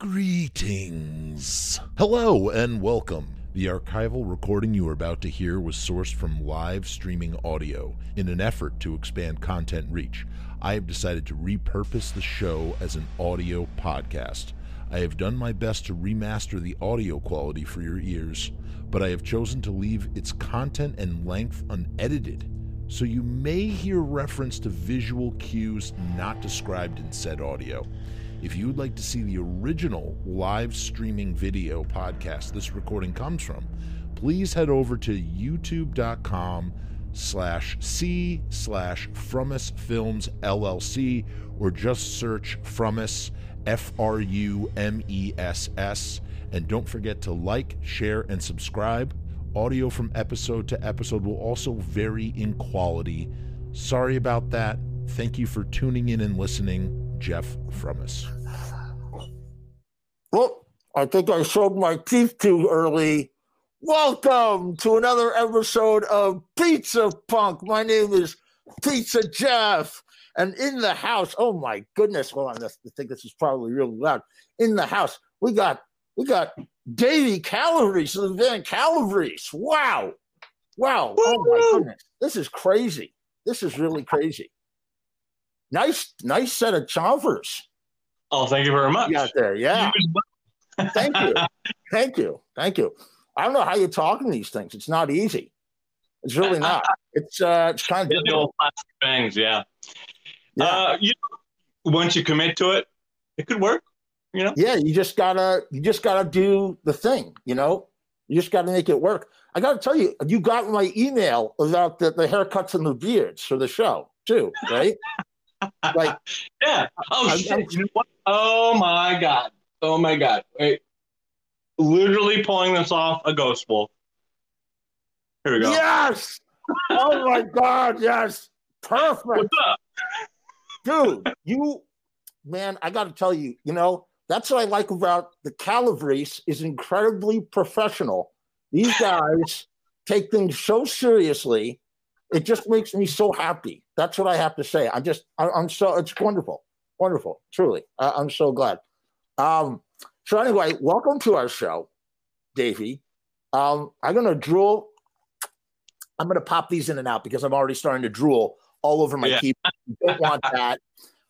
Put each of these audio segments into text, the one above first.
Greetings. Hello and welcome. The archival recording you are about to hear was sourced from live streaming audio. In an effort to expand content reach, I have decided to repurpose the show as an audio podcast. I have done my best to remaster the audio quality for your ears, but I have chosen to leave its content and length unedited. So you may hear reference to visual cues not described in said audio. If you would like to see the original live streaming video podcast this recording comes from, please head over to youtube.com slash c slash Frumess Films LLC or just search Frumess F R U M E S S. And don't forget to like, share, and subscribe. Audio from episode to episode will also vary in quality. Sorry about that. Thank you for tuning in and listening. Jeff Frumess. Well, I think I showed my teeth too early. Welcome to another episode of Pizza Punk. My name is Pizza Jeff. And in the house, oh my goodness, hold on, I think this is probably really loud. In the house, we got we got Davey Calabrese, the Van Calabrese. Wow. Wow. Oh my goodness. This is crazy. This is really crazy. Nice, nice set of chompers. Oh, thank you very much. You got there, yeah. thank you, thank you, thank you. I don't know how you're talking these things. It's not easy. It's really not. It's uh, it's kind of the old plastic bangs. Yeah. yeah. Uh, you know, once you commit to it, it could work. You know. Yeah, you just gotta you just gotta do the thing. You know, you just gotta make it work. I gotta tell you, you got my email about the, the haircuts and the beards for the show too, right? like, yeah. Oh I'm, shit! I'm, you know what? Oh my god! Oh my god! Wait, literally pulling this off a ghost wolf. Here we go. Yes. oh my god! Yes. Perfect. What's up, Dude, you man, I got to tell you, you know, that's what I like about the Calabrese is incredibly professional. These guys take things so seriously. It just makes me so happy. That's what I have to say. I'm just, I, am so, it's wonderful, wonderful, truly. I, I'm so glad. Um, so anyway, welcome to our show, Davey. Um, I'm gonna drool. I'm gonna pop these in and out because I'm already starting to drool all over my yeah. keyboard. Don't want that.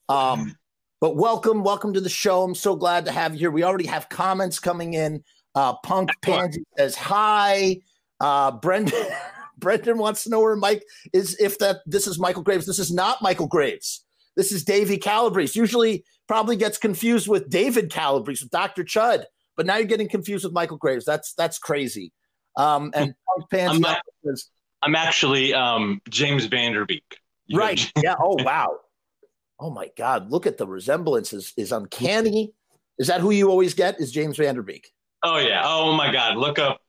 Um, but welcome, welcome to the show. I'm so glad to have you here. We already have comments coming in. Uh, Punk Pansy says hi. Uh, Brendan Brendan wants to know where Mike is. If that this is Michael Graves, this is not Michael Graves. This is Davey Calabrese. Usually, probably gets confused with David Calabrese with Dr. Chud, but now you're getting confused with Michael Graves. That's that's crazy. Um, and Pansy I'm, says, I'm actually um, James Van Der Beek. Der Right. yeah. Oh wow oh my God, look at the resemblance is, is uncanny. Is that who you always get? Is James Van Der Beek? Oh yeah. Oh my God. Look up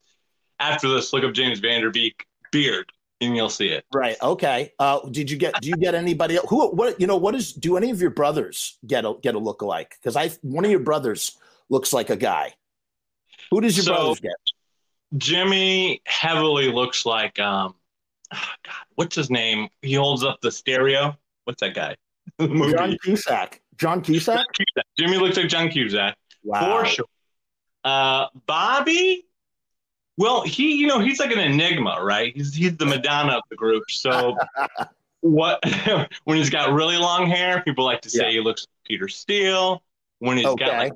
after this, look up James Van Der Beek beard and you'll see it. Right. Okay. Uh, did you get, do you get anybody else? who, what, you know, what is, do any of your brothers get a, get a look alike? Cause I, one of your brothers looks like a guy. Who does your so, brothers get? Jimmy heavily looks like, um, oh God, what's his name? He holds up the stereo. What's that guy? John Cusack. John Cusack? Jimmy looks like John Cusack. Wow. For sure. Uh, Bobby, well, he, you know, he's like an enigma, right? He's he's the Madonna of the group. So what when he's got really long hair, people like to say yeah. he looks like Peter Steele. When he's okay. got like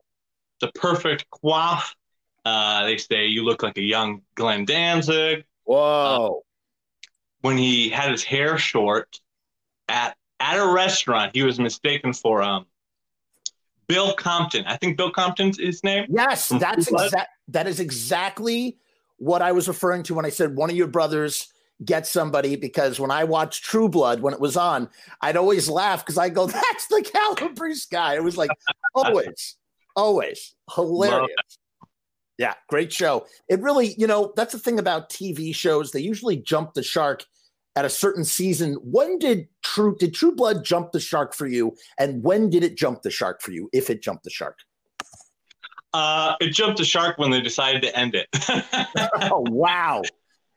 the perfect coif, uh, they say you look like a young Glenn Danzig. Whoa. Uh, when he had his hair short at at a restaurant, he was mistaken for um, Bill Compton. I think Bill Compton's his name. Yes, that's exact. That is exactly what I was referring to when I said one of your brothers get somebody because when I watched True Blood when it was on, I'd always laugh because I go, "That's the Calabrese guy." It was like always, always hilarious. Yeah, great show. It really, you know, that's the thing about TV shows. They usually jump the shark at a certain season. When did True did True Blood jump the shark for you, and when did it jump the shark for you? If it jumped the shark. Uh, it jumped the shark when they decided to end it. oh wow,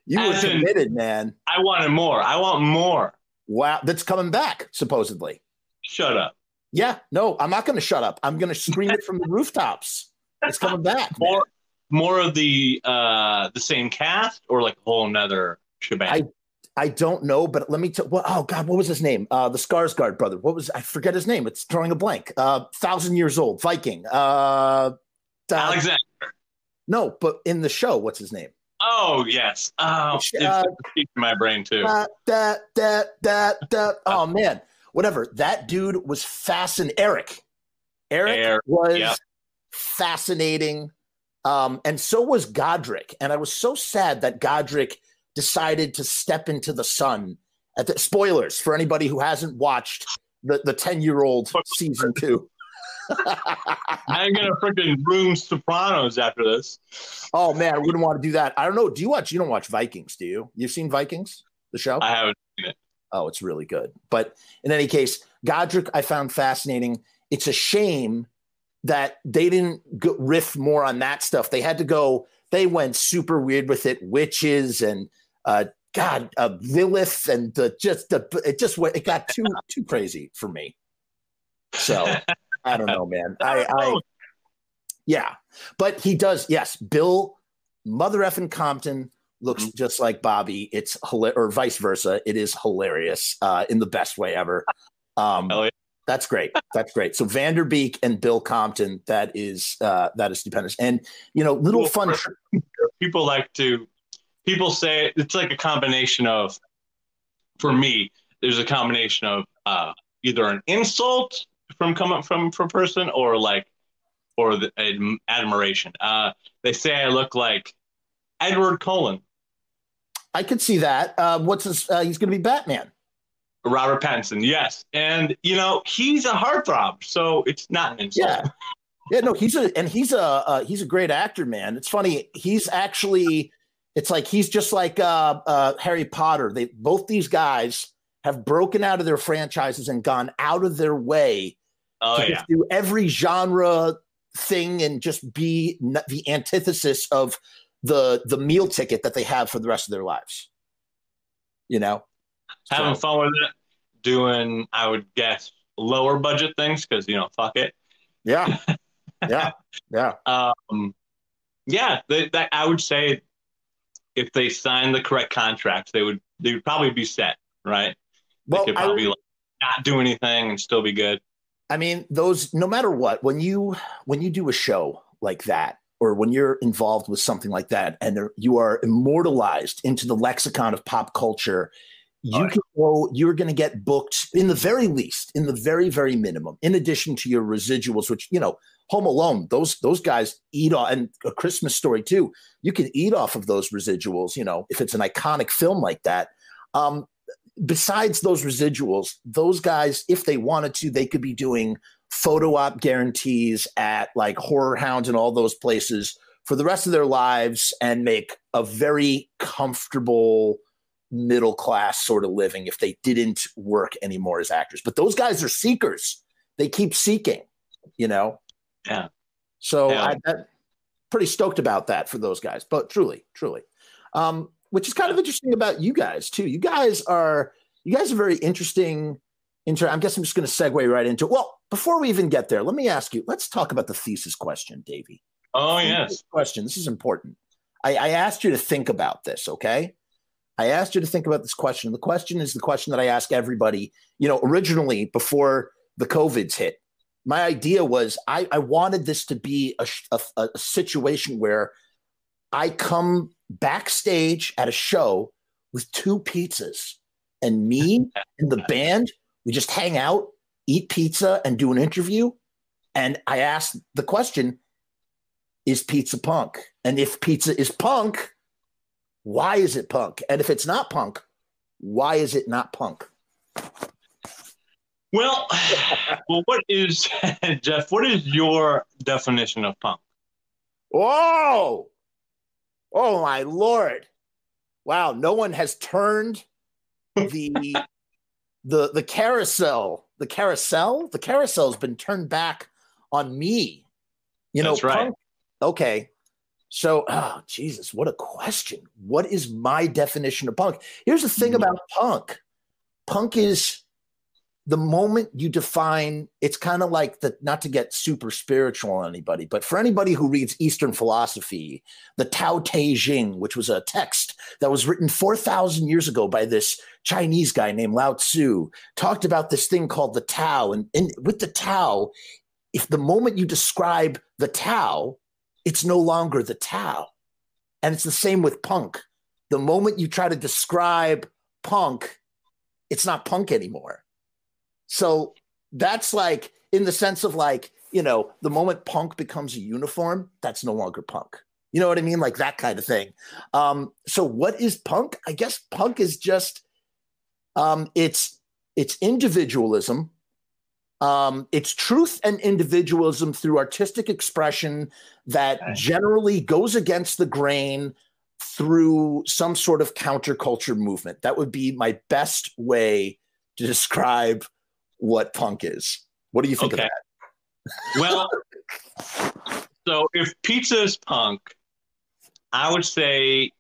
you As were committed, in, man. I wanted more. I want more. Wow, that's coming back supposedly. Shut up. Yeah, no, I'm not going to shut up. I'm going to scream it from the rooftops. It's coming back. More, more of the uh the same cast, or like a whole another shebang. I I don't know, but let me tell. Well, oh God, what was his name? Uh, the Skarsgård brother. What was I forget his name? It's drawing a blank. Uh, thousand years old Viking. Uh, Alexander. No, but in the show, what's his name? Oh yes. Oh, it's, uh, in my brain too. That that that that that. Oh man, whatever. That dude was fascinating. Eric. Eric Air, was yep. fascinating. Um, and so was Godric. And I was so sad that Godric decided to step into the sun. At the spoilers for anybody who hasn't watched the the ten year old season two. I'm gonna freaking room Sopranos after this. Oh man, I wouldn't want to do that. I don't know. Do you watch? You don't watch Vikings, do you? You've seen Vikings, the show? I haven't seen it. Oh, it's really good. But in any case, Godric I found fascinating. It's a shame that they didn't riff more on that stuff. They had to go. They went super weird with it, witches and uh, God, uh, Lilith, and the, just the it just went. it got too too crazy for me. So I don't know, man. I, I yeah, but he does. Yes, Bill, mother effing Compton looks mm-hmm. just like Bobby. It's or vice versa. It is hilarious uh, in the best way ever. Um, yeah. That's great. That's great. So Van Der Beek and Bill Compton. That is uh, that is stupendous. And you know, little fun. People like to. People say it's like a combination of. For me, there's a combination of uh, either an insult from coming from from person or like or the admiration. Uh, they say I look like Edward Cullen. I could see that. Uh, what's his? Uh, he's going to be Batman. Robert Pattinson, yes, and you know he's a heartthrob, so it's not an insult. Yeah, yeah, no, he's a and he's a uh, he's a great actor, man. It's funny, he's actually, it's like he's just like uh, uh, Harry Potter. They both these guys have broken out of their franchises and gone out of their way oh, to yeah. do every genre thing and just be the antithesis of the the meal ticket that they have for the rest of their lives. You know, having so, fun with it, doing I would guess lower budget things because you know fuck it. Yeah, yeah, yeah. um, yeah, they, that I would say if they signed the correct contracts, they would they would probably be set right. Well, they could probably I, like, not do anything and still be good. I mean, those no matter what, when you when you do a show like that, or when you're involved with something like that, and you are immortalized into the lexicon of pop culture, you right. can go. You're going to get booked in the very least, in the very very minimum. In addition to your residuals, which you know, Home Alone, those those guys eat off, and A Christmas Story too. You can eat off of those residuals. You know, if it's an iconic film like that. Um, besides those residuals, those guys, if they wanted to, they could be doing photo op guarantees at like Horror Hounds and all those places for the rest of their lives and make a very comfortable middle class sort of living if they didn't work anymore as actors. But those guys are seekers. They keep seeking, you know? Yeah. So yeah. I, am pretty stoked about that for those guys, but truly, truly. Um, which is kind of interesting about you guys too. You guys are you guys are very interesting. Inter- I guess I'm just going to segue right into. It. Well, before we even get there, let me ask you. Let's talk about the thesis question, Davey. Oh yes, question. This is important. I, I asked you to think about this. Okay, I asked you to think about this question. The question is the question that I ask everybody. You know, originally before the COVID's hit, my idea was I, I wanted this to be a, a, a situation where I come backstage at a show with two pizzas, and me and the band, we just hang out, eat pizza, and do an interview. And I ask the question Is pizza punk? And if pizza is punk, why is it punk? And if it's not punk, why is it not punk? Well, well, what is Jeff? What is your definition of punk? Whoa! Oh my lord! Wow, no one has turned the the the carousel. The carousel. The carousel has been turned back on me. You know, That's right. Punk, okay. So, oh, Jesus, what a question. What is my definition of punk? Here's the thing mm-hmm. about punk punk is the moment you define it's kind of like the not to get super spiritual on anybody but for anybody who reads eastern philosophy the tao te ching which was a text that was written 4000 years ago by this chinese guy named lao tzu talked about this thing called the tao. And, and with the tao if the moment you describe the tao it's no longer the tao. And it's the same with punk. The moment you try to describe punk it's not punk anymore so that's like in the sense of like, you know, the moment punk becomes a uniform, that's no longer punk. You know what I mean? Like that kind of thing. Um, so what is punk? I guess punk is just um, it's it's individualism. Um, it's truth and individualism through artistic expression that generally goes against the grain through some sort of counterculture movement. That would be my best way to describe what punk is. What do you think okay. of that? well, so if pizza is punk, I would say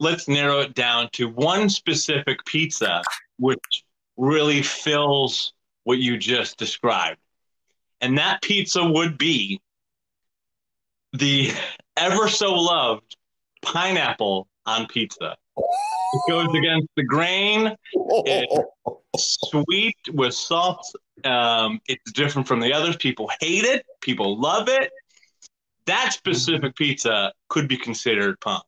let's narrow it down to one specific pizza, which really fills what you just described. And that pizza would be the ever so loved pineapple on pizza. It goes against the grain. It's sweet with salt. Um, it's different from the others. People hate it. People love it. That specific pizza could be considered punk.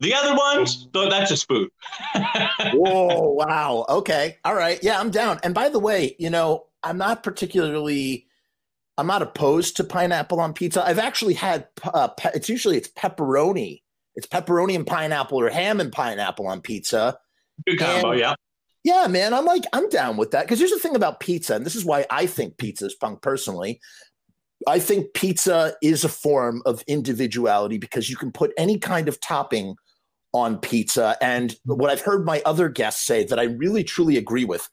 The other ones, though, that's just food. Whoa! Wow. Okay. All right. Yeah, I'm down. And by the way, you know, I'm not particularly. I'm not opposed to pineapple on pizza. I've actually had. Uh, pe- it's usually it's pepperoni it's pepperoni and pineapple or ham and pineapple on pizza. Good combo, and, yeah. Yeah, man. I'm like, I'm down with that. Because here's the thing about pizza, and this is why I think pizza is punk personally. I think pizza is a form of individuality because you can put any kind of topping on pizza. And what I've heard my other guests say that I really truly agree with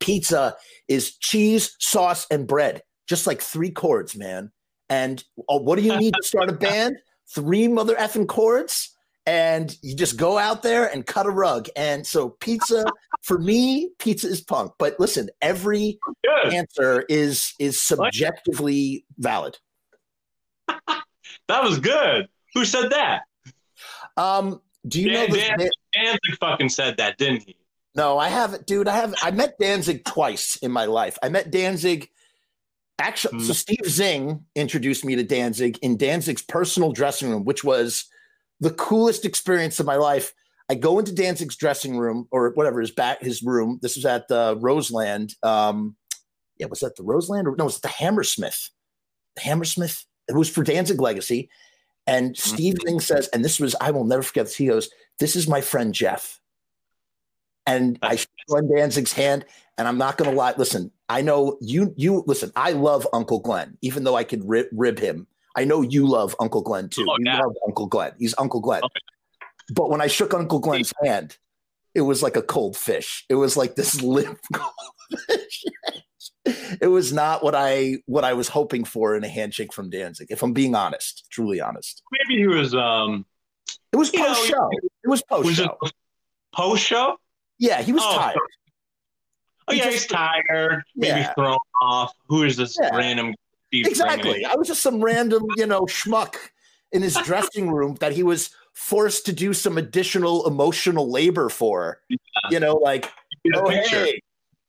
pizza is cheese, sauce, and bread, just like three chords, man. And oh, what do you need to start a band? Three mother effing chords and you just go out there and cut a rug. And so pizza for me, pizza is punk. But listen, every Good. answer is is subjectively valid. that was good. Who said that? Um, do you Dan, know Dan, Danzig fucking said that, didn't he? No, I haven't, dude. I haven't. I met Danzig twice in my life. I met Danzig Actually, mm. so Steve Zing introduced me to Danzig in Danzig's personal dressing room, which was the coolest experience of my life. I go into Danzig's dressing room or whatever his back his room. This was at the Roseland. Um, yeah, was that the Roseland or no? It was the Hammersmith. The Hammersmith. It was for Danzig Legacy. And mm-hmm. Steve Zing says, and this was I will never forget this. He goes, "This is my friend Jeff." And I shook Danzig's hand, and I'm not going to lie. Listen, I know you. You listen. I love Uncle Glenn, even though I could rib, rib him. I know you love Uncle Glenn too. Oh, you love Uncle Glenn. He's Uncle Glenn. Okay. But when I shook Uncle Glenn's hand, it was like a cold fish. It was like this limp fish. it was not what I what I was hoping for in a handshake from Danzig. If I'm being honest, truly honest. Maybe he was. um It was post show. It was post show. Post show. Yeah, he was oh, tired. Oh yeah, he's tired, maybe yeah. thrown off. Who is this yeah. random? Exactly. I was just some random, you know, schmuck in his dressing room that he was forced to do some additional emotional labor for. Yeah. You know, like, oh hey,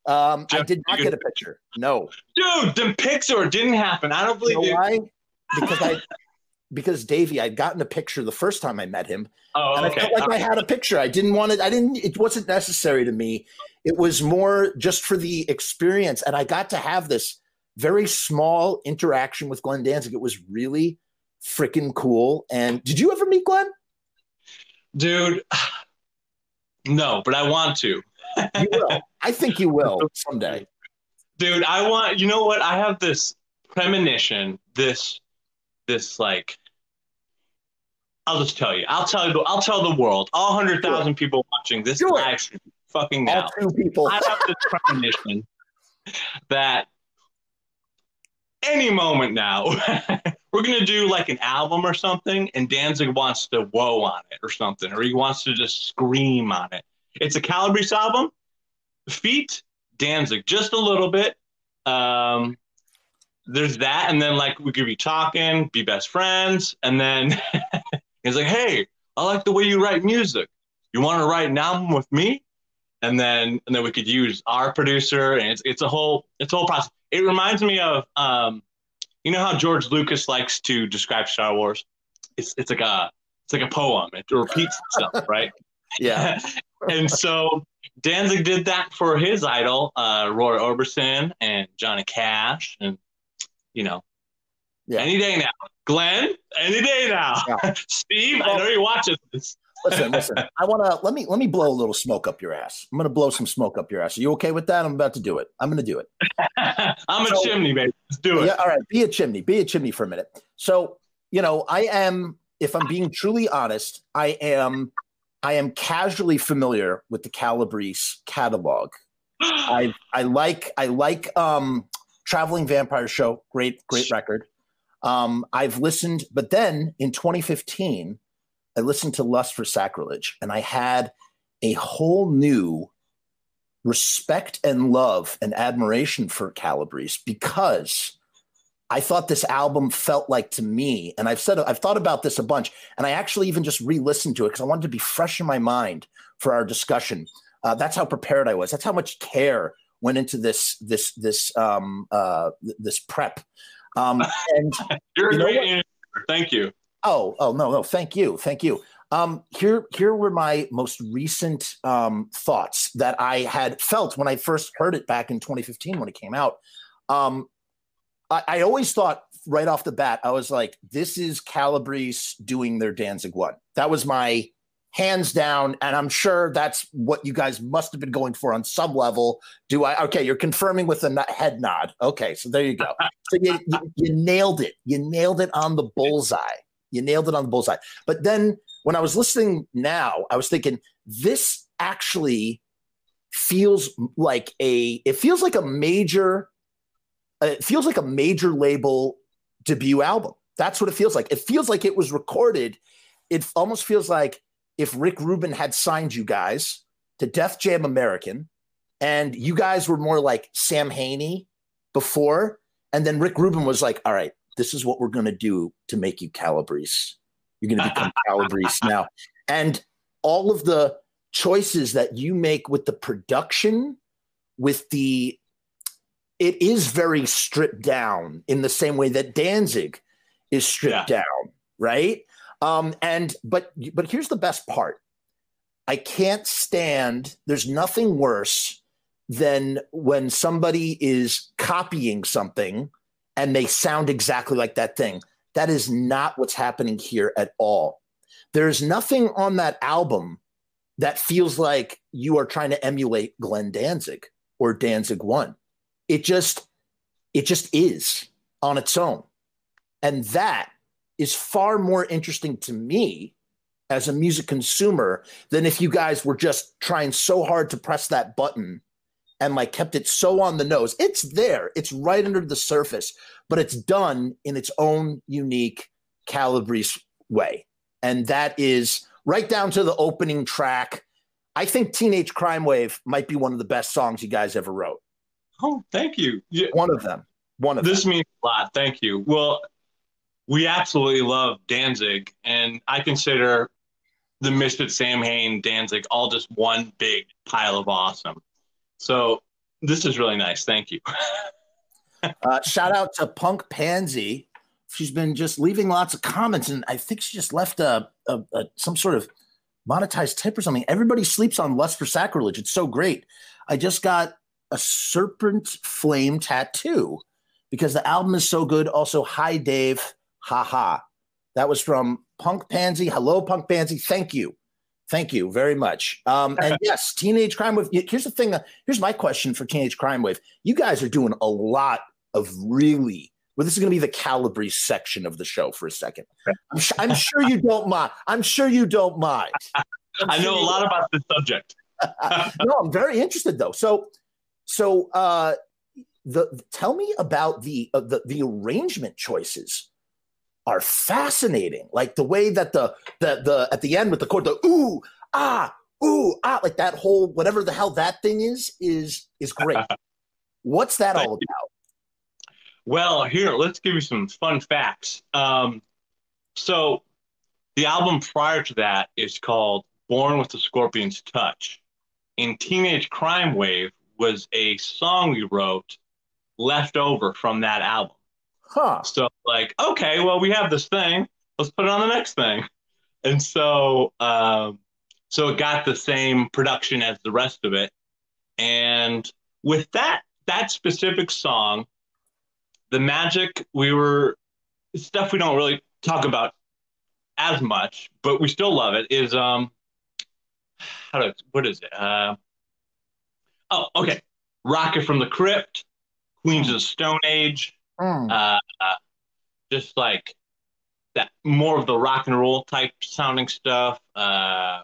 um, I did not get a picture. No, dude, the picture didn't happen. I don't believe you. Know why? Because I because Davey, I'd gotten a picture the first time I met him. Oh, and I felt like I had a picture. I didn't want it. I didn't, it wasn't necessary to me. It was more just for the experience. And I got to have this very small interaction with Glenn Danzig. It was really freaking cool. And did you ever meet Glenn? Dude, no, but I want to. you will. I think you will someday. Dude, I want, you know what? I have this premonition, this, this like, I'll just tell you. I'll tell you. I'll tell the world. All hundred thousand people watching this live stream, fucking now. All two people. I have this premonition that any moment now we're gonna do like an album or something, and Danzig wants to whoa on it or something, or he wants to just scream on it. It's a Calabrese album. Feet Danzig just a little bit. Um, there's that, and then like we could be talking, be best friends, and then he's like, "Hey, I like the way you write music. You want to write an album with me?" And then and then we could use our producer, and it's it's a whole it's a whole process. It reminds me of um, you know how George Lucas likes to describe Star Wars. It's it's like a it's like a poem. It repeats itself, right? Yeah. and so Danzig did that for his idol, uh, Roy Orbison and Johnny Cash, and you know, yeah. any day now. Glenn, any day now. Yeah. Steve, well, I know you're watching this. listen, listen. I want to let me let me blow a little smoke up your ass. I'm going to blow some smoke up your ass. Are you okay with that? I'm about to do it. I'm going to do it. I'm so, a chimney, baby. Let's do it. Yeah, all right. Be a chimney. Be a chimney for a minute. So, you know, I am. If I'm being truly honest, I am. I am casually familiar with the Calabrese catalog. I I like I like um Traveling Vampire Show, great, great record. Um, I've listened, but then in 2015, I listened to Lust for Sacrilege, and I had a whole new respect and love and admiration for Calabrese because I thought this album felt like to me, and I've said I've thought about this a bunch, and I actually even just re-listened to it because I wanted to be fresh in my mind for our discussion. Uh, that's how prepared I was. That's how much care went into this this this um, uh, this prep. Um, and you're a great answer. Thank you. Oh, oh no, no, thank you, thank you. Um, here, here were my most recent um, thoughts that I had felt when I first heard it back in 2015 when it came out. Um, I, I always thought right off the bat, I was like, "This is Calabrese doing their Danzig one." That was my hands down. And I'm sure that's what you guys must have been going for on some level. Do I? Okay, you're confirming with a head nod. Okay, so there you go. So you, you, you nailed it. You nailed it on the bullseye. You nailed it on the bullseye. But then when I was listening now, I was thinking this actually feels like a. It feels like a major. Uh, it feels like a major label debut album. That's what it feels like. It feels like it was recorded. It almost feels like if Rick Rubin had signed you guys to Def Jam American and you guys were more like Samhain before, and then Rick Rubin was like, all right, this is what we're going to do to make you Calabrese. You're going to become Calabrese now. And all of the choices that you make with the production, with the, it is very stripped down in the same way that Danzig is stripped yeah. down, right? Um, and but but here's the best part. I can't stand. There's nothing worse than when somebody is copying something and they sound exactly like that thing. That is not what's happening here at all. There's nothing on that album that feels like you are trying to emulate Glenn Danzig or Danzig One. It just, it just is on its own. And that is far more interesting to me as a music consumer than if you guys were just trying so hard to press that button and like kept it so on the nose. It's there, it's right under the surface, but it's done in its own unique Calabrese way. And that is right down to the opening track. I think Teenage Crime Wave might be one of the best songs you guys ever wrote. Oh, thank you. Yeah. One of them. One of this them. means a lot. Thank you. Well, we absolutely love Danzig, and I consider the Misfit Samhain Danzig all just one big pile of awesome. So this is really nice. Thank you. uh, shout out to Punk Pansy. She's been just leaving lots of comments, and I think she just left a, a, a some sort of monetized tip or something. Everybody sleeps on Lust for Sacrilege. It's so great. I just got a serpent flame tattoo because the album is so good. Also, hi Dave. Ha ha. That was from Punk Pansy. Hello, Punk Pansy. Thank you. Thank you very much. Um, and yes, Teenage Crime Wave. Here's the thing. Uh, here's my question for Teenage Crime Wave. You guys are doing a lot of really. Well, this is going to be the Calabrese section of the show for a second. I'm, sh- I'm sure you don't mind. I'm sure you don't mind. i know a lot about this subject. no, I'm very interested though. So, so uh, the tell me about the uh, the the arrangement choices are fascinating. Like the way that the the the at the end with the chord, the ooh ah ooh, ah, like that whole whatever the hell that thing is is is great. What's that all about? Well, here, let's give you some fun facts. Um, so, the album prior to that is called Born with the Scorpion's Touch. In Teenage Crime Wave was a song we wrote left over from that album. Huh. So, like, okay, well, we have this thing. Let's put it on the next thing. And so, um, so it got the same production as the rest of it. And with that, that specific song, the magic we were stuff we don't really talk about as much, but we still love it. Is um, how do what is it? Uh, oh, okay, Rocket from the Crypt, Queens of the Stone Age, mm. uh, uh, just like that, more of the rock and roll type sounding stuff. Uh,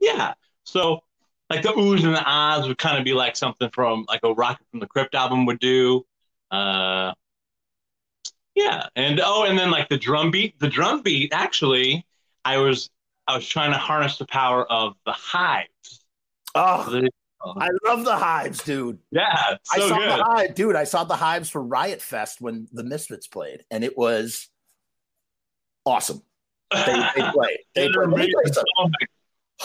yeah, so like the oohs and the ahs would kind of be like something from like a Rocket from the Crypt album would do. Uh, yeah, and oh, and then like the drum beat. The drum beat actually, I was I was trying to harness the power of the hives. Oh, the, I love the hives, dude. Yeah, so I saw good. the hive, dude. I saw the hives for Riot Fest when the Misfits played, and it was awesome. They, they played. They played.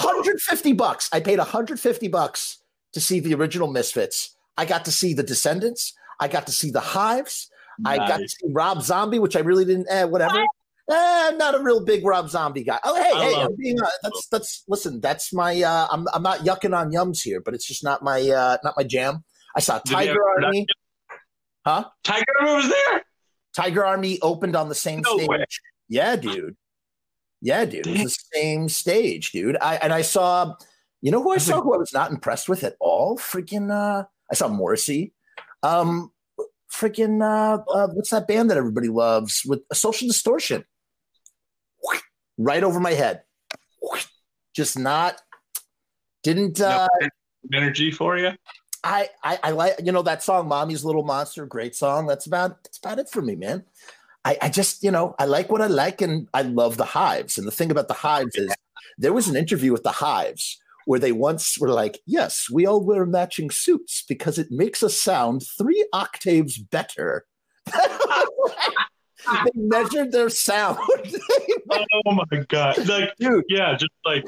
150 bucks. I paid 150 bucks to see the original Misfits. I got to see the Descendents. I got to see the Hives. Nice. I got to see Rob Zombie, which I really didn't. Eh, whatever. Eh, I'm not a real big Rob Zombie guy. Oh, hey, I hey, I'm being, uh, that's that's listen. That's my. Uh, I'm I'm not yucking on yums here, but it's just not my uh, not my jam. I saw Tiger Army. Huh? Tiger Army was there. Tiger Army opened on the same no stage. Way. Yeah, dude. Yeah, dude. It was the same stage, dude. I and I saw. You know who I saw who I was not impressed with at all? Freaking. Uh, I saw Morrissey. Um, freaking uh, uh, what's that band that everybody loves with a social distortion? Right over my head. Just not didn't uh no energy for you. I, I I like you know that song "Mommy's Little Monster," great song. That's about that's about it for me, man. I, I just you know I like what I like, and I love the Hives. And the thing about the Hives is there was an interview with the Hives where they once were like, yes, we all wear matching suits because it makes us sound three octaves better. they measured their sound. oh my god! Like, Dude. yeah, just like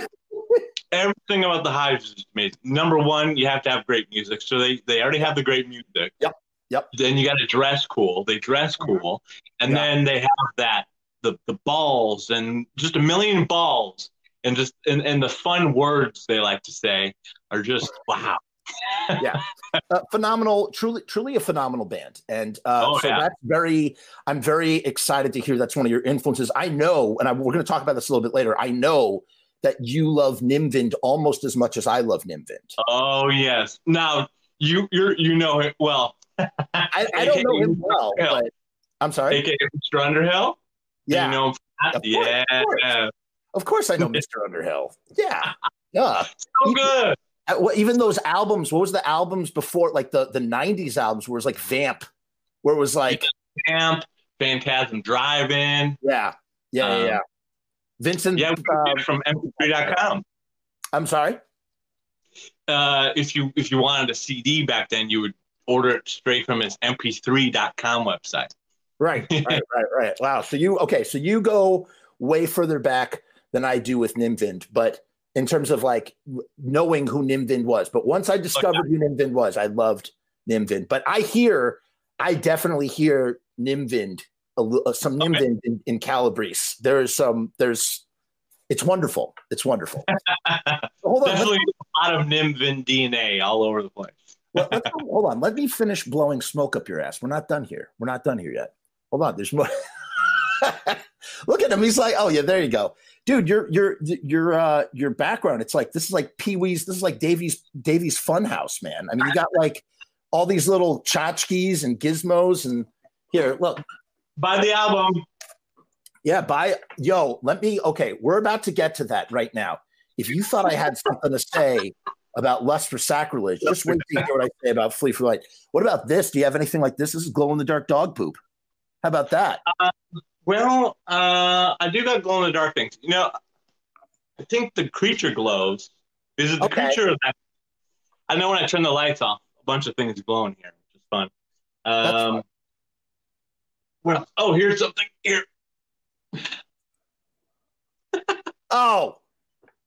everything about the Hives is amazing. Number one, you have to have great music. So they they already have the great music. Yep. Yep. Then you got to dress cool. They dress mm-hmm. cool, and yeah. then they have that the the balls and just a million balls and just and, and the fun words they like to say are just wow yeah uh, phenomenal truly truly a phenomenal band and uh, oh, so yeah. that's very i'm very excited to hear that's one of your influences i know and I, we're going to talk about this a little bit later i know that you love Nim Vind almost as much as i love Nim Vind oh yes now you you you know it well I, I don't know him well but i'm sorry AKA Mr. Underhill yeah you know yeah of course, I know Mr. Underhill. Yeah, yeah. So good. Even, even those albums. What was the albums before? Like the the '90s albums, where it was like Vamp, where it was like Vamp, Phantasm Drive-In. Yeah, yeah, um, yeah. Vincent. Yeah, uh, from MP3.com. I'm sorry. Uh, if you if you wanted a CD back then, you would order it straight from his MP3.com website. Right, right, right, right. Wow. So you okay? So you go way further back than I do with Nim Vind. But in terms of like knowing who Nim Vind was, but once I discovered okay. who Nim Vind was, I loved Nim Vind. But I hear, I definitely hear Nim Vind, uh, some okay. Nim Vind in, in Calabrese. There's some, there's, it's wonderful. It's wonderful. hold on. Definitely a lot of Nim Vind DNA all over the place. well, hold on. Let me finish blowing smoke up your ass. We're not done here. We're not done here yet. Hold on. There's more. Look at him. He's like, oh yeah, there you go dude, your your your uh your background, it's like this is like Pee Wee's, this is like Davy's Davy's Funhouse, man. I mean, you got like all these little tchotchkes and gizmos, and here, look. Buy the album. Yeah, buy yo, let me okay, we're about to get to that right now. If you thought I had something to say about lust for sacrilege, just wait to hear what I say about Flee for Light. What about this? Do you have anything like this? This is glow in the dark dog poop. How about that? Uh, well, uh, I do got glow in the dark things. You know, I think the creature glows Is it the okay. creature that I know when I turn the lights off, a bunch of things glow in here, which is fun. Um, fun. Oh, here's something here. oh,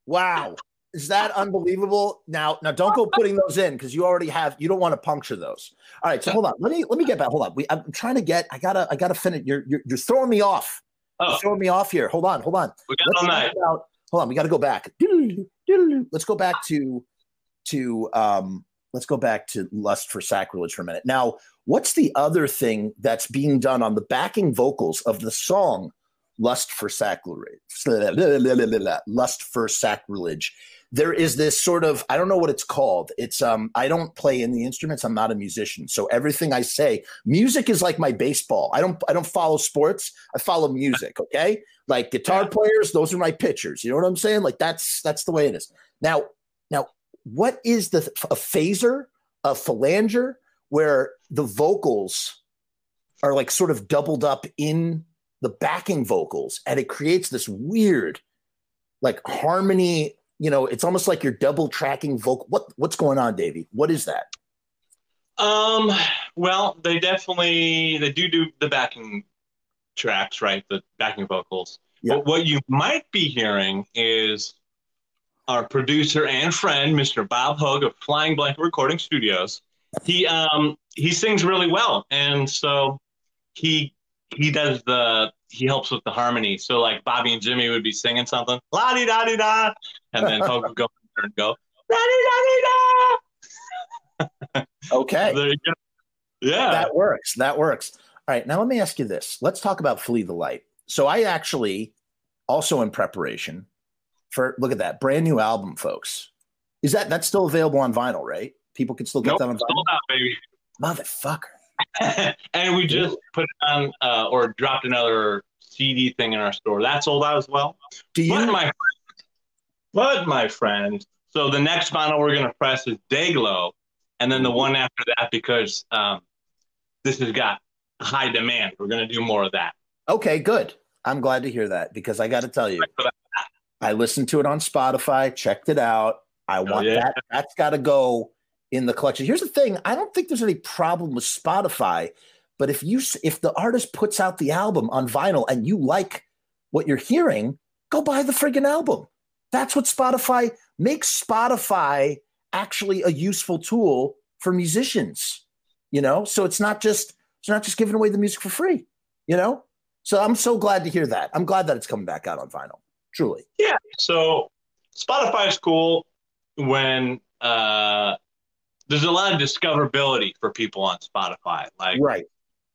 wow. Is that unbelievable? Now, now don't go putting those in because you already have. You don't want to puncture those. All right, so hold on. Let me let me get back. Hold on. We, I'm trying to get. I gotta I gotta finish. You're you're, you're throwing me off. Oh. You're throwing me off here. Hold on. Hold on. We got all night. About, hold on. We got to go back. Let's go back to to um. Let's go back to lust for sacrilege for a minute. Now, what's the other thing that's being done on the backing vocals of the song "Lust for Sacrilege"? Lust for sacrilege there is this sort of I don't know what it's called. It's um I don't play in the instruments. I'm not a musician. So everything I say, music is like my baseball. I don't I don't follow sports. I follow music, okay? Like guitar players, those are my pitchers. You know what I'm saying? Like that's that's the way it is. Now, now what is the a phaser, a flanger, where the vocals are like sort of doubled up in the backing vocals and it creates this weird like harmony you know, it's almost like you're double tracking vocal. What what's going on, Davey? What is that? Um, well, they definitely they do do the backing tracks, right? The backing vocals. But what you might be hearing is our producer and friend, Mr. Bob Hoag of Flying Blanket Recording Studios. He um he sings really well, and so he he does the he helps with the harmony. So like Bobby and Jimmy would be singing something, la di da di da, and then Hoag would go and go, la di da di da. Okay. there you go. Yeah. That works. That works. All right. Now let me ask you this. Let's talk about Flee the Light. So I actually also in preparation for look at that brand new album, folks. Is that that's still available on vinyl, right? People can still get nope, that on vinyl. Out, baby. Motherfucker. and we just put it on uh, or dropped another CD thing in our store. That sold out as well. Do you? But my, but my friend, so the next vinyl we're going to press is Dayglow, and then the one after that because um, this has got high demand. We're going to do more of that. Okay, good. I'm glad to hear that because I got to tell you, I listened to it on Spotify, checked it out. I want yeah. that. That's got to go in the collection. Here's the thing: I don't think there's any problem with Spotify, but if you if the artist puts out the album on vinyl and you like what you're hearing, go buy the friggin' album. That's what Spotify makes Spotify actually a useful tool for musicians. You know, so it's not just it's not just giving away the music for free. You know, so I'm so glad to hear that. I'm glad that it's coming back out on vinyl. Truly. Yeah. So Spotify is cool when uh, there's a lot of discoverability for people on Spotify. Like, right.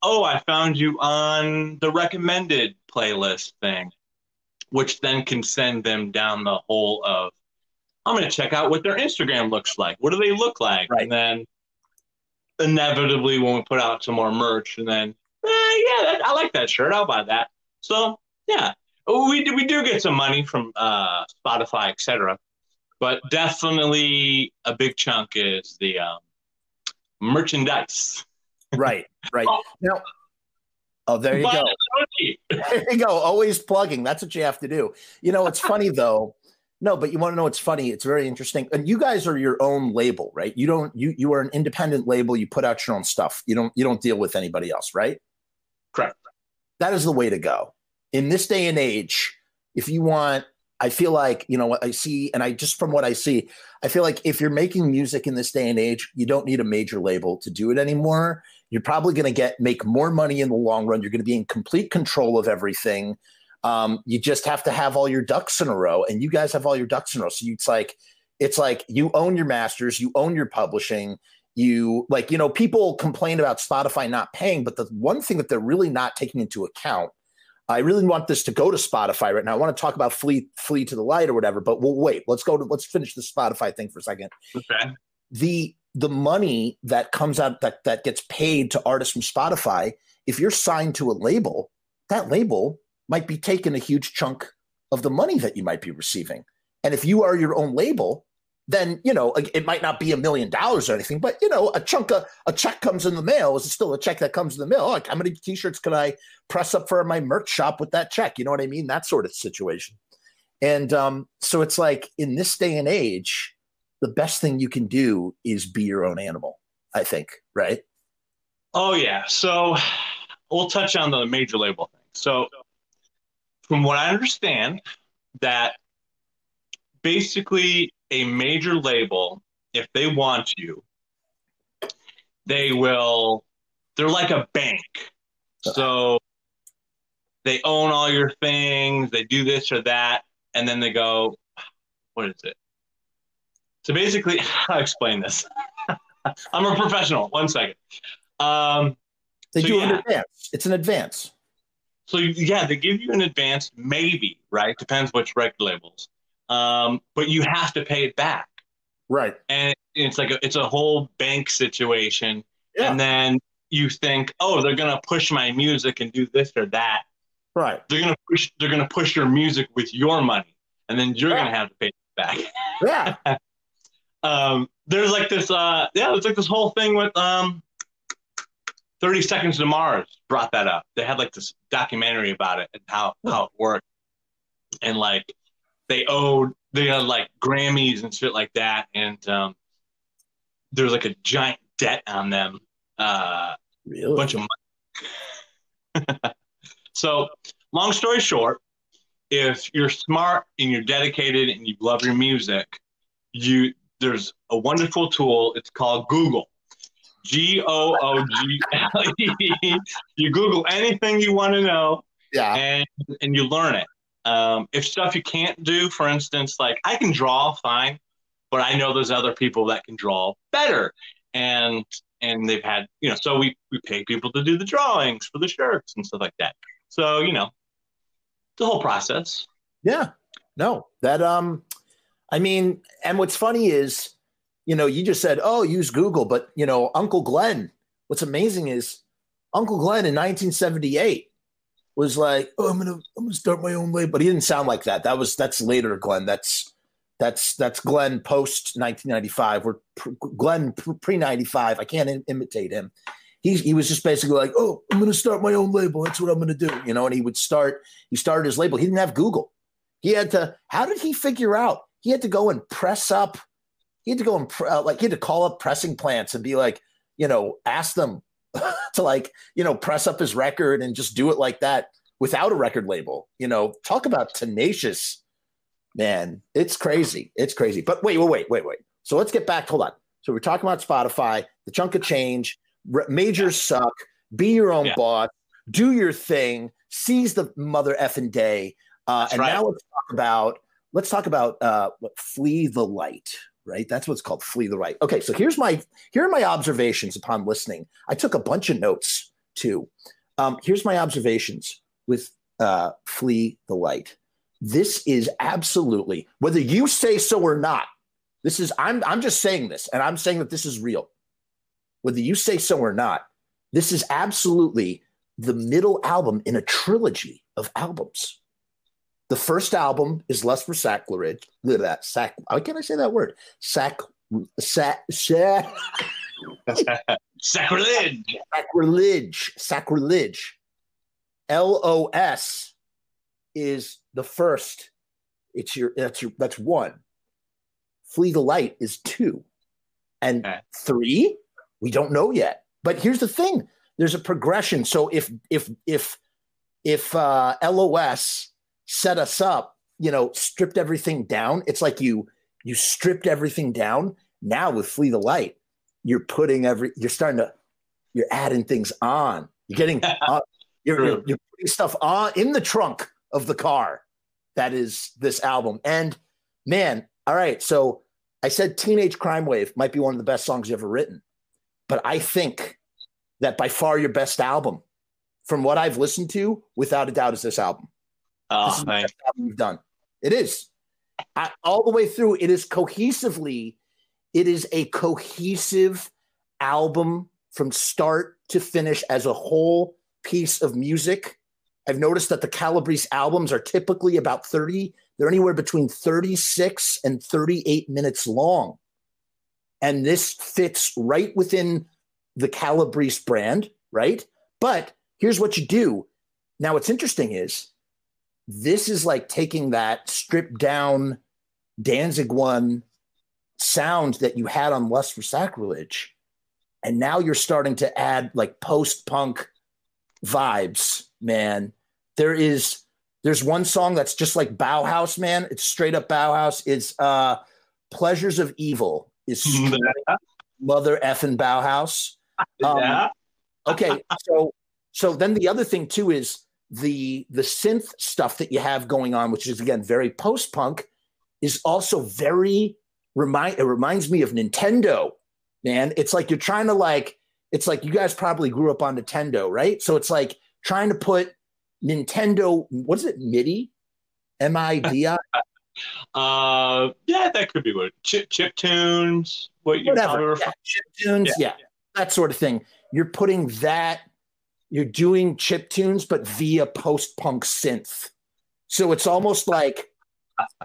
Oh, I found you on the recommended playlist thing, which then can send them down the hole of, I'm going to check out what their Instagram looks like. What do they look like? Right. And then inevitably, when we put out some more merch, and then, eh, yeah, that, I like that shirt. I'll buy that. So, yeah, we do, we do get some money from uh, Spotify, etc but definitely a big chunk is the um, merchandise. Right, right. oh. Now, oh, there you go. there you go. Always plugging. That's what you have to do. You know, it's funny though. No, but you want to know what's funny? It's very interesting. And you guys are your own label, right? You don't you you are an independent label. You put out your own stuff. You don't you don't deal with anybody else, right? Correct. That is the way to go. In this day and age, if you want I feel like, you know, what I see, and I just from what I see, I feel like if you're making music in this day and age, you don't need a major label to do it anymore. You're probably going to get make more money in the long run. You're going to be in complete control of everything. Um, you just have to have all your ducks in a row, and you guys have all your ducks in a row. So it's like, it's like you own your masters, you own your publishing. You like, you know, people complain about Spotify not paying, but the one thing that they're really not taking into account I really want this to go to Spotify right now. I want to talk about flee flee to the light or whatever, but we'll wait. Let's go to let's finish the Spotify thing for a second. Okay. The the money that comes out that that gets paid to artists from Spotify, if you're signed to a label, that label might be taking a huge chunk of the money that you might be receiving. And if you are your own label, then you know it might not be a million dollars or anything, but you know a chunk of a check comes in the mail is it still a check that comes in the mail. Like how many T-shirts can I press up for my merch shop with that check? You know what I mean? That sort of situation. And um, so it's like in this day and age, the best thing you can do is be your own animal. I think, right? Oh yeah. So we'll touch on the major label thing. So from what I understand, that basically a major label, if they want you, they will. They're like a bank. So they own all your things. They do this or that, and then they go, "What is it?" So basically, I'll explain this. I'm a professional. One second. Um, they so do yeah. an advance. It's an advance. So yeah, they give you an advance, maybe right? Depends which record labels. Um, but you have to pay it back. Right. And it's like a, it's a whole bank situation. Yeah. And then you think, oh, they're gonna push my music and do this or that. Right. They're gonna push. They're gonna push your music with your money, and then you're yeah. gonna have to pay it back. Yeah. um, there's like this. Uh, yeah, there's like this whole thing with um, 30 Seconds to Mars brought that up. They had like this documentary about it and how how it worked, and like they owed they had like Grammys and shit like that, and um, there's like a giant debt on them. Uh, really? A bunch of money. so, long story short, if you're smart and you're dedicated and you love your music, you there's a wonderful tool. It's called Google. G O O G L E. You Google anything you want to know, yeah, and and you learn it. Um, if stuff you can't do, for instance, like I can draw fine, but I know there's other people that can draw better, and and they've had you know, so we we pay people to do the drawings for the shirts and stuff like that. So you know, the whole process. Yeah, no, that um, I mean, and what's funny is, you know, you just said, oh, use Google, but you know, Uncle Glenn. What's amazing is Uncle Glenn in 1978 was like, "Oh, I'm gonna I'm gonna start my own label," but he didn't sound like that. That was that's later, Glenn. That's that's that's Glenn post 1995. We're Glenn pre 95. I can't in, imitate him. He he was just basically like, "Oh, I'm gonna start my own label. That's what I'm gonna do," you know. And he would start. He started his label. He didn't have Google. He had to. How did he figure out? He had to go and press up. He had to go and uh, like he had to call up pressing plants and be like, you know, ask them to like, you know, press up his record and just do it like that without a record label. You know, talk about tenacious, man. It's crazy. It's crazy. But wait, wait, wait, wait, wait. So let's get back. Hold on. So we're talking about Spotify, the chunk of change, majors suck, be your own yeah. boss, do your thing, seize the mother effing day. Uh, and right. now let's talk about let's talk about uh, flee the light right? That's what's called flee the right. Okay, so here's my here are my observations upon listening. I took a bunch of notes too. Um, here's my observations with uh, flee the light. This is absolutely whether you say so or not. This is I'm I'm just saying this, and I'm saying that this is real. Whether you say so or not, this is absolutely the middle album in a trilogy of albums. The first album is Lust for Sacrilege. Look at that. Sac. How can I say that word? Sac. Sac. sac sacrilege. Sacrilege. Sacrilege. L O S is the first. It's your. That's your. That's one. Flee the light is two, and okay. three. We don't know yet. But here's the thing: there's a progression. So if if if if uh, LOS set us up, you know, stripped everything down. It's like you you stripped everything down. Now with Flee the Light, you're putting every you're starting to you're adding things on. You're getting uh, you're, you're, you're putting stuff on in the trunk of the car. That is this album. And man, all right. So I said Teenage Crime Wave might be one of the best songs you've ever written. But I think that by far your best album, from what I've listened to, without a doubt, is this album. Oh, this ah, is the best album you've done. It is. I, all the way through, it is cohesively, it is a cohesive album from start to finish as a whole piece of music. I've noticed that the Calabrese albums are typically about 30, they're anywhere between 36 and 38 minutes long. And this fits right within the Calabrese brand, right? But here's what you do. Now, what's interesting is this is like taking that stripped down Danzig one sound that you had on Lust for Sacrilege, and now you're starting to add like post punk vibes, man. There is there's one song that's just like Bauhaus, man. It's straight up Bauhaus. It's uh Pleasures of Evil is mother effing Bauhaus. Um, yeah. okay, so so then the other thing too is the the synth stuff that you have going on, which is again very post punk, is also very remind. It reminds me of Nintendo, man. It's like you're trying to like. It's like you guys probably grew up on Nintendo, right? So it's like trying to put Nintendo. What is it? MIDI, M I D I. Uh, yeah, that could be what chip chip tunes. What you whatever yeah, chip tunes, yeah. yeah, that sort of thing. You're putting that. You're doing chip tunes, but via post punk synth. So it's almost like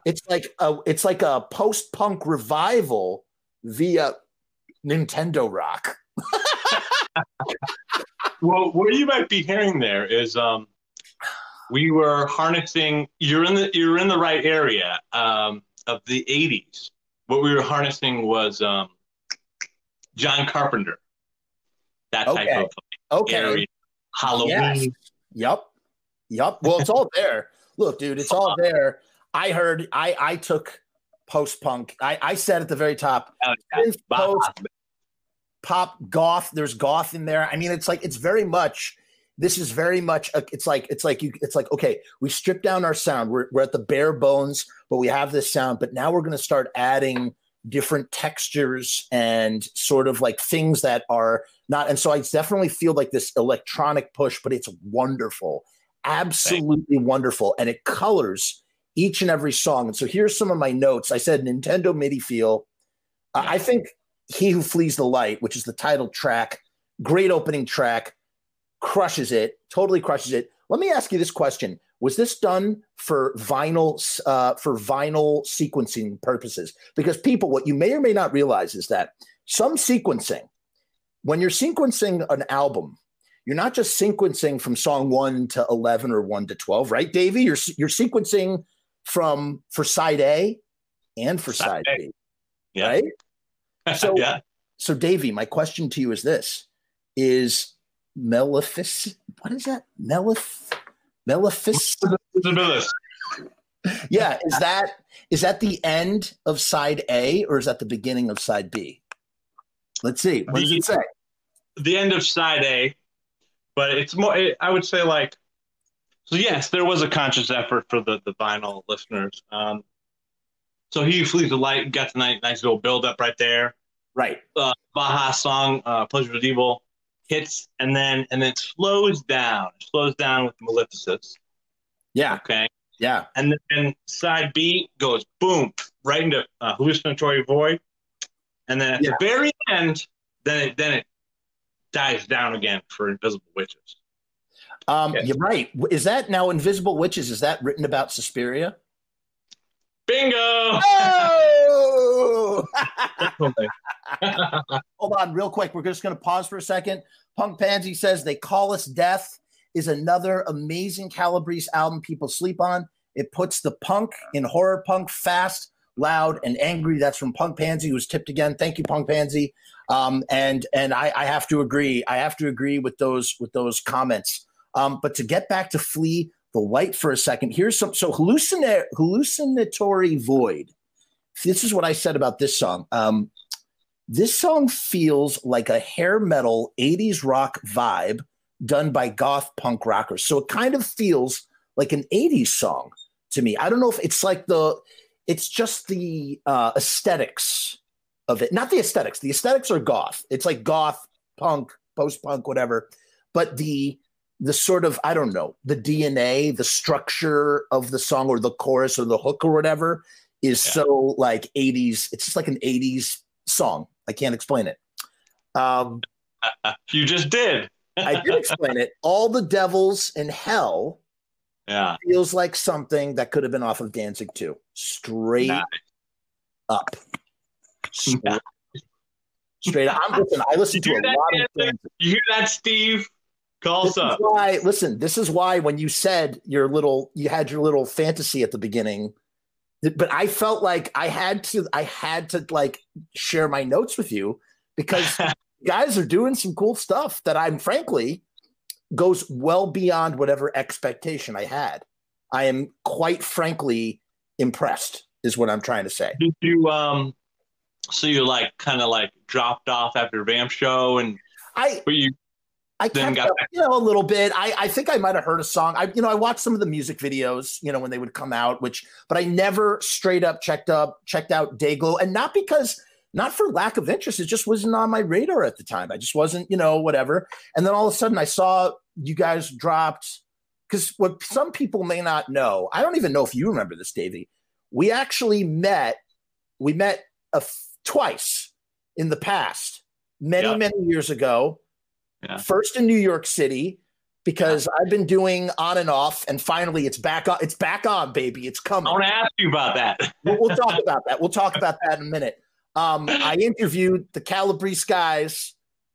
it's like a it's like a post punk revival via Nintendo rock. well, what you might be hearing there is um, we were harnessing. You're in the you're in the right area um, of the '80s. What we were harnessing was um, John Carpenter. That type okay. of okay. Halloween. Yes. Yep. Yep. Well, it's all there. Look, dude, it's all there. I heard. I I took post punk. I I said at the very top. Oh, post, pop goth. There's goth in there. I mean, it's like it's very much this is very much a, it's like it's like you it's like okay we strip down our sound we're, we're at the bare bones but we have this sound but now we're going to start adding different textures and sort of like things that are not and so i definitely feel like this electronic push but it's wonderful absolutely wonderful and it colors each and every song and so here's some of my notes i said nintendo midi feel i think he who flees the light which is the title track great opening track crushes it, totally crushes it. Let me ask you this question: Was this done for vinyl uh, for vinyl sequencing purposes? Because people, what you may or may not realize is that some sequencing, when you're sequencing an album, you're not just sequencing from song one to eleven or one to twelve, right, Davey? You're you're sequencing from for side A and for side, side B, yeah. right? So, yeah. so Davey, my question to you is this: Is Maleficent. What is that? Melef Maleficent. yeah, is that is that the end of side A or is that the beginning of side B? Let's see. What the, does it say? The end of side A, but it's more. I would say like. So yes, there was a conscious effort for the the vinyl listeners. Um, so he flees the light got the nice, nice little build up right there. Right. Uh, Bauhaus song, uh, Pleasure of Evil hits and then and then slows down. slows down with Maleficus. Yeah. Okay. Yeah. And then side B goes boom right into uh, hallucinatory void, and then at yeah. the very end, then it then it dies down again for Invisible Witches. Um, yes. You're right. Is that now Invisible Witches? Is that written about Suspiria? Bingo! Oh! Hold on, real quick. We're just going to pause for a second. Punk Pansy says They Call Us Death is another amazing Calabrese album people sleep on. It puts the punk in horror punk fast, loud, and angry. That's from Punk Pansy, was tipped again. Thank you, Punk Pansy. Um, and and I, I, have to agree. I have to agree with those with those comments. Um, but to get back to Flee the Light for a second, here's some so hallucina- hallucinatory void. This is what I said about this song. Um, this song feels like a hair metal 80s rock vibe done by goth punk rockers. So it kind of feels like an 80s song to me. I don't know if it's like the, it's just the uh, aesthetics of it. Not the aesthetics. The aesthetics are goth. It's like goth, punk, post punk, whatever. But the, the sort of, I don't know, the DNA, the structure of the song or the chorus or the hook or whatever is yeah. so like 80s. It's just like an 80s song. I can't explain it. Um, you just did. I did explain it. All the devils in hell. Yeah. Feels like something that could have been off of Danzig 2. Straight nice. up. Straight, nice. straight up. I'm listen, I listen to a lot of things. You hear that, Steve? Call this us up. Why, listen, this is why when you said your little, you had your little fantasy at the beginning but I felt like I had to I had to like share my notes with you because guys are doing some cool stuff that I'm frankly goes well beyond whatever expectation I had. I am quite frankly impressed is what I'm trying to say. Did you um so you like kind of like dropped off after Vamp show and I but you I kept up, you know, a little bit. I, I think I might have heard a song. I, you know, I watched some of the music videos, you know, when they would come out, which, but I never straight up checked up, checked out Dayglow, and not because, not for lack of interest, it just wasn't on my radar at the time. I just wasn't, you know, whatever. And then all of a sudden, I saw you guys dropped because what some people may not know, I don't even know if you remember this, Davey. We actually met, we met a, twice in the past, many, yeah. many years ago yeah. First in New York City because yeah. I've been doing on and off, and finally it's back on. It's back on, baby. It's coming. I want to ask you about that. we'll, we'll, talk about that. We'll talk about that in a minute. Um, I interviewed the Calabrese guys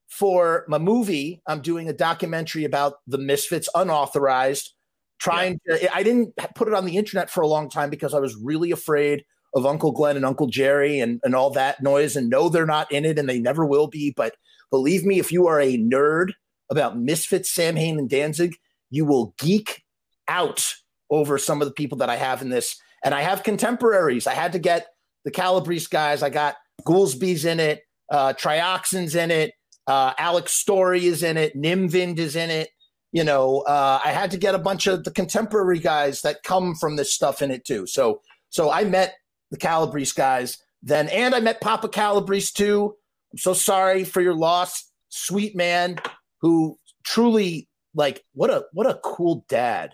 for my movie. I'm doing a documentary about the Misfits, unauthorized. Trying yeah. to, I didn't put it on the internet for a long time because I was really afraid of Uncle Glenn and Uncle Jerry and, and all that noise. And no, they're not in it and they never will be. But Believe me, if you are a nerd about Misfits, Samhain, and Danzig, you will geek out over some of the people that I have in this. And I have contemporaries. I had to get the Calabrese guys. I got Goolsby's in it, uh, Trioxin's in it, uh, Alex Story is in it, Nim Vind is in it. You know, uh, I had to get a bunch of the contemporary guys that come from this stuff in it too. So, so I met the Calabrese guys then, and I met Papa Calabrese too. I'm so sorry for your loss, sweet man who truly like what a what a cool dad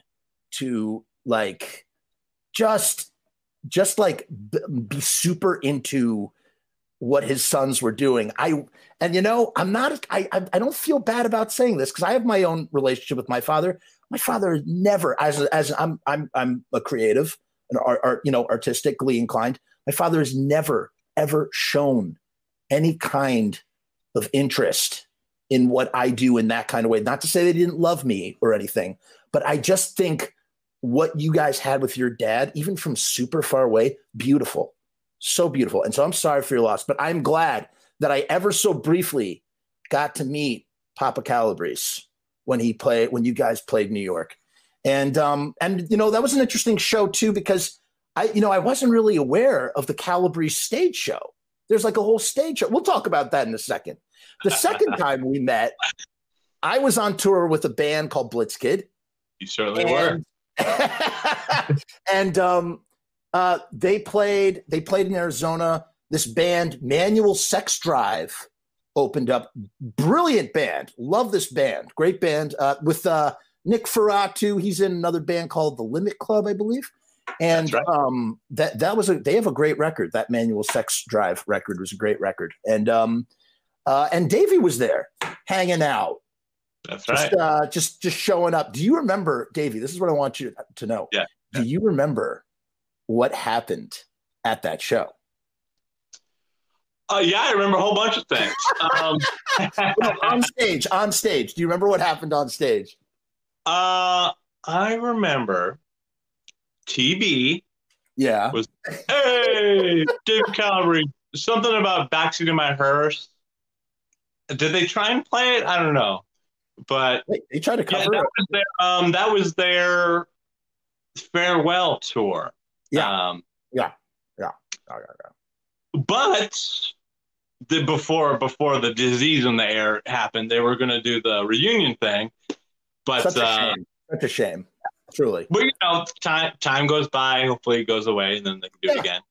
to like just just like b- be super into what his sons were doing. I and you know I'm not I I, don't feel bad about saying this because I have my own relationship with my father. My father never as as I'm I'm I'm a creative and art, art you know artistically inclined. My father has never ever shown any kind of interest in what I do in that kind of way. Not to say they didn't love me or anything, but I just think what you guys had with your dad, even from super far away, beautiful. So beautiful. And so I'm sorry for your loss, but I'm glad that I ever so briefly got to meet Papa Calabrese when he played when you guys played New York. And um and you know that was an interesting show too because I you know I wasn't really aware of the Calabrese stage show. There's like a whole stage. show. We'll talk about that in a second. The second time we met, I was on tour with a band called Blitzkid. You certainly and, were. and um, uh, they played. They played in Arizona. This band, Manual Sex Drive, opened up. Brilliant band. Love this band. Great band uh, with uh, Nick Ferratu. He's in another band called the Limit Club, I believe and right. um, that that was a they have a great record. That manual sex drive record was a great record, and um, uh, and Davey was there hanging out. That's just, right. Uh, just just showing up. Do you remember, Davey? This is what I want you to know. Yeah. Do you remember what happened at that show? Uh, yeah, I remember a whole bunch of things. Um, on stage, on stage. Do you remember what happened on stage? Uh, I remember TB. Yeah. Was hey, Dave Calabrese. Something about backseat of my hearse. Did they try and play it? I don't know, but Wait, they tried to cover yeah, that Was their, um, that was their farewell tour. Yeah. Um, yeah. Yeah. Yeah. yeah. But the before before the disease in the air happened, they were going to do the reunion thing. But such a uh, shame. Such a shame. Truly. But you know, time time goes by. Hopefully, it goes away, and then they can do yeah. it again.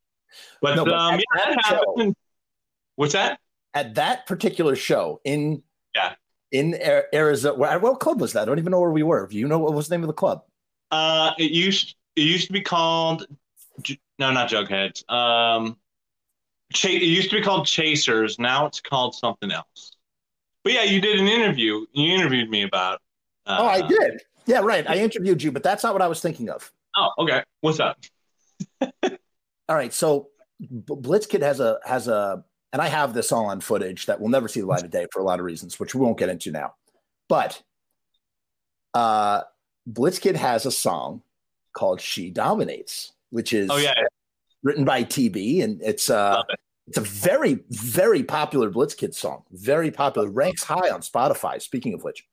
But, no, but um, yeah, that happened. What's that? At that particular show in yeah in Arizona, what club was that? I don't even know where we were. Do you know what was the name of the club? Uh, it used it used to be called no, not Jugheads. Um, Ch- it used to be called Chasers. Now it's called something else. But yeah, you did an interview. You interviewed me about. Uh, oh, I did. Yeah, right. I interviewed you, but that's not what I was thinking of. Oh, okay. What's up? all right. So Blitzkid has a has a, and I have this all on footage that we'll never see the light of day for a lot of reasons, which we won't get into now. But uh, Blitzkid has a song called "She Dominates," which is oh yeah, written by TB, and it's uh, it. it's a very very popular Blitz Blitzkid song. Very popular, ranks high on Spotify. Speaking of which,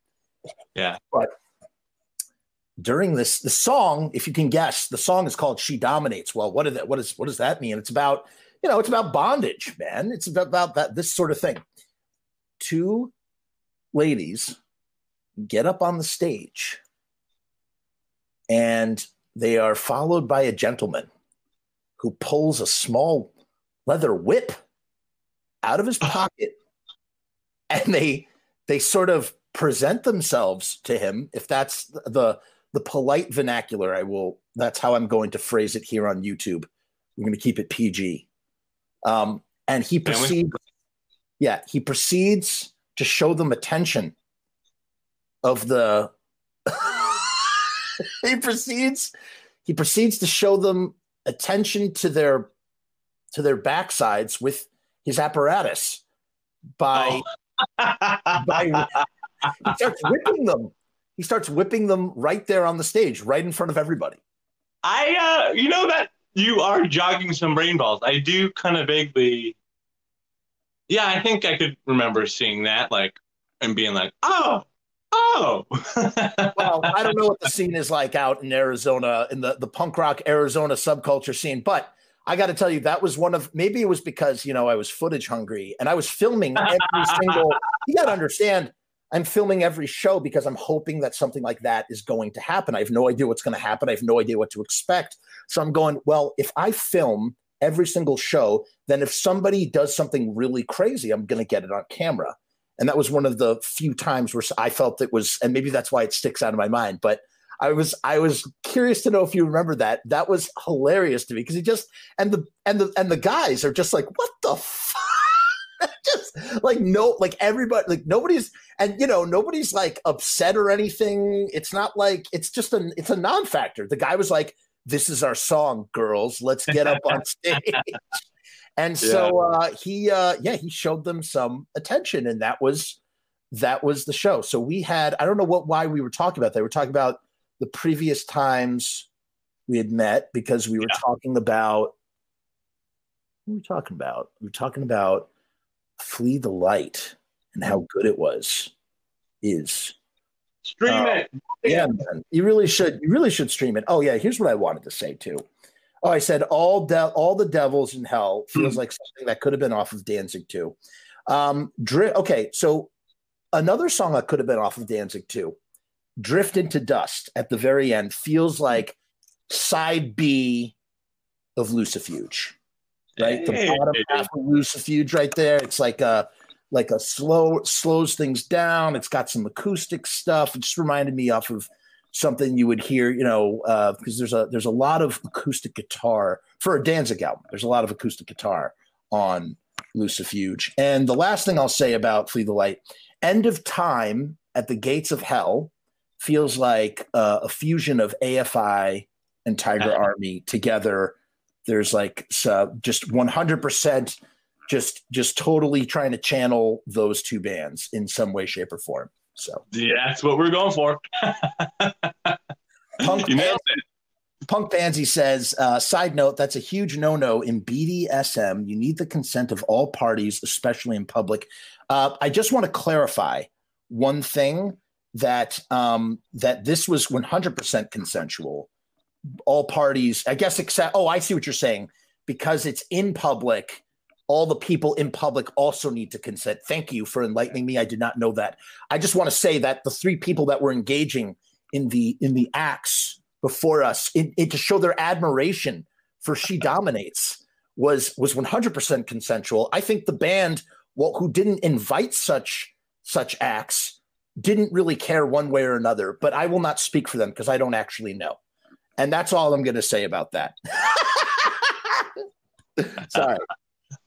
yeah. But during this the song, if you can guess, the song is called "She Dominates." Well, what, that, what, is, what does that mean? It's about you know it's about bondage, man. It's about, about that this sort of thing. Two ladies get up on the stage and they are followed by a gentleman who pulls a small leather whip out of his pocket and they they sort of present themselves to him if that's the the polite vernacular i will that's how i'm going to phrase it here on youtube. I'm going to keep it pg um, and he proceeds yeah he proceeds to show them attention of the he proceeds he proceeds to show them attention to their to their backsides with his apparatus by oh. by he starts whipping them. He starts whipping them right there on the stage right in front of everybody. I uh you know that you are jogging some brain balls. I do kind of vaguely yeah i think i could remember seeing that like and being like oh Oh. well, I don't know what the scene is like out in Arizona in the, the punk rock Arizona subculture scene, but I got to tell you, that was one of maybe it was because, you know, I was footage hungry and I was filming every single. You got to understand, I'm filming every show because I'm hoping that something like that is going to happen. I have no idea what's going to happen. I have no idea what to expect. So I'm going, well, if I film every single show, then if somebody does something really crazy, I'm going to get it on camera. And that was one of the few times where I felt it was, and maybe that's why it sticks out of my mind. But I was I was curious to know if you remember that. That was hilarious to me because he just and the and the and the guys are just like, what the fuck? just like no like everybody like nobody's and you know nobody's like upset or anything it's not like it's just a it's a non-factor the guy was like this is our song girls let's get up on stage and yeah. so uh, he, uh, yeah, he showed them some attention, and that was that was the show. So we had, I don't know what why we were talking about that. We were talking about the previous times we had met because we were yeah. talking about what were we talking about? We were talking about Flee the Light and how good it was. Is stream uh, it. Yeah, man. You really should. You really should stream it. Oh yeah, here's what I wanted to say too. Oh, I said all de- all the devils in hell feels mm. like something that could have been off of Danzig 2. Um, dri- okay, so another song that could have been off of Danzig 2, Drift into Dust at the very end feels like side B of Lucifuge. Right? The bottom half of Lucifuge right there. It's like a like a slow slows things down. It's got some acoustic stuff. It just reminded me off of something you would hear, you know, because uh, there's a there's a lot of acoustic guitar for a Danzig album. There's a lot of acoustic guitar on Lucifuge. And the last thing I'll say about Flee the Light, End of Time at the Gates of Hell feels like uh, a fusion of AFI and Tiger uh-huh. Army together. There's like uh, just 100% just just totally trying to channel those two bands in some way shape or form. So yeah, that's what we're going for. Punk, Pansy, Punk Pansy says, uh, side note, that's a huge no-no in BDSM. You need the consent of all parties, especially in public. Uh, I just want to clarify one thing that um, that this was 100% consensual. All parties, I guess, except oh, I see what you're saying. Because it's in public, all the people in public also need to consent. Thank you for enlightening me. I did not know that. I just want to say that the three people that were engaging in the in the acts before us, in, to show their admiration for "She Dominates," was was 100% consensual. I think the band, well, who didn't invite such such acts, didn't really care one way or another. But I will not speak for them because I don't actually know. And that's all I'm going to say about that. Sorry.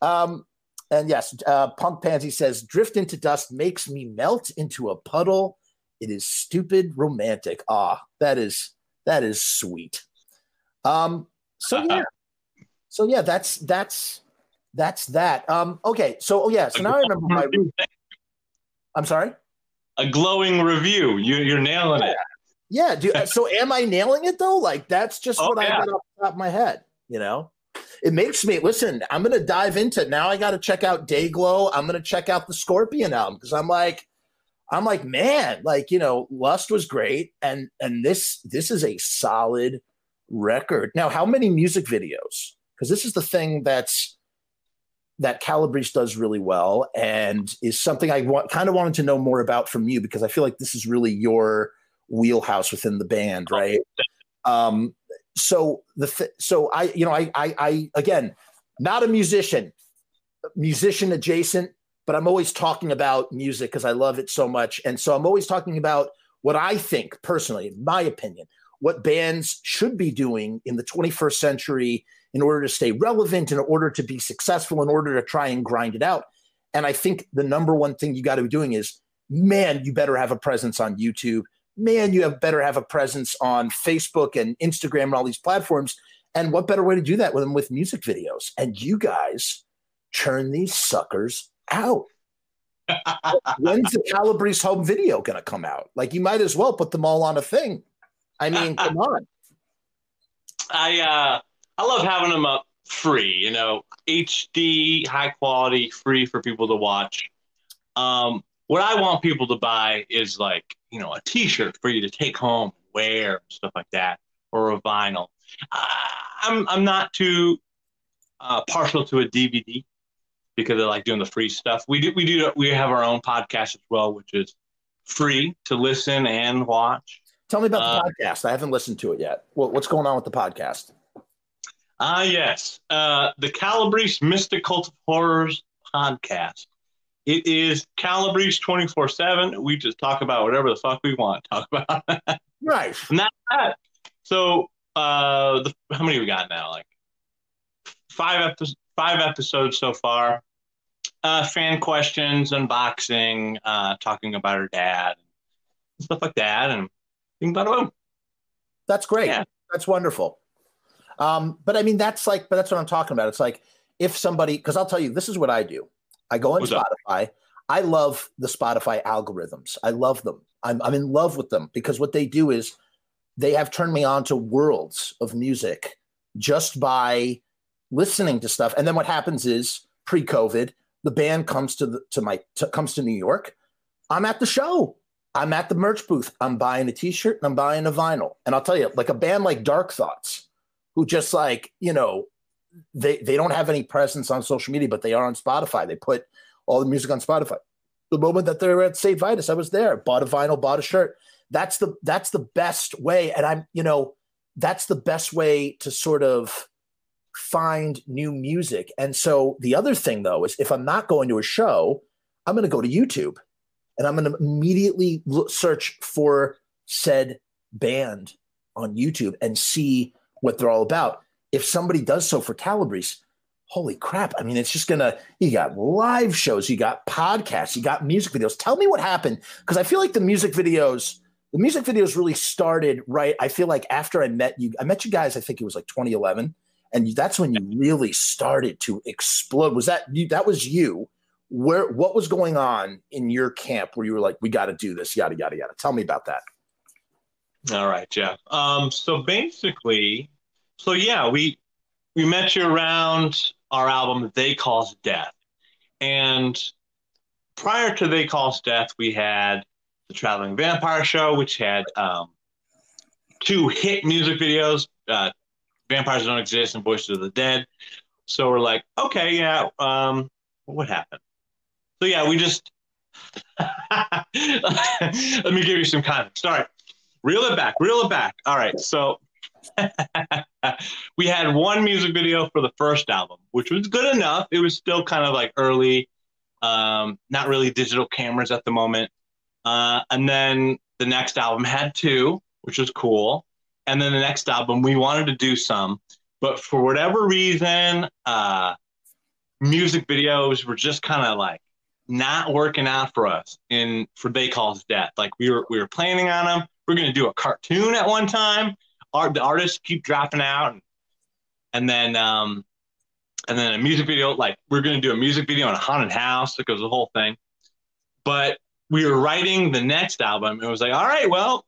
Um, and yes, uh, Punk Pansy says, "Drift into dust makes me melt into a puddle. It is stupid romantic. Ah, that is that is sweet." Um, so yeah, so yeah, that's that's that's that. Um, okay, so oh yeah, so now I remember my. I'm sorry. A glowing review. You, you're nailing yeah. it. Yeah. Do, so am I nailing it though? Like that's just oh, what yeah. I got off the top of my head. You know. It makes me listen. I'm gonna dive into now. I got to check out Dayglow. I'm gonna check out the Scorpion album because I'm like, I'm like, man, like you know, Lust was great, and and this this is a solid record. Now, how many music videos? Because this is the thing that's that Calabrese does really well, and is something I want kind of wanted to know more about from you because I feel like this is really your wheelhouse within the band, right? Um, so the so I you know I I, I again not a musician, musician adjacent, but I'm always talking about music because I love it so much, and so I'm always talking about what I think personally, my opinion, what bands should be doing in the 21st century in order to stay relevant, in order to be successful, in order to try and grind it out. And I think the number one thing you got to be doing is, man, you better have a presence on YouTube man, you have better have a presence on Facebook and Instagram and all these platforms. And what better way to do that than with music videos? And you guys churn these suckers out. When's the Calabrese home video going to come out? Like, you might as well put them all on a thing. I mean, come on. I uh, I love having them up free. You know, HD, high quality, free for people to watch. Um, what I want people to buy is like you know, a T-shirt for you to take home, wear, stuff like that, or a vinyl. Uh, I'm I'm not too uh, partial to a DVD because I like doing the free stuff. We do we do we have our own podcast as well, which is free to listen and watch. Tell me about uh, the podcast. I haven't listened to it yet. what's going on with the podcast? Ah, yes, uh, the Calabrese Mystic Cult of Horrors podcast. It is Calabrese 24 7. We just talk about whatever the fuck we want to talk about. right. And that's that. So, uh, the, how many we got now? Like five, epi- five episodes so far. Uh, fan questions, unboxing, uh, talking about her dad, stuff like that. And think about it. That's great. Yeah. That's wonderful. Um, but I mean, that's like, but that's what I'm talking about. It's like if somebody, because I'll tell you, this is what I do. I go on What's Spotify. Up? I love the Spotify algorithms. I love them. I'm, I'm in love with them because what they do is they have turned me on to worlds of music just by listening to stuff. And then what happens is pre-COVID, the band comes to the, to my to, comes to New York. I'm at the show. I'm at the merch booth. I'm buying a T-shirt and I'm buying a vinyl. And I'll tell you, like a band like Dark Thoughts, who just like you know they they don't have any presence on social media, but they are on Spotify. They put all the music on Spotify. The moment that they're at St. Vitus, I was there, bought a vinyl, bought a shirt. That's the that's the best way. And I'm, you know, that's the best way to sort of find new music. And so the other thing though is if I'm not going to a show, I'm going to go to YouTube and I'm going to immediately look, search for said band on YouTube and see what they're all about if somebody does so for Calabrese, holy crap. I mean, it's just gonna, you got live shows, you got podcasts, you got music videos. Tell me what happened. Cause I feel like the music videos, the music videos really started right. I feel like after I met you, I met you guys, I think it was like 2011. And that's when you really started to explode. Was that you? That was you. Where what was going on in your camp where you were like, we got to do this, yada yada yada. Tell me about that. All right, Jeff. Um, so basically, so yeah, we we met you around our album They Call Us Death. And prior to They Call Us Death, we had the Traveling Vampire Show, which had um, two hit music videos, uh, Vampires Don't Exist and Voices of the Dead. So we're like, okay, yeah, um, what happened? So yeah, we just let me give you some context. All right, reel it back, reel it back. All right, so we had one music video for the first album, which was good enough. It was still kind of like early, um, not really digital cameras at the moment. Uh, and then the next album had two, which was cool. And then the next album, we wanted to do some, but for whatever reason, uh, music videos were just kind of like not working out for us in for They Call Us Death. Like we were we were planning on them. We are gonna do a cartoon at one time, art the artists keep dropping out and, and then um and then a music video like we're going to do a music video on a haunted house it goes the whole thing but we were writing the next album and it was like all right well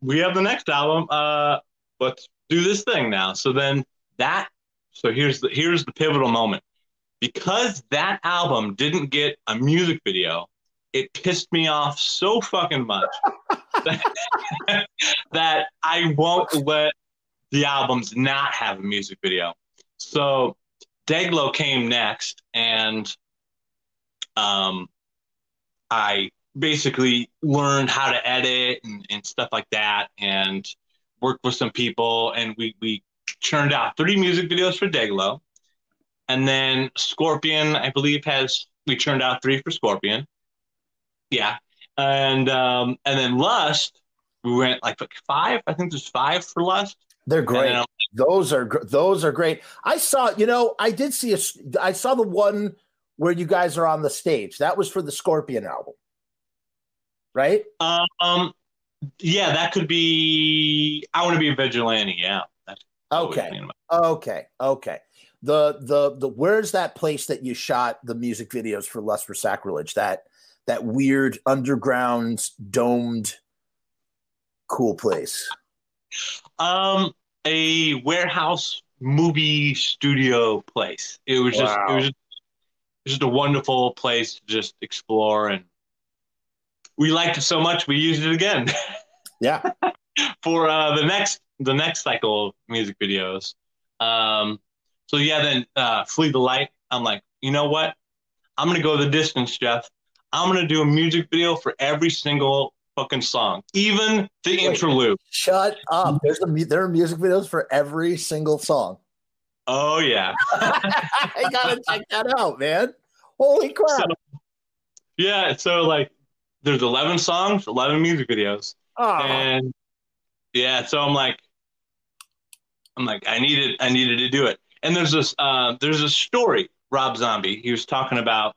we have the next album uh let's do this thing now so then that so here's the here's the pivotal moment. Because that album didn't get a music video, it pissed me off so fucking much that, that I won't let the albums not have a music video. So Dayglow came next, and um, I basically learned how to edit and, and stuff like that, and worked with some people, and we we churned out three music videos for Dayglow, and then Scorpion, I believe, has we churned out three for Scorpion. Yeah, and um, and then Lust, we went like, five. I think there's five for Lust. They're great. those are those are great. I saw, you know, I did see a. I saw the one where you guys are on the stage. That was for the Scorpion album, right? Um, yeah, that could be. I want to be a vigilante. Yeah. okay. Okay. Okay. The the the where's that place that you shot the music videos for Lust for Sacrilege? That that weird underground domed cool place. Um, a warehouse movie studio place. It was just it was just, just a wonderful place to just explore and we liked it so much we used it again. Yeah. For uh, the next the next cycle of music videos. Um, so yeah, then uh, Flee the Light. I'm like, you know what? I'm gonna go the distance, Jeff. I'm gonna do a music video for every single fucking song, even the Wait, interlude. Shut up! There's a there are music videos for every single song. Oh yeah, I gotta check that out, man. Holy crap! So, yeah, so like, there's 11 songs, 11 music videos, oh. and yeah, so I'm like, I'm like, I needed, I needed to do it. And there's this, uh, there's a story. Rob Zombie, he was talking about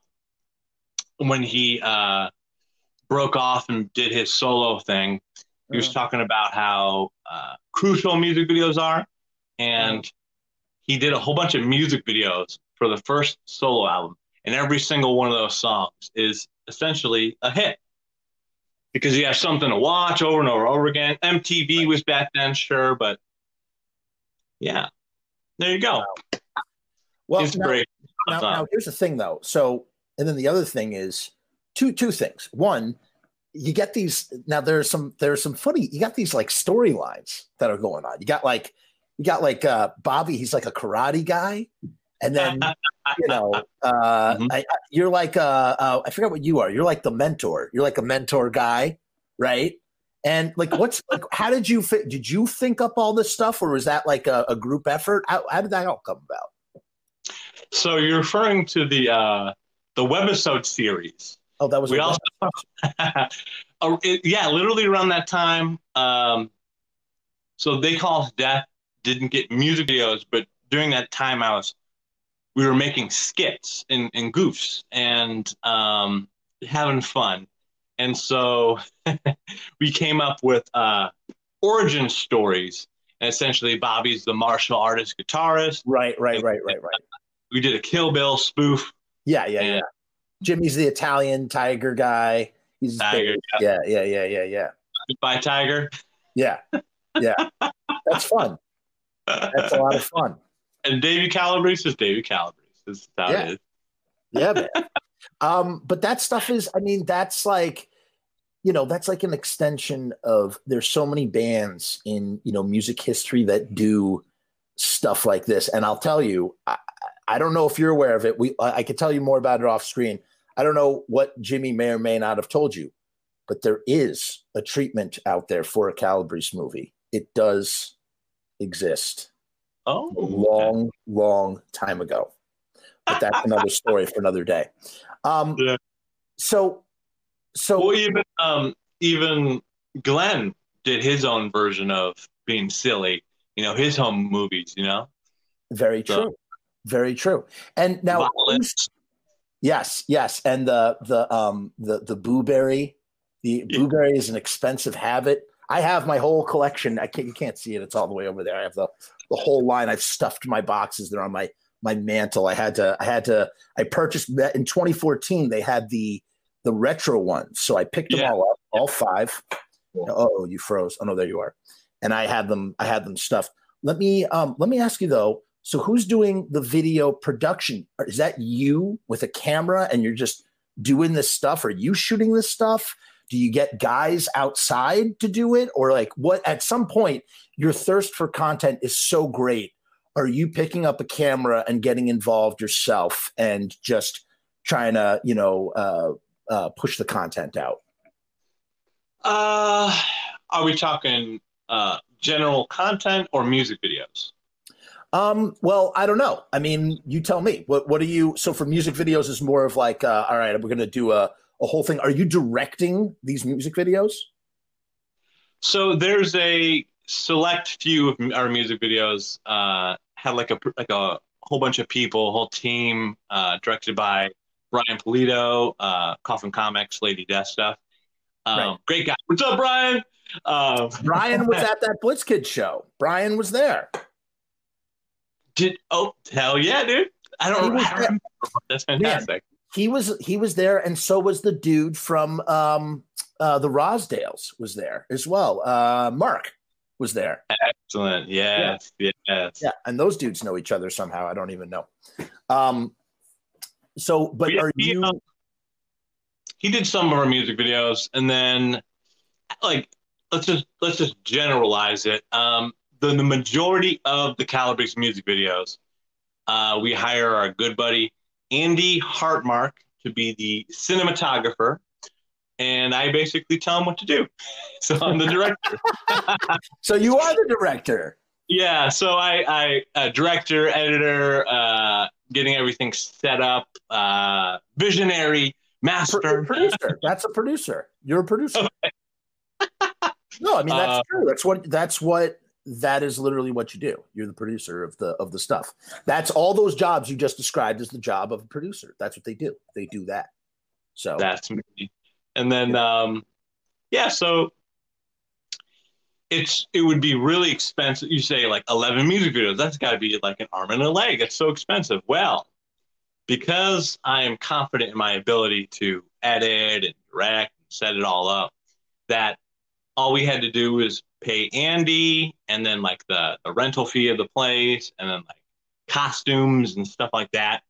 when he uh, broke off and did his solo thing, he was uh-huh. talking about how uh, crucial music videos are, and uh-huh. he did a whole bunch of music videos for the first solo album, and every single one of those songs is essentially a hit because you have something to watch over and over and over again. MTV was back then, sure, but yeah, there you go. Well, now. Now, now, here's the thing, though. So and then the other thing is two two things. One, you get these now there's some there's some funny you got these like storylines that are going on. You got like you got like uh Bobby, he's like a karate guy. And then you know, uh, mm-hmm. I, I, you're like uh, uh, I forgot what you are. You're like the mentor. You're like a mentor guy, right? And like, what's like? How did you fit? Did you think up all this stuff, or was that like a, a group effort? How, how, did that all come about? So you're referring to the uh, the webisode series. Oh, that was we also, it, yeah, literally around that time. Um, so they call death didn't get music videos, but during that time, I was we were making skits and, and goofs and um, having fun, and so we came up with uh, origin stories. And essentially, Bobby's the martial artist guitarist. Right, right, right, right, right. We did a Kill Bill spoof yeah, yeah, yeah. Jimmy's the Italian tiger guy. He's tiger, yeah. yeah, yeah, yeah, yeah, yeah. Goodbye, Tiger. Yeah, yeah. That's fun. That's a lot of fun. And Davey Calabrese is Davey Calabrese. Is how yeah. it is. Yeah, man. um, but that stuff is, I mean, that's like, you know, that's like an extension of there's so many bands in, you know, music history that do stuff like this. And I'll tell you, I, I don't know if you're aware of it. We I could tell you more about it off screen. I don't know what Jimmy may or may not have told you, but there is a treatment out there for a Calabrese movie. It does exist. Oh, a long, long time ago. But that's another story for another day. Um, yeah. So, so well, even um, even Glenn did his own version of being silly. You know, his home movies. You know, very so. true. Very true. And now, yes, yes, and the the um the the blueberry, the yeah. blueberry is an expensive habit. I have my whole collection. I can't you can't see it. It's all the way over there. I have the the whole line. I've stuffed my boxes. They're on my my mantle. I had to I had to I purchased that in 2014. They had the the retro ones, so I picked them yeah. all up, all five. Oh, you froze. Oh no, there you are. And I had them. I had them stuffed. Let me um let me ask you though So who's doing the video production? Is that you with a camera and you're just doing this stuff? Are you shooting this stuff? Do you get guys outside to do it? Or like what at some point your thirst for content is so great. Are you picking up a camera and getting involved yourself and just trying to, you know, uh, uh, push the content out? Uh, are we talking uh, general content or music videos? Um, well, I don't know. I mean, you tell me. What what are you? So for music videos, is more of like, uh, all right, we're going to do a a whole thing. Are you directing these music videos? So there's a select few of our music videos. Uh, had like a like a whole bunch of people, whole team, uh, directed by Brian Pulido, uh, Coffin Comics, Lady Death stuff. Um, right. Great guy. What's up, Brian? Uh, Brian was at that Blitzkid show. Brian was there. Did oh hell yeah, dude! I don't, I don't remember. That's fantastic. He was he was there, and so was the dude from um, uh, the Rosdales was there as well. Uh, Mark was there. Excellent. Yes. Yeah. Yes. Yeah, and those dudes know each other somehow. I don't even know. Um, so, but are he, you? Uh, he did some of our music videos, and then like let's just let's just generalize it. Um, the, the majority of the Calabrese music videos, uh, we hire our good buddy Andy Hartmark to be the cinematographer, and I basically tell him what to do. So I'm the director. so you are the director. Yeah. So I, I uh, director, editor, uh, getting everything set up, uh, visionary, master, Pro- producer. That's a producer. You're a producer. no, I mean that's uh, true. That's what that's what that is literally what you do. You're the producer of the of the stuff. That's all those jobs you just described as the job of a producer. That's what they do. They do that. So that's me. And then yeah. um yeah, so it's it would be really expensive. You say like 11 music videos. That's got to be like an arm and a leg. It's so expensive. Well, because I am confident in my ability to edit and direct and set it all up, that all we had to do was pay Andy and then like the, the rental fee of the place and then like costumes and stuff like that.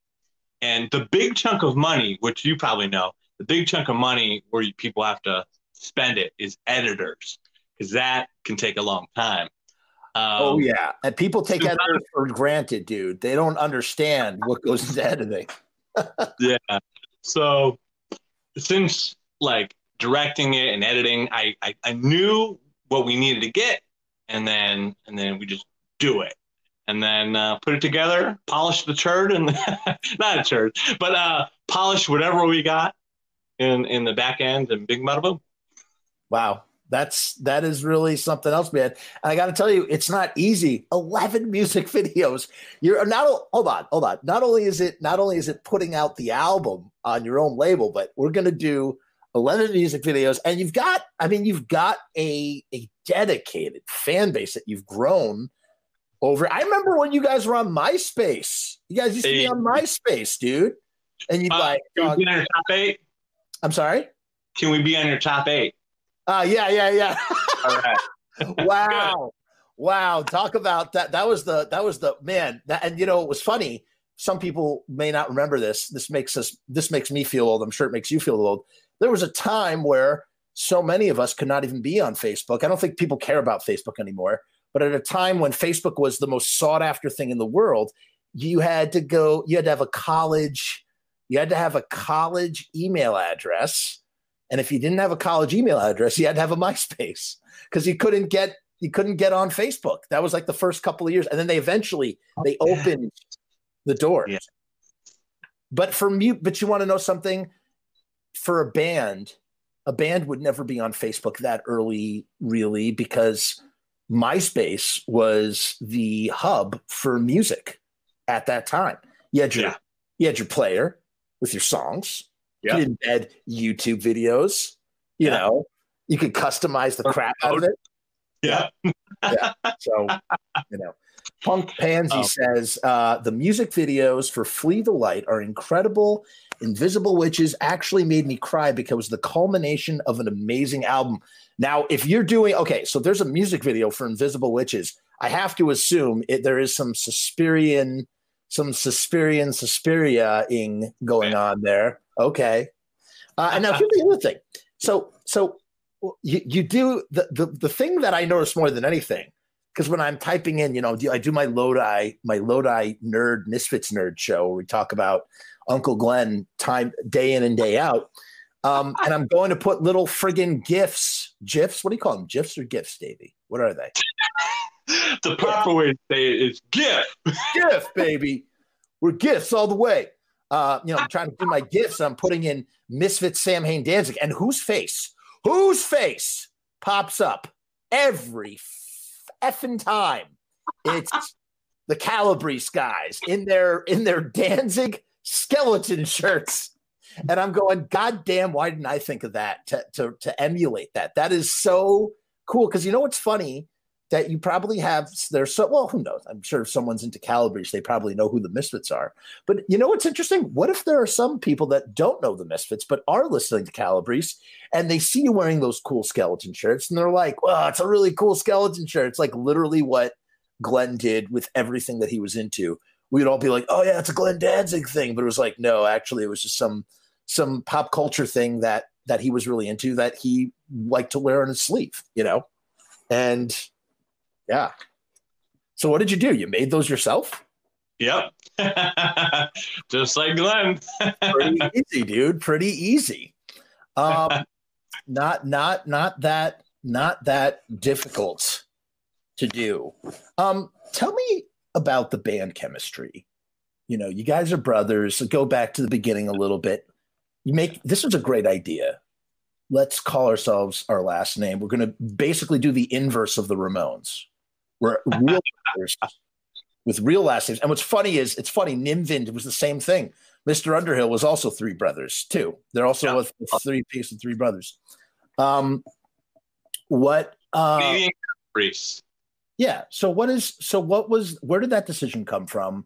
And the big chunk of money, which you probably know, the big chunk of money where you, people have to spend it is editors because that can take a long time. Um, oh yeah, and people take editors for granted, dude. They don't understand what goes into editing. yeah. So since like directing it and editing, I, I I knew what we needed to get, and then and then we just do it, and then uh, put it together, polish the turd, and not a turd, but uh, polish whatever we got in in the back end, and big bada boom. Wow, that's that is really something else, man. And I got to tell you, it's not easy. Eleven music videos. You're not. Hold on, hold on. Not only is it not only is it putting out the album on your own label, but we're gonna do 11 music videos and you've got i mean you've got a a dedicated fan base that you've grown over. I remember when you guys were on myspace. You guys used to be on myspace dude. And you'd uh, like can we be on your top eight? I'm sorry? Can we be on your top eight? Uh yeah yeah yeah. All right. Wow. Wow. Talk about that. That was the that was the man that, and you know it was funny. Some people may not remember this. This makes us this makes me feel old. I'm sure it makes you feel old there was a time where so many of us could not even be on Facebook. I don't think people care about Facebook anymore. But at a time when Facebook was the most sought after thing in the world, you had to go, you had to have a college, you had to have a college email address. And if you didn't have a college email address, you had to have a MySpace because you couldn't get you couldn't get on Facebook. That was like the first couple of years. And then they eventually they oh, opened the doors. Yeah. But for me, but you want to know something? For a band, a band would never be on Facebook that early, really, because MySpace was the hub for music at that time. You had your, yeah. you had your player with your songs. Yeah. You could embed YouTube videos. You yeah. know, you could customize the crap out of it. Yeah. yeah. So, you know, Punk Pansy oh. says uh, the music videos for Flee the Light are incredible. Invisible Witches actually made me cry because it was the culmination of an amazing album. Now, if you're doing okay, so there's a music video for Invisible Witches. I have to assume it, there is some Suspirian, some Suspirian Suspiria-ing going on there. Okay. Uh, and now here's the other thing. So, so you, you do the, the, the thing that I notice more than anything, because when I'm typing in, you know, I do my Lodi, my Lodi nerd Misfits nerd show where we talk about Uncle Glenn time day in and day out. Um, and I'm going to put little friggin' gifs, gifs. What do you call them? Gifs or gifs, Davey? What are they? the proper way to say it is gif. gif, baby. We're gifs all the way. Uh, you know, I'm trying to do my gifs. I'm putting in Misfit Samhain Danzig. And whose face? Whose face pops up every effing time? It's the Calabrese guys in their in their Danzig skeleton shirts. And I'm going, God damn, why didn't I think of that to, to, to emulate that? That is so cool. Because you know what's funny? That you probably have, there's so, well, who knows? I'm sure if someone's into Calabrese, they probably know who the Misfits are. But you know what's interesting? What if there are some people that don't know the Misfits, but are listening to Calabrese and they see you wearing those cool skeleton shirts and they're like, well, it's a really cool skeleton shirt. It's like literally what Glenn did with everything that he was into we'd all be like, "Oh yeah, it's a Glenn Danzig thing," but it was like, no, actually, it was just some some pop culture thing that that he was really into that he liked to wear on his sleeve, you know, and yeah. So what did you do? You made those yourself? Yep, just like Glenn. Pretty easy, dude. Pretty easy. Um, not not not that not that difficult to do. Um, tell me about the band chemistry. You know, you guys are brothers. So go back to the beginning a little bit. You make this was a great idea. Let's call ourselves our last name. We're going to basically do the inverse of the Ramones. We're real brothers with real last names. And what's funny is it's funny. Nim Vind was the same thing. Mr. Underhill was also three brothers too. They're also yeah. a, a three piece of three brothers. Um, what? Uh. Yeah. So what is so what was where did that decision come from?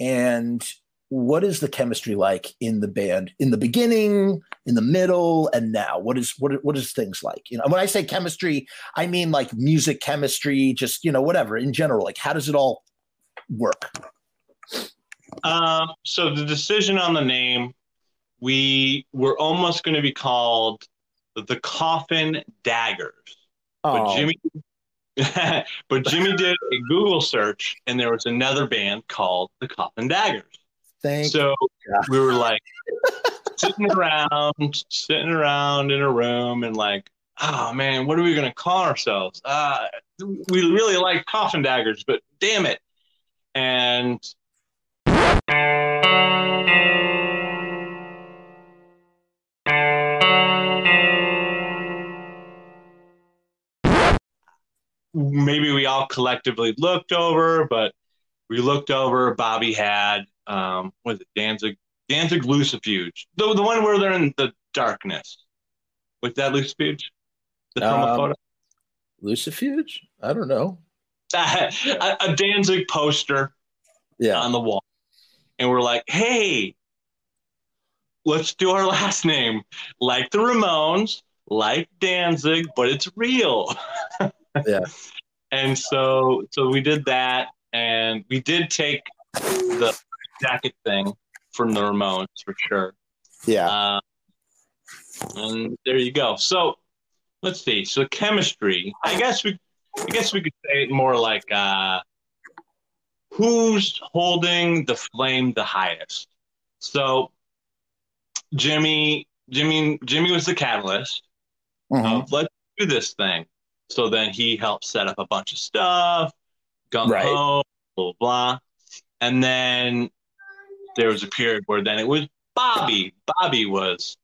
And what is the chemistry like in the band in the beginning, in the middle, and now? What is what what is things like? You know, when I say chemistry, I mean like music chemistry, just you know, whatever in general. Like how does it all work? Um, so the decision on the name, we were almost going to be called the Coffin Daggers. Oh. But Jimmy but Jimmy did a Google search, and there was another band called the Coffin Daggers. Thank so God. we were like sitting around, sitting around in a room, and like, oh man, what are we gonna call ourselves? Uh, we really like Coffin Daggers, but damn it! And maybe we all collectively looked over, but we looked over. Bobby had um, was it Danzig Danzig Lucifuge, the the one where they're in the darkness. Was that Lucifuge? The promo um, photo. Lucifuge? I don't know. a, a Danzig poster. Yeah. On the wall, and we're like, hey. Let's do our last name like the Ramones, like Danzig, but it's real. yeah. And so so we did that and we did take the jacket thing from the Ramones for sure. Yeah. Uh, and there you go. So let's see. So chemistry. I guess we I guess we could say it more like uh, who's holding the flame the highest. So Jimmy Jimmy Jimmy was the catalyst. Mm-hmm. let's do this thing. So then he helped set up a bunch of stuff, gung right. ho, blah, blah. And then there was a period where then it was Bobby. Bobby was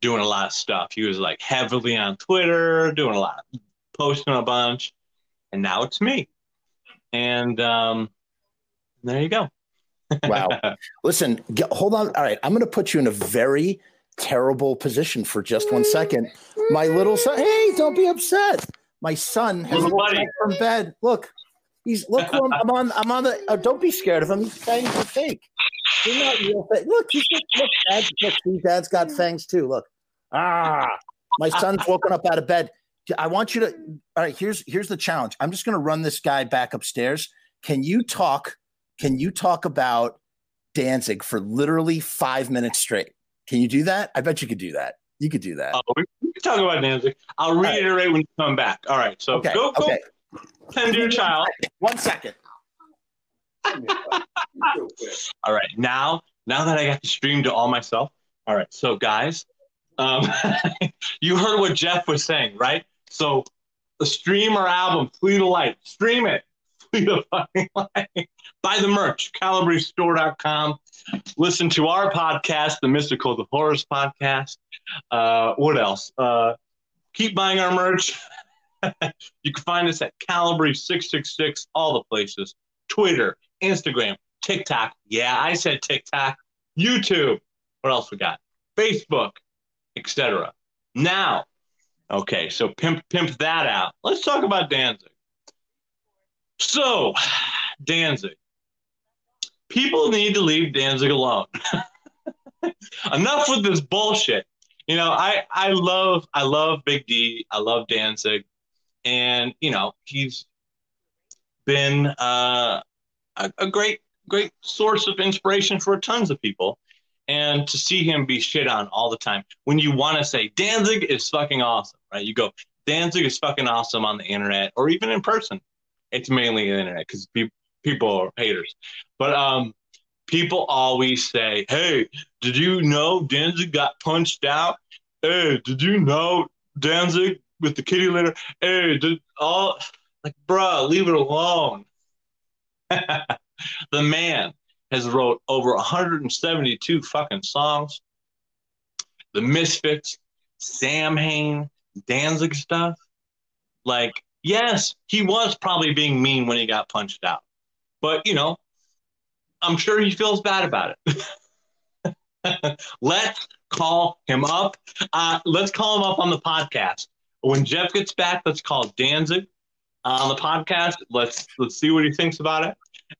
doing a lot of stuff. He was like heavily on Twitter, doing a lot, posting a bunch. And now it's me. And um, there you go. wow. Listen, get, hold on. All right. I'm going to put you in a very terrible position for just one second. My little son, hey, don't be upset. My son has woken up from bed. Look, he's look. I'm, I'm, on. I'm on the. Oh, don't be scared of him. He's fangs are fake. They're not real fake. Look, he's look. Dad, look, Dad's got fangs too. Look. Ah, my son's woken up out of bed. I want you to. All right, here's here's the challenge. I'm just going to run this guy back upstairs. Can you talk? Can you talk about Danzig for literally five minutes straight? Can you do that? I bet you could do that. You could do that. Oh, we, can talk about Danzig. I'll reiterate right. when you come back. All right. So okay, go, go. Okay. Tend to your child. One second. all right. Now, now that I got the stream to all myself. All right. So, guys, um, you heard what Jeff was saying, right? So, the stream or album, Flee the Light, stream it. Buy the merch, calabrestore.com. Listen to our podcast, the Mystical, the Horrors podcast. Uh, what else? Uh, keep buying our merch. you can find us at Calabrese666, all the places Twitter, Instagram, TikTok. Yeah, I said TikTok. YouTube. What else we got? Facebook, etc. Now, okay, so pimp pimp that out. Let's talk about Danzig. So, Danzig. People need to leave Danzig alone. Enough with this bullshit. You know, I I love I love Big D. I love Danzig, and you know he's been uh, a, a great great source of inspiration for tons of people. And to see him be shit on all the time, when you want to say Danzig is fucking awesome, right? You go Danzig is fucking awesome on the internet or even in person. It's mainly the internet because pe- people are haters. But um, people always say, "Hey, did you know Danzig got punched out? Hey, did you know Danzig with the kitty litter? Hey, did all like, bruh, leave it alone." the man has wrote over 172 fucking songs. The Misfits, Samhain, Danzig stuff. Like, yes, he was probably being mean when he got punched out. But, you know, I'm sure he feels bad about it. let's call him up. Uh, let's call him up on the podcast. When Jeff gets back, let's call Danzig on the podcast. Let's let's see what he thinks about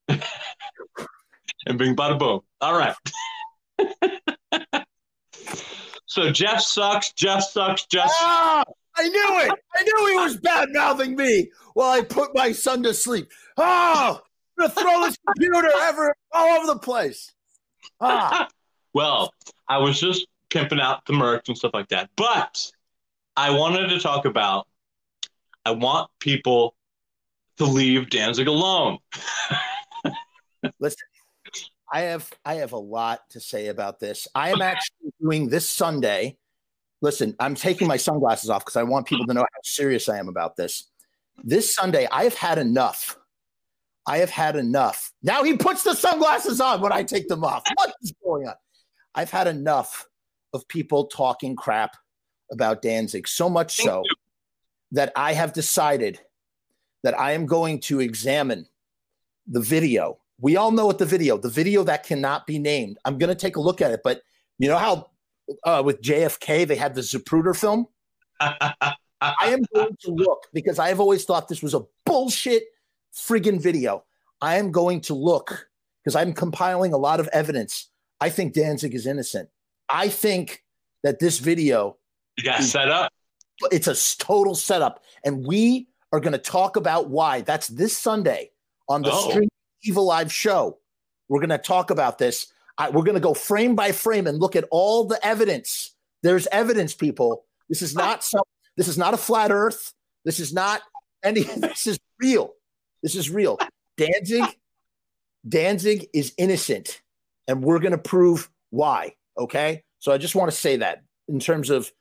it. and bing bada boom. All right. so Jeff sucks. Jeff sucks. Jeff. Ah, I knew it. I knew he was bad mouthing me while I put my son to sleep. Oh, I'm gonna throw this computer ever all over the place. Ah. well, I was just pimping out the merch and stuff like that, but I wanted to talk about. I want people to leave Danzig alone. Listen, I have I have a lot to say about this. I am actually doing this Sunday. Listen, I'm taking my sunglasses off because I want people to know how serious I am about this. This Sunday, I have had enough I have had enough. Now he puts the sunglasses on when I take them off. What is going on? I've had enough of people talking crap about Danzig, so much Thank so you. that I have decided that I am going to examine the video. We all know what the video, the video that cannot be named. I'm going to take a look at it, but you know how uh, with JFK they had the Zapruder film? I am going to look because I have always thought this was a bullshit friggin' video. I am going to look because I'm compiling a lot of evidence. I think Danzig is innocent. I think that this video you got is, set up. It's a total setup, and we are going to talk about why. That's this Sunday on the oh. Stream Evil Live show. We're going to talk about this. I, we're going to go frame by frame and look at all the evidence. There's evidence, people. This is not some. This is not a flat Earth. This is not any. This is real. This is real. Danzig, Danzig is innocent, and we're going to prove why. Okay, so I just want to say that in terms of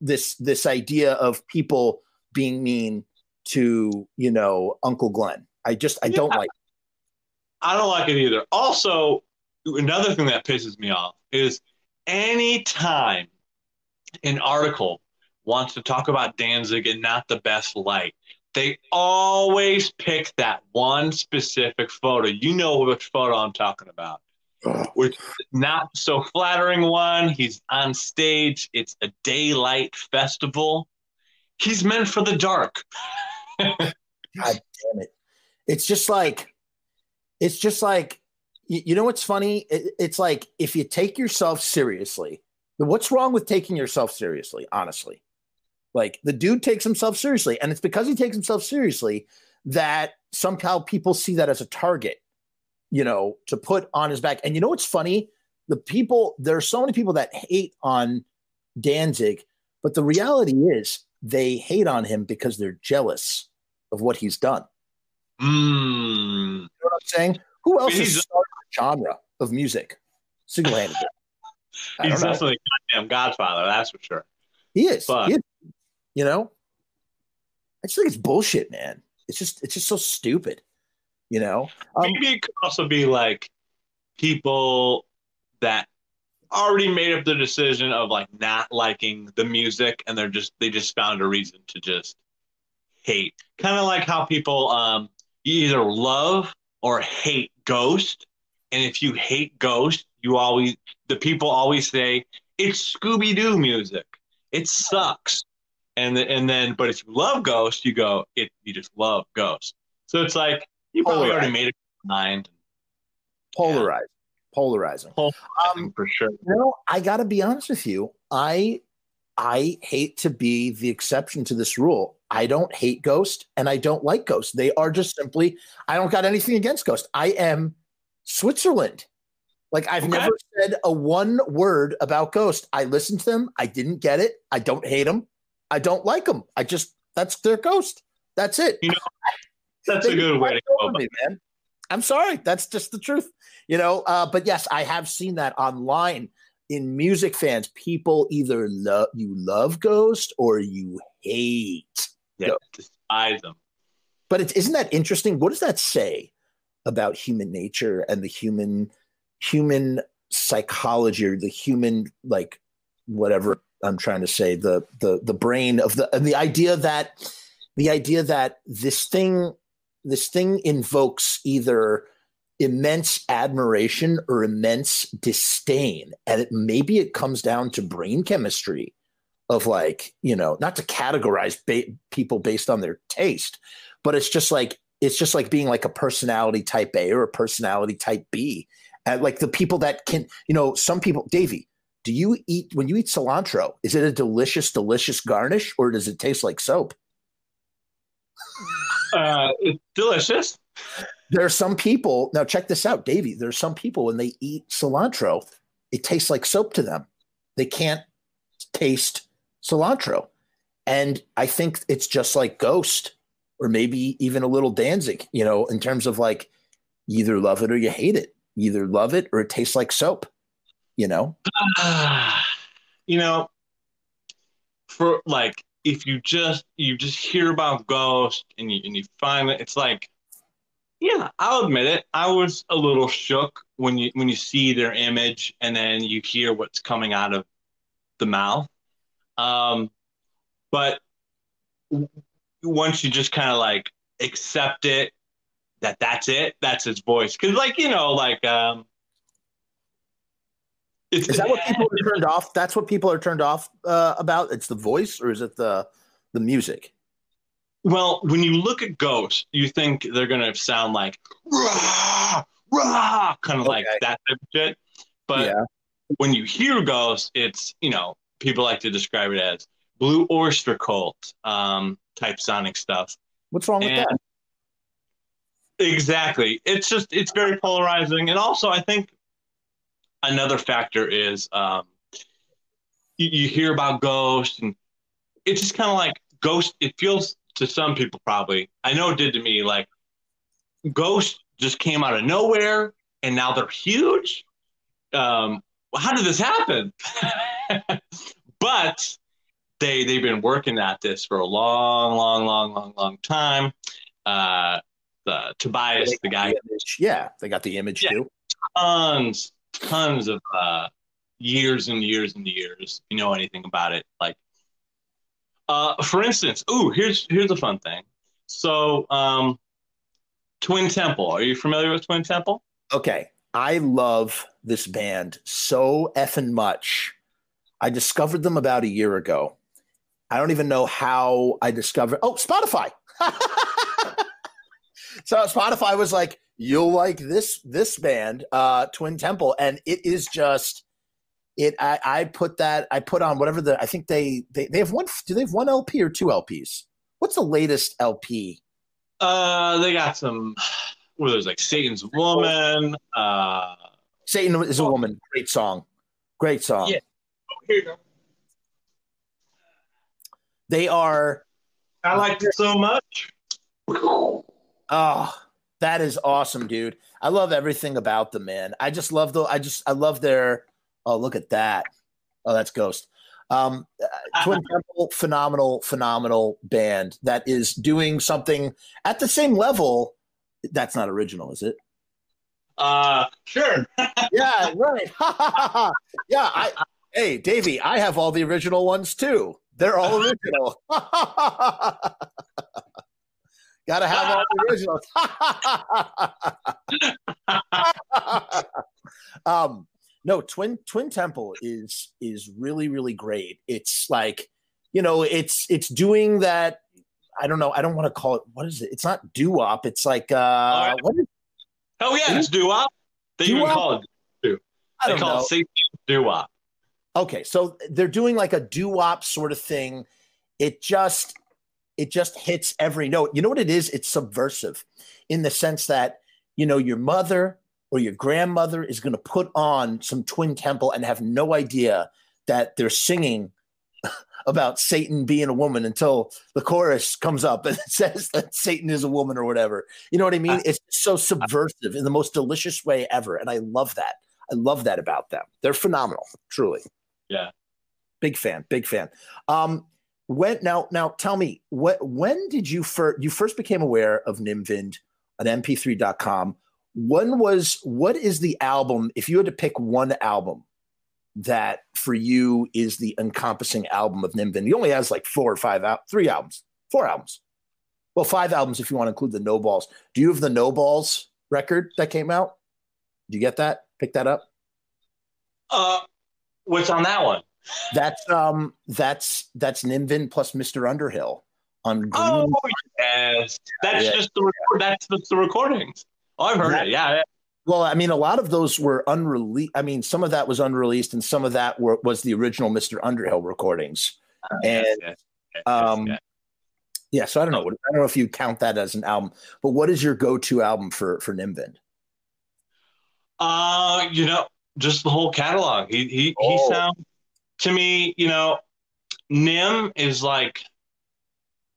this this idea of people being mean to you know Uncle Glenn. I just I yeah. don't like. I don't like it either. Also, another thing that pisses me off is anytime an article wants to talk about Danzig in not the best light, they always pick that one specific photo. You know which photo I'm talking about. Oh. Which not so flattering one. He's on stage. It's a daylight festival. He's meant for the dark. God damn it. It's just like it's just like you, you know what's funny? It, it's like if you take yourself seriously, what's wrong with taking yourself seriously, honestly? Like the dude takes himself seriously, and it's because he takes himself seriously that somehow people see that as a target, you know, to put on his back. And you know what's funny? The people there are so many people that hate on Danzig, but the reality is they hate on him because they're jealous of what he's done. Mm. You know what I'm saying? Who else he's, is genre of music single handedly? He's definitely a goddamn godfather, that's for sure. He is. But, he is. You know, I just think it's bullshit, man. It's just it's just so stupid. You know, um, maybe it could also be like people that already made up the decision of like not liking the music and they're just they just found a reason to just hate kind of like how people um you either love or hate ghost and if you hate ghost you always the people always say it's scooby-doo music it sucks and the, and then but if you love ghost you go it you just love ghost so it's like you probably already made it mind polarized polarizing. Um, for sure. You know, I got to be honest with you. I I hate to be the exception to this rule. I don't hate Ghost and I don't like Ghost. They are just simply. I don't got anything against Ghost. I am Switzerland. Like I've okay. never said a one word about Ghost. I listened to them. I didn't get it. I don't hate them. I don't like them. I just that's their Ghost. That's it. You know, that's they a good way to go. Me, man. I'm sorry. That's just the truth, you know. Uh, but yes, I have seen that online in music fans. People either love you love Ghost or you hate. Yeah, despise them. But it, isn't that interesting? What does that say about human nature and the human human psychology or the human like whatever I'm trying to say the the the brain of the and the idea that the idea that this thing this thing invokes either immense admiration or immense disdain. And it, maybe it comes down to brain chemistry of like you know not to categorize ba- people based on their taste but it's just like it's just like being like a personality type a or a personality type b and like the people that can you know some people davey do you eat when you eat cilantro is it a delicious delicious garnish or does it taste like soap uh, it's delicious. There are some people now. Check this out, Davey. There are some people when they eat cilantro, it tastes like soap to them. They can't taste cilantro, and I think it's just like Ghost, or maybe even a little Danzig. You know, in terms of like, either love it or you hate it. Either love it or it tastes like soap. You know. you know, for like if you just you just hear about Ghost and you and you find it, it's like, yeah, I'll admit it. I was a little shook when you when you see their image and then you hear what's coming out of the mouth. Um, but once you just kind of like accept it that that's it, that's his voice. Because like you know, like um, is that what people are turned off? That's what people are turned off uh, about. It's the voice, or is it the the music? Well, when you look at Ghost, you think they're gonna sound like rah, rah, kind of okay. like that type of shit. But yeah. when you hear Ghost, it's you know people like to describe it as Blue Oyster Cult um, type sonic stuff. What's wrong and with that? Exactly. It's just it's very polarizing, and also I think another factor is um, you, you hear about Ghost, and it's just kind of like Ghost. It feels to some people probably. I know it did to me. Like Ghost just came out of nowhere, and now they're huge. Um, how did this happen? but they they've been working at this for a long, long, long, long, long time. Uh, the Tobias, the guy, the yeah, they got the image yeah, too. Tons, tons of uh, years and years and years. you know anything about it, like uh, for instance, ooh, here's here's a fun thing. So, um, Twin Temple. Are you familiar with Twin Temple? Okay, I love this band so effing much. I discovered them about a year ago. I don't even know how I discovered. Oh, Spotify. so Spotify was like, you'll like this this band uh twin temple and it is just it I, I put that I put on whatever the I think they, they they have one do they have one LP or two LPs? What's the latest LP? Uh, they got some. Where there's like Satan's Woman. Uh, Satan is a woman. Great song. Great song. Yeah. Oh, here you go. They are. I liked it so much. Oh, that is awesome, dude. I love everything about them, man. I just love the. I just I love their. Oh, look at that. Oh, that's Ghost. Um, uh, Twin Temple, phenomenal, phenomenal band that is doing something at the same level. That's not original, is it? Uh, sure. yeah, right. yeah, I. Hey, Davey, I have all the original ones too. They're all original. Got to have all the originals. um, no, Twin Twin Temple is is really really great. It's like you know, it's it's doing that. I don't know. I don't want to call it. What is it? It's not doo wop. It's like uh, right. what is, oh yeah, it's doo wop. They doo-wop? even call it doo. They call know. it doo wop. Okay, so they're doing like a doo wop sort of thing. It just it just hits every note. You know what it is? It's subversive in the sense that, you know, your mother or your grandmother is going to put on some Twin Temple and have no idea that they're singing about Satan being a woman until the chorus comes up and it says that Satan is a woman or whatever. You know what I mean? Uh, it's so subversive in the most delicious way ever. And I love that. I love that about them. They're phenomenal, truly. Yeah. Big fan, big fan. Um, when now now tell me what when did you first you first became aware of Nim Vind on mp3.com when was what is the album if you had to pick one album that for you is the encompassing album of Nim Vind he only has like four or five out three albums four albums. Well five albums if you want to include the no balls do you have the no balls record that came out? Do you get that? Pick that up. Uh what's on that one that's um that's that's Nim Vind plus Mr. Underhill on Green. Oh yes, that's yeah. just the record. That's the, the recordings. Oh, I've heard that, it. Yeah. Well, I mean, a lot of those were unreleased. I mean, some of that was unreleased, and some of that were, was the original Mr. Underhill recordings. Uh, and yes, yes, um, yes, yeah, so I don't know. I don't know if you count that as an album, but what is your go-to album for for Nimvind? Uh, you know, just the whole catalog. He he oh. he sounds to me, you know, Nim is like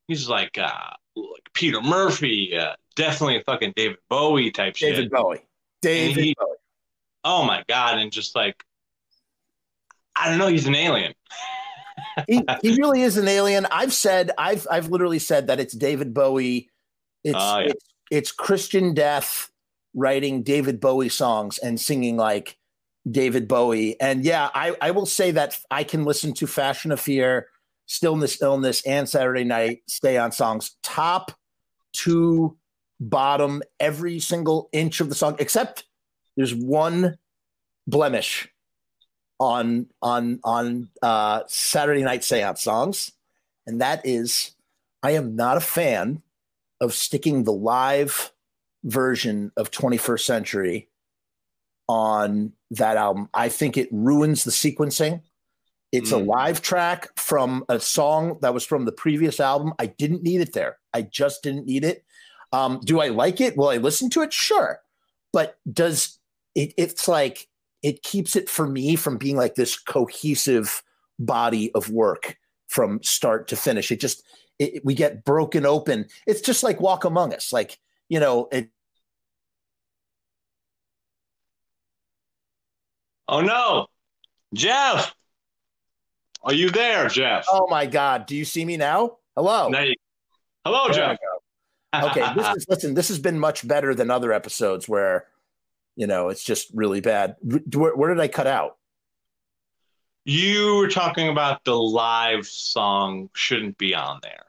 he's like uh like Peter Murphy, uh, definitely a fucking David Bowie type David shit. David Bowie. David he, Bowie. Oh my god, and just like I don't know, he's an alien. he, he really is an alien. I've said I've I've literally said that it's David Bowie. It's uh, yeah. it's, it's Christian Death writing David Bowie songs and singing like David Bowie. And yeah, I, I will say that I can listen to Fashion of Fear, Stillness, Illness, and Saturday Night Seance songs top to bottom every single inch of the song, except there's one blemish on on on uh, Saturday Night Seance songs, and that is I am not a fan of sticking the live version of 21st Century on that album. I think it ruins the sequencing. It's mm. a live track from a song that was from the previous album. I didn't need it there. I just didn't need it. Um, do I like it? Will I listen to it? Sure. But does it, it's like it keeps it for me from being like this cohesive body of work from start to finish. It just, it, we get broken open. It's just like Walk Among Us. Like, you know, it, Oh no, Jeff, are you there, Jeff? Oh my God, do you see me now? Hello. Now you, hello, there Jeff. okay, this is listen. This has been much better than other episodes where, you know, it's just really bad. Where, where did I cut out? You were talking about the live song shouldn't be on there.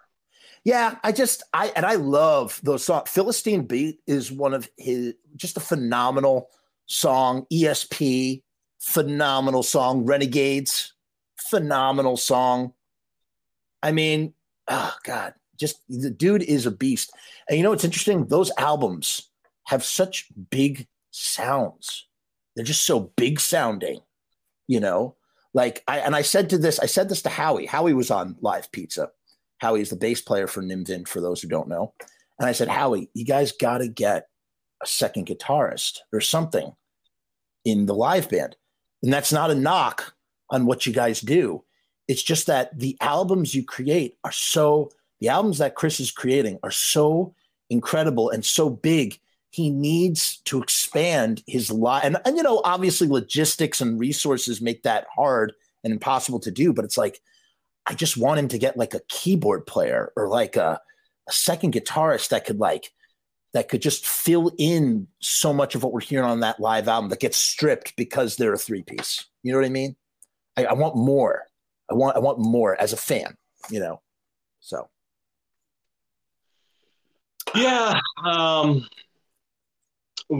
Yeah, I just I and I love those songs. Philistine Beat is one of his just a phenomenal song. ESP phenomenal song. Renegades, phenomenal song. I mean, oh God, just the dude is a beast. And you know what's interesting? Those albums have such big sounds. They're just so big sounding, you know. Like I and I said to this, I said this to Howie. Howie was on Live Pizza. Howie is the bass player for Nim Vind, for those who don't know. And I said, Howie, you guys got to get a second guitarist or something in the live band. And that's not a knock on what you guys do. It's just that the albums you create are so, the albums that Chris is creating are so incredible and so big. He needs to expand his life. And, and, you know, obviously logistics and resources make that hard and impossible to do. But it's like, I just want him to get like a keyboard player or like a, a second guitarist that could like that could just fill in so much of what we're hearing on that live album that gets stripped because they're a three piece. You know what I mean? I, I, want more. I want I want more as a fan. You know, so yeah. Um,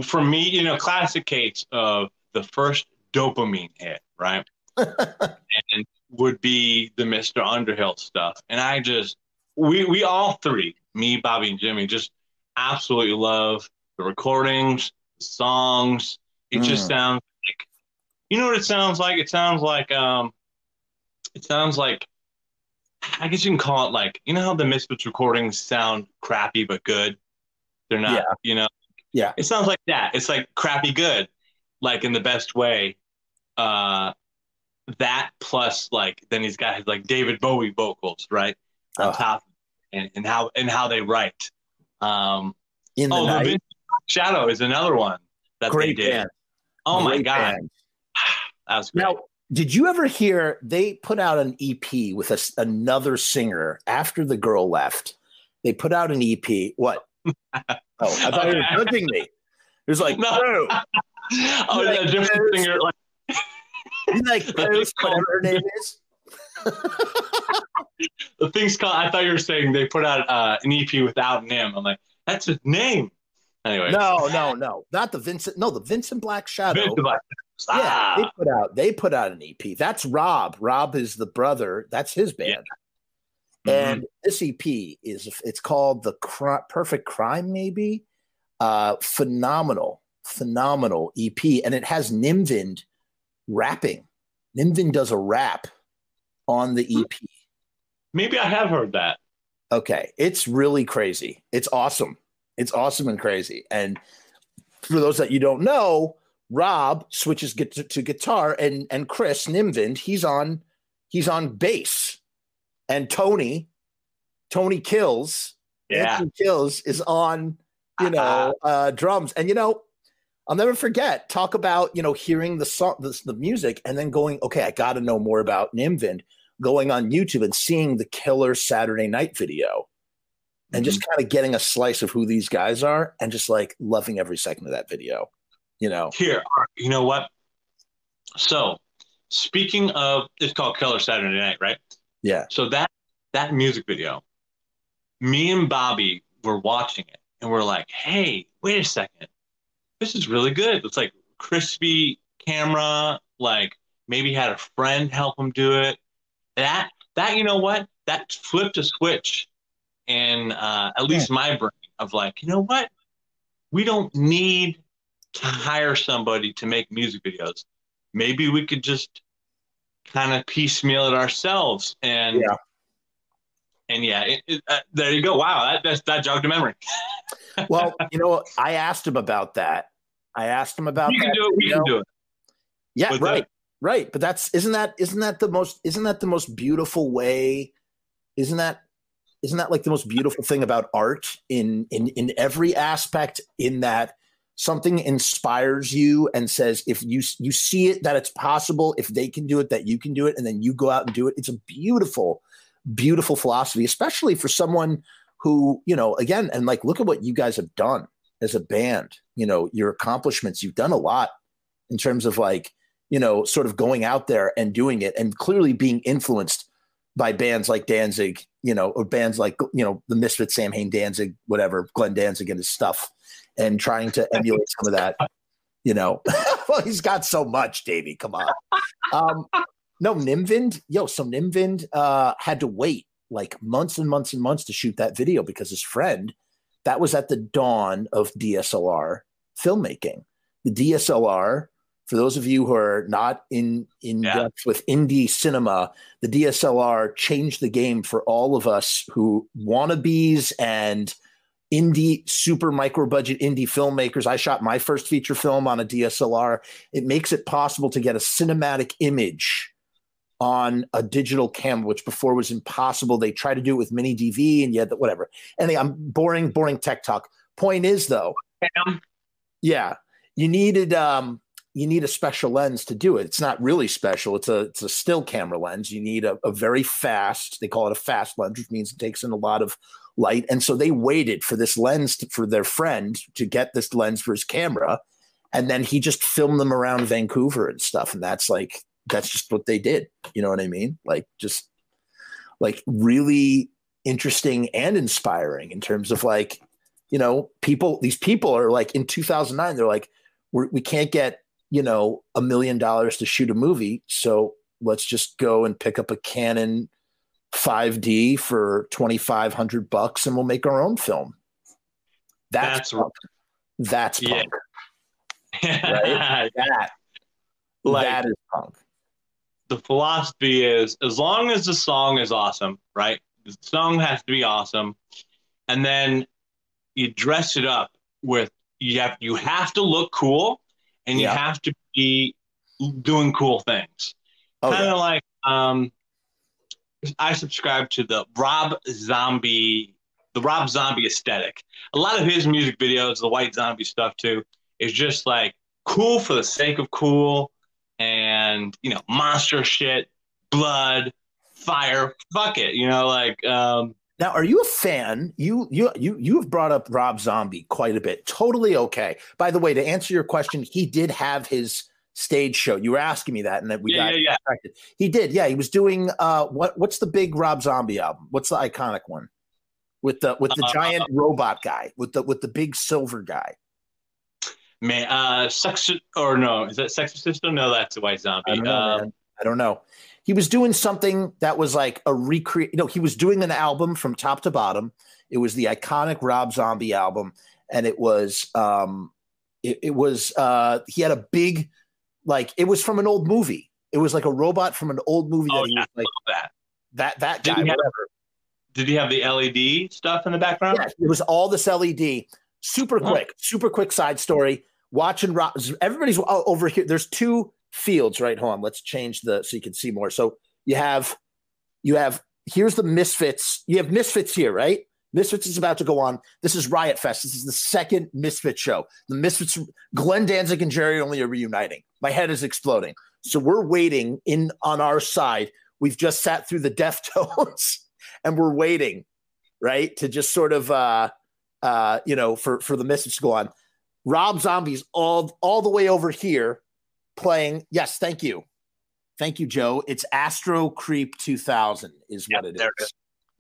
for me, you know, classic case of the first dopamine hit, right? and would be the Mr. Underhill stuff. And I just, we, we all three, me, Bobby, and Jimmy, just absolutely love the recordings, the songs. It mm. just sounds like, you know what it sounds like? It sounds like, um, it sounds like, I guess you can call it like, you know how the Misfits recordings sound crappy but good? They're not, yeah. you know? Yeah. It sounds like that. It's like crappy good, like in the best way. Uh, that plus like then he's got his like David Bowie vocals right on oh. top and, and how and how they write. Um, in the oh, night. The Shadow is another one that great they did. Band. Oh great my god, band. that was great. Now, did you ever hear they put out an EP with a, another singer after the girl left? They put out an EP. What? oh, I thought you were judging me. It was like, no. no. oh, like, a different singer. Like, like Post, whatever her name is. The thing's called. I thought you were saying they put out uh, an EP without Nim. I'm like, that's his name. Anyway. No, no, no, not the Vincent. No, the Vincent Black Shadow. Vincent Black. Ah. Yeah, they put out. They put out an EP. That's Rob. Rob is the brother. That's his band. Yeah. Mm-hmm. And this EP is it's called the Cri- Perfect Crime, maybe. Uh, phenomenal, phenomenal EP, and it has Nim Vind rapping. Nim Vind does a rap on the EP. Maybe I have heard that. Okay. It's really crazy. It's awesome. It's awesome and crazy. And for those that you don't know, Rob switches to, to guitar and and Chris Nim Vind, he's on he's on bass. And Tony, Tony Kills, yeah. Anthony Kills is on, you know, uh, drums. And you know, I'll never forget. Talk about you know hearing the song, the, the music, and then going, okay, I got to know more about Nim Vind. Going on YouTube and seeing the killer Saturday Night video, and mm-hmm. just kind of getting a slice of who these guys are, and just like loving every second of that video. You know, here, you know what? So, speaking of, it's called Killer Saturday Night, right? Yeah. So that that music video, me and Bobby were watching it, and we're like, hey, wait a second this is really good. It's like crispy camera, like maybe had a friend help him do it. That that you know what? That flipped a switch in uh, at least my brain of like, you know what? We don't need to hire somebody to make music videos. Maybe we could just kind of piecemeal it ourselves and yeah. and yeah, it, it, uh, there you go. Wow, that that jogged a memory. well, you know, I asked him about that, I asked him about. We can do it. We can do it. Yeah, With right, that. Right. But that's isn't that isn't that the most isn't that the most beautiful way? Isn't that isn't that like the most beautiful thing about art in in in every aspect? In that something inspires you and says if you you see it that it's possible, if they can do it, that you can do it, and then you go out and do it. It's a beautiful, beautiful philosophy, especially for someone who you know again and like look at what you guys have done as a band you know your accomplishments you've done a lot in terms of like you know sort of going out there and doing it and clearly being influenced by bands like Danzig, you know, or bands like you know the Misfits, Samhain, Danzig, whatever, Glenn Danzig and his stuff, and trying to emulate some of that. You know, well, he's got so much, Davey. Come on. Um, no, Nim Vind, yo, so Nim Vind uh, had to wait like months and months and months to shoot that video because his friend that was at the dawn of DSLR filmmaking. The DSLR For those of you who are not in in yeah. depth with indie cinema, the DSLR changed the game for all of us who wannabes and indie super micro budget indie filmmakers. I shot my first feature film on a DSLR. It makes it possible to get a cinematic image on a digital camera, which before was impossible. They tried to do it with mini DV and yet whatever. Anyway, I'm boring, boring tech talk. Point is though, yeah, you needed um you need a special lens to do it. It's not really special. It's a it's a still camera lens. You need a, a very fast. They call it a fast lens, which means it takes in a lot of light. And so they waited for this lens to, for their friend to get this lens for his camera, and then he just filmed them around Vancouver and stuff. And that's like that's just what they did. You know what I mean? Like just like really interesting and inspiring in terms of like you know people these people are like in 2009 they're like we're, we can not get you know a million dollars to shoot a movie so let's just go and pick up a Canon 5D for 2500 bucks and we'll make our own film that's that's punk. That's punk. Right? that, like, that is punk the philosophy is as long as the song is awesome, right? The song has to be awesome, and then you dress it up with you have you have to look cool, and you have to be doing cool things. Okay. Kind of like um, I subscribe to the Rob Zombie, the Rob Zombie aesthetic. A lot of his music videos, the White Zombie stuff too, is just like cool for the sake of cool and you know monster shit, blood, fire. Fuck it, you know, like. um now, are you a fan? You you you you have brought up Rob Zombie quite a bit. Totally okay. By the way, to answer your question, he did have his stage show. You were asking me that, and that we yeah, got yeah, yeah. He did. Yeah, he was doing. Uh, what what's the big Rob Zombie album? What's the iconic one? With the with the uh, giant uh, robot guy with the with the big silver guy. Man, uh, sex or no? Is that Sex System? No, that's a White Zombie. I don't, know, um, I don't know. He was doing something that was like a recreate. You know, he was doing an album from top to bottom. It was the iconic Rob Zombie album, and it was um, it, it was uh, he had a big like it was from an old movie. It was like a robot from an old movie. Oh, that yeah, like, that. That that guy. Did he, have, did he have the LED stuff in the background? Yeah, it was all this LED. Super quick, super quick side story watching Rob. Everybody's over here. There's two fields, right? Hold on. Let's change the so you can see more. So you have you have here's the Misfits. You have Misfits here, right? Misfits is about to go on. This is Riot Fest. This is the second Misfit show. The Misfits, Glenn Danzig and Jerry Only are reuniting. My head is exploding. So we're waiting in on our side. We've just sat through the Deftones, and we're waiting, right, to just sort of, uh, uh, you know, for for the Misfits to go on. Rob Zombie's all all the way over here playing. Yes, thank you. Thank you, Joe. It's Astro Creep 2000 is what it is.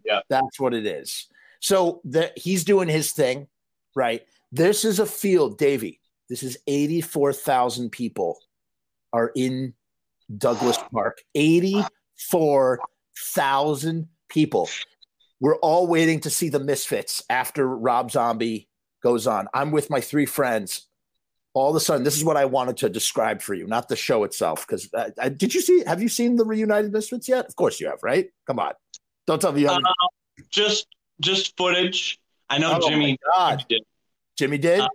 Yeah. That's what it is. So the, he's doing his thing, right? This is a field, Davey. This is 84,000 people are in Douglas Park. 84,000 people. We're all waiting to see the Misfits after Rob Zombie goes on. I'm with my three friends. All of a sudden, this is what I wanted to describe for you, not the show itself. Because uh, did you see? Have you seen the reunited Misfits yet? Of course you have, right? Come on, don't tell me. Uh, just just footage. I know oh Jimmy. God. did. Jimmy did. Uh,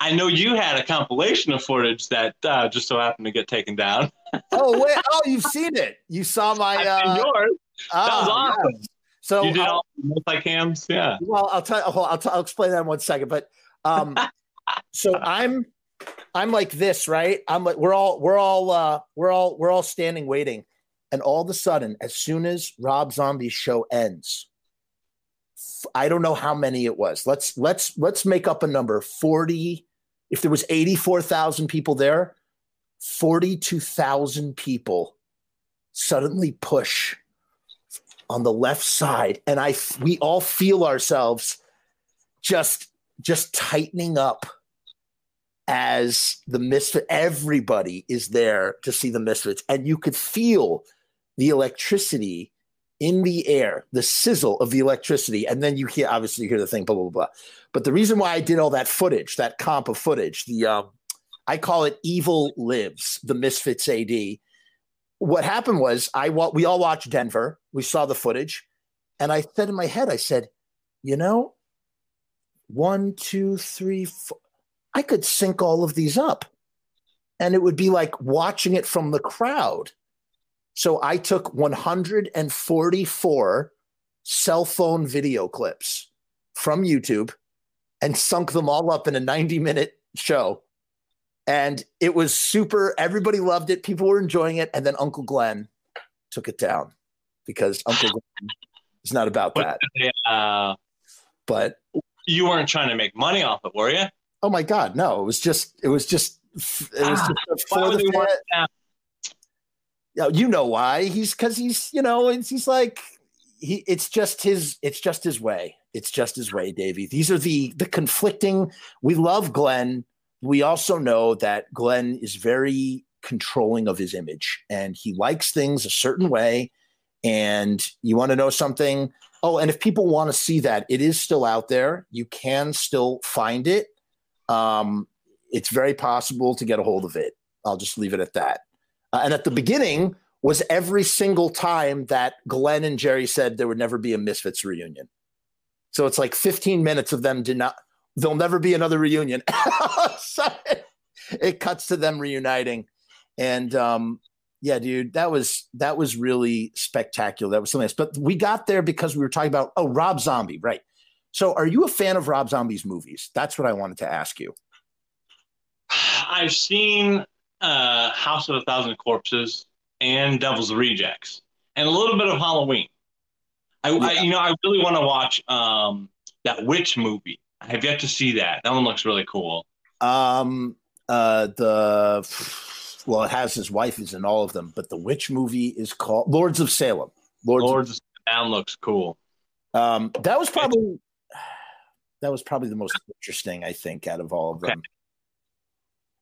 I know you had a compilation of footage that uh, just so happened to get taken down. oh wait! Oh, you've seen it. You saw my. Uh, yours. that was ah, awesome. So you did uh, all multi cams, yeah. Well, I'll tell. I'll, I'll, t- I'll explain that in one second. But um, so I'm, I'm like this, right? I'm like we're all we're all uh, we're all we're all standing waiting, and all of a sudden, as soon as Rob Zombie's show ends, I don't know how many it was. Let's let's let's make up a number. Forty. If there was eighty four thousand people there, forty two thousand people suddenly push on the left side and i we all feel ourselves just just tightening up as the misfit everybody is there to see the misfits and you could feel the electricity in the air the sizzle of the electricity and then you hear obviously you hear the thing blah blah blah but the reason why i did all that footage that comp of footage the um I call it Evil Lives, the Misfits AD. What happened was I we all watched Denver. We saw the footage, and I said in my head, I said, you know, one, two, three, four. I could sync all of these up, and it would be like watching it from the crowd. So I took 144 cell phone video clips from YouTube and sunk them all up in a 90 minute show. And it was super. Everybody loved it. People were enjoying it. And then Uncle Glenn took it down because Uncle Glenn is not about that. Uh, but you weren't trying to make money off it, were you? Oh my God, no! It was just, it was just, it was ah, just for the yeah, you know why? He's because he's you know it's, he's like he. It's just his. It's just his way. It's just his way, Davey. These are the the conflicting. We love Glenn. We also know that Glenn is very controlling of his image, and he likes things a certain way. And you want to know something? Oh, and if people want to see that, it is still out there. You can still find it. Um, it's very possible to get a hold of it. I'll just leave it at that. Uh, and at the beginning was every single time that Glenn and Jerry said there would never be a Misfits reunion. So it's like 15 minutes of them did not, there'll never be another reunion. so it, it, cuts to them reuniting. And um, yeah, dude, that was that was really spectacular. That was something else. But we got there because we were talking about oh Rob Zombie, right? So are you a fan of Rob Zombie's movies? That's what I wanted to ask you. I've seen uh, House of a Thousand Corpses and Devil's Rejects, and a little bit of Halloween. I, yeah. I you know, I really want to watch um, that witch movie. I have yet to see that. That one looks really cool. Um, uh, the well, it has his wife is in all of them, but the witch movie is called Lords of Salem. Lords, Lords of Salem looks cool. Um, that was probably that was probably the most interesting, I think, out of all of them.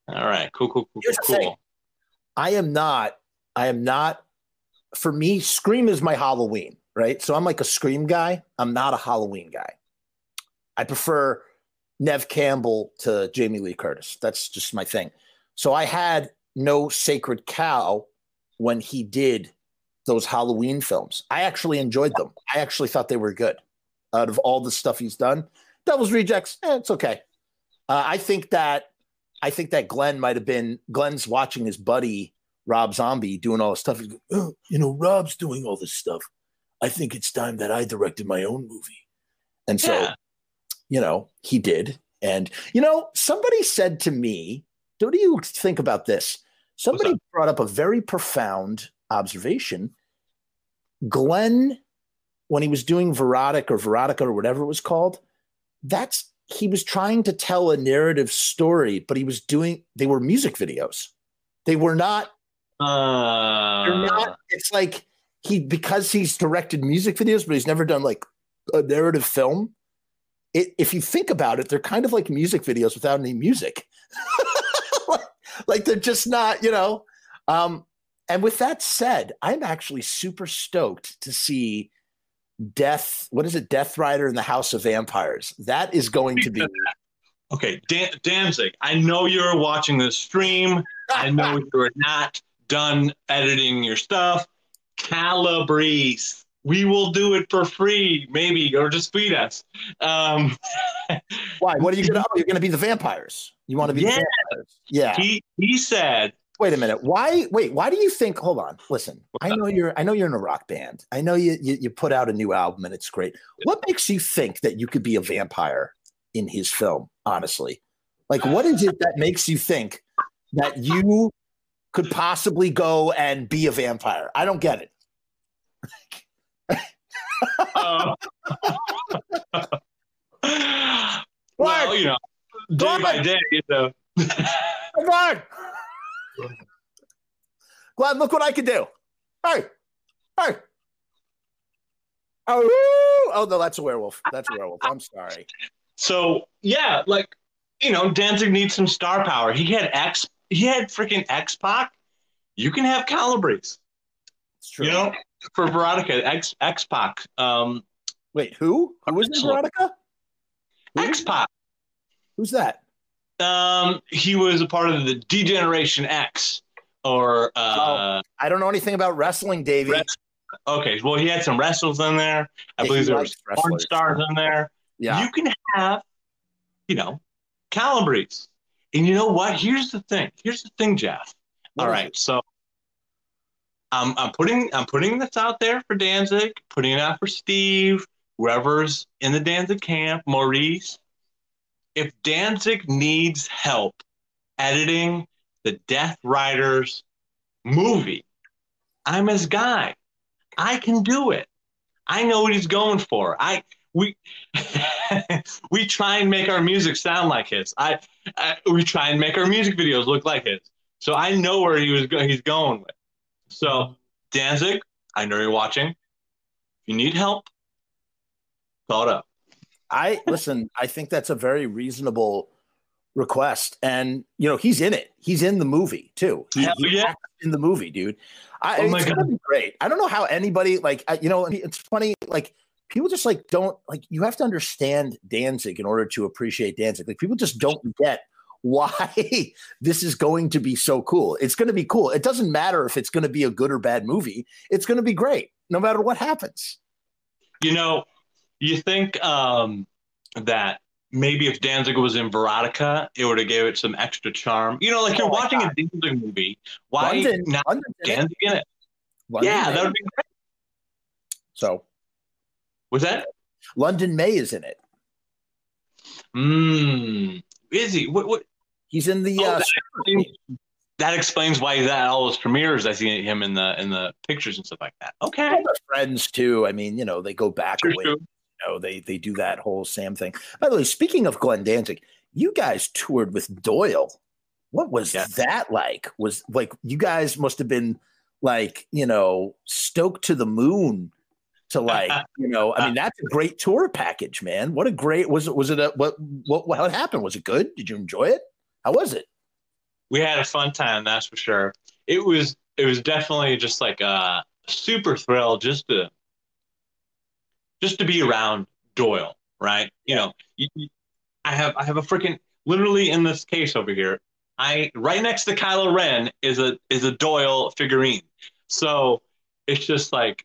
All right, cool, cool, cool, Here's cool. I am not. I am not. For me, Scream is my Halloween, right? So I'm like a Scream guy. I'm not a Halloween guy. I prefer Neve Campbell to Jamie Lee Curtis. That's just my thing. So I had no sacred cow when he did those Halloween films. I actually enjoyed them. I actually thought they were good. Out of all the stuff he's done, Devil's Rejects, eh, it's okay. Uh, I think that I think that Glenn might have been Glenn's watching his buddy Rob Zombie doing all this stuff. Oh, you know, Rob's doing all this stuff. I think it's time that I directed my own movie. And so, yeah. you know, he did. And you know, somebody said to me, "What do you think about this?" Somebody brought up a very profound observation. Glenn, when he was doing Verotic or Verotika or whatever it was called, that's he was trying to tell a narrative story, but he was doing they were music videos. They were not. Uh, they're not. It's like he because he's directed music videos, but he's never done like a narrative film. It, if you think about it, they're kind of like music videos without any music. like, they're just not, you know. Um, and with that said, I'm actually super stoked to see Death. What is it? Death Rider in the House of Vampires. That is going to be. Okay, Dan- Danzig. I know you're watching this stream. I know you're not done editing your stuff. Calabrese. We will do it for free, maybe, or just feed us. Um, Why? What are you gonna? Oh, you're gonna be the vampires. You want to be? Yeah. Yeah. He he said wait a minute. Why? Wait. Why do you think? Hold on. Listen. I know you're. I know you're in a rock band. I know you, you. You put out a new album and it's great. What makes you think that you could be a vampire in his film? Honestly, like, what is it that makes you think that you could possibly go and be a vampire? I don't get it. uh, well, you know, day by day, you know. On. Glad, look what I can do. Hey, hey. Oh, oh no, that's a werewolf. That's a werewolf. I'm sorry. So yeah, like you know, Danzig needs some star power. He had X. He had freaking X Pac. You can have Calabrese. It's true. You know, for Veronica, X X Pac. Um, Wait, who? Who was in Veronica? X Pac. Who's that? Um, he was a part of the D-Generation X, or uh, oh, I don't know anything about wrestling, Davey. okay, well, he had some wrestlers in there. I yeah, believe there was porn stars in there. Yeah, you can have, you know, Calabrese. and you know what? Here's the thing. Here's the thing, Jeff. All right, so I'm I'm putting I'm putting this out there for Danzig, putting it out for Steve, whoever's in the Danzig camp, Maurice if Danzig needs help editing the Death Riders movie, I'm his guy. I can do it. I know what he's going for. I we we try and make our music sound like his. I, I, we try and make our music videos look like his. So I know where he was go- he's going with. So Danzig, I know you're watching. If you need help, call it up. I listen. I think that's a very reasonable request, and you know he's in it. He's in the movie too. He, yeah. in the movie, dude. I, oh it's gonna be great. I don't know how anybody like you know. It's funny, like people just like don't like. You have to understand Danzig in order to appreciate Danzig. Like people just don't get why this is going to be so cool. It's going to be cool. It doesn't matter if it's going to be a good or bad movie. It's going to be great no matter what happens. You know, you think um, that maybe if Danzig was in Veronica, it would have gave it some extra charm. You know, like oh you're watching God. a Danzig movie. Why London, not London Danzig in it? London yeah, May. that would be great. So, was that London May is in it? Hmm. Is he? What? What? He's in the. Oh, uh, that, explains, that, explains, why he's at all those premieres. I see him in the in the pictures and stuff like that. Okay. friends too. I mean, you know, they go back true, away. True know, they they do that whole Sam thing. By the way, speaking of Glenn Danzig, you guys toured with Doyle. What was yeah. that like? Was like you guys must have been like, you know, stoked to the moon to like, you know, I mean, that's a great tour package, man. What a great was it was it a what what what happened? Was it good? Did you enjoy it? How was it? We had a fun time, that's for sure. It was it was definitely just like a super thrill just to just to be around Doyle, right? You know, you, I have I have a freaking literally in this case over here. I right next to Kylo Ren is a is a Doyle figurine. So it's just like,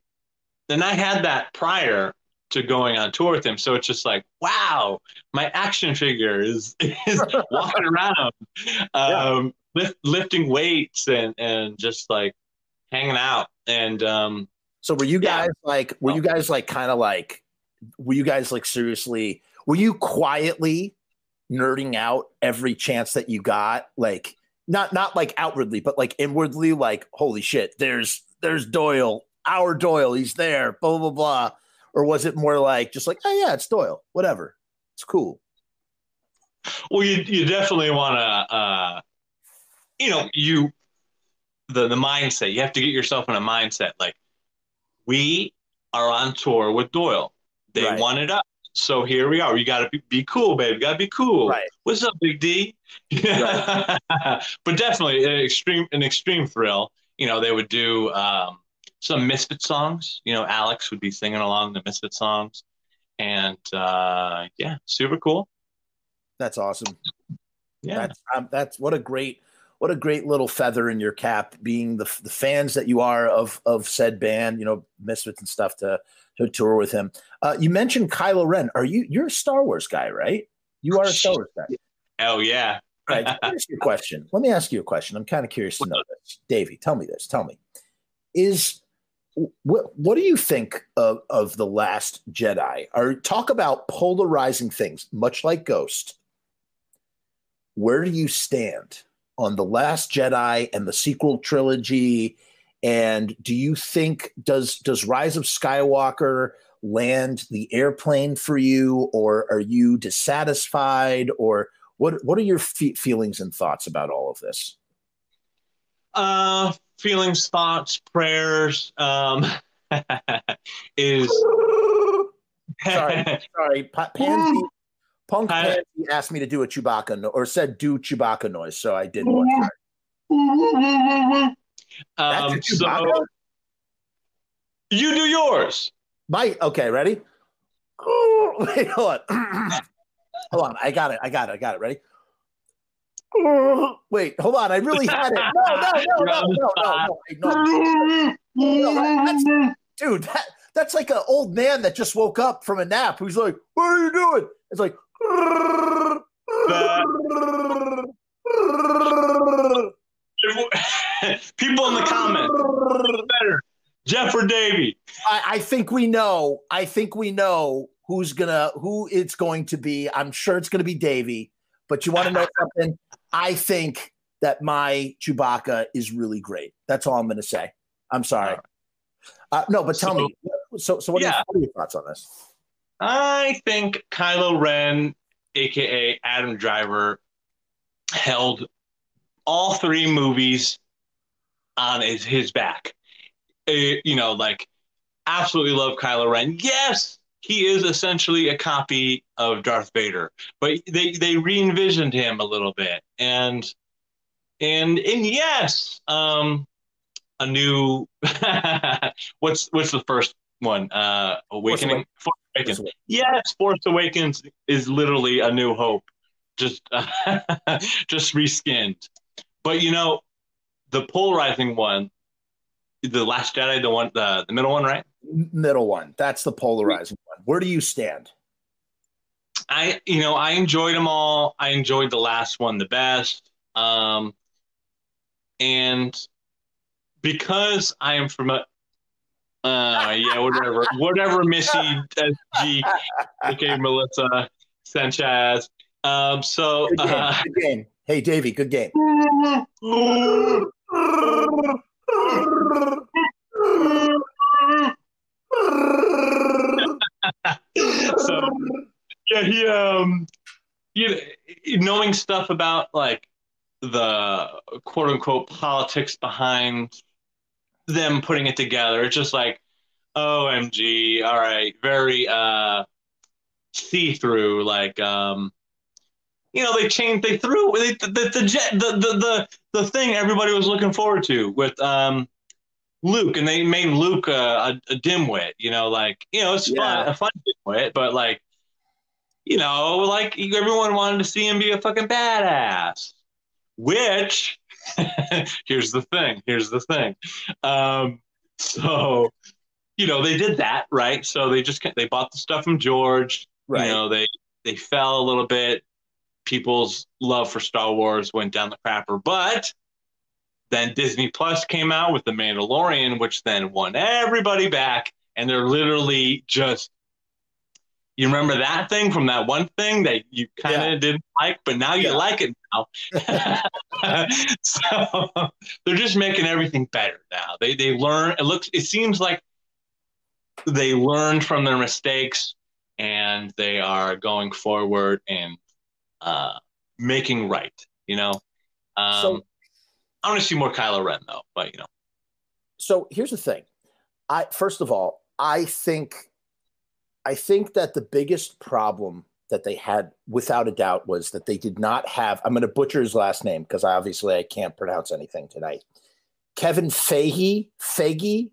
then I had that prior to going on tour with him. So it's just like, wow, my action figure is is walking around, um, yeah. lift, lifting weights and and just like hanging out. And um, so were you guys yeah. like were you guys like kind of like were you guys like seriously were you quietly nerding out every chance that you got like not not like outwardly but like inwardly like holy shit there's there's Doyle our Doyle he's there blah blah blah or was it more like just like oh yeah it's Doyle whatever it's cool well you you definitely want to uh you know you the the mindset you have to get yourself in a mindset like we are on tour with Doyle. They right. want it up. So here we are. You got to be, be, cool, babe. You got to be cool. Right. What's up, Big D? Right. but definitely an extreme, an extreme thrill. You know, they would do um, some Misfit songs. You know, Alex would be singing along the Misfit songs, and uh, yeah, super cool. That's awesome. Yeah, that's um, that's what a great what a great little feather in your cap being the, the fans that you are of of said band you know misfits and stuff to to tour with him. Uh, you mentioned kylo ren. Are you you're a star wars guy right? You are a star wars guy. Oh yeah. Right let me ask you a question. Let me ask you a question. I'm kind of curious to know this. Davey tell me this. Tell me. Is what what do you think of, of the last jedi or talk about polarizing things much like ghost where do you stand on the Last Jedi and the sequel trilogy? And do you think does does Rise of Skywalker land the airplane for you, or are you dissatisfied, or what? What are your fe- feelings and thoughts about all of this? Uh, feelings, thoughts, prayers. Um, is sorry, sorry. Pansy Punk Pansy asked me to do a Chewbacca no- or said do Chewbacca noise, so I did one. Um, so you do yours. My okay, ready? Wait, hold on. hold on, I got it. I got it. I got it. Ready? Wait, hold on. I really had it. No, no, no, no, no, no, no, no. no dude, that, that's like an old man that just woke up from a nap who's like, "What are you doing?" It's like. People in the comments, better, Jeff or Davey? I, I think we know. I think we know who's gonna who it's going to be. I'm sure it's gonna be Davey. But you want to know something? I think that my Chewbacca is really great. That's all I'm going to say. I'm sorry. Uh, no, but tell so, me. So, so what, yeah. are your, what, are your, thoughts on this? I think Kylo Ren, aka Adam Driver, held all three movies on his, his back. Uh, you know, like absolutely love Kylo Ren. Yes, he is essentially a copy of Darth Vader, but they they re-envisioned him a little bit, and and and yes, um, a new what's what's the first one? Uh, Awakening. Force Awakens. Force Yes, Force Awakens is literally a New Hope, just just reskinned. But you know, the polarizing one, the Last Jedi, the one, the the middle one, right? Middle one. That's the polarizing one. Where do you stand? I, you know, I enjoyed them all. I enjoyed the last one the best. Um, and because I am from a, uh, yeah, whatever, whatever, Missy SG, okay, Melissa Sanchez. Um, so, good game, uh, good game. Hey, Davey, good game. so yeah, he um, you know, knowing stuff about like the quote unquote politics behind them putting it together. It's just like, OMG, all right, very uh see through, like um you know, they changed they threw they, the the the, jet, the the the the thing everybody was looking forward to with um Luke, and they made Luke a, a, a dimwit. You know, like you know, it's yeah. fun, a fun dimwit, but like, you know, like everyone wanted to see him be a fucking badass. Which, here's the thing. Here's the thing. Um, so, you know, they did that right. So they just they bought the stuff from George. Right. You know, they they fell a little bit. People's love for Star Wars went down the crapper, but then Disney Plus came out with The Mandalorian, which then won everybody back. And they're literally just, you remember that thing from that one thing that you kind of yeah. didn't like, but now you yeah. like it now. so they're just making everything better now. They they learn. It looks. It seems like they learned from their mistakes and they are going forward and uh, making right. You know. Um, so I want to see more Kylo Ren though, but you know. So here's the thing. I first of all, I think I think that the biggest problem that they had without a doubt was that they did not have I'm going to butcher his last name because obviously I can't pronounce anything tonight. Kevin Feige, Feige,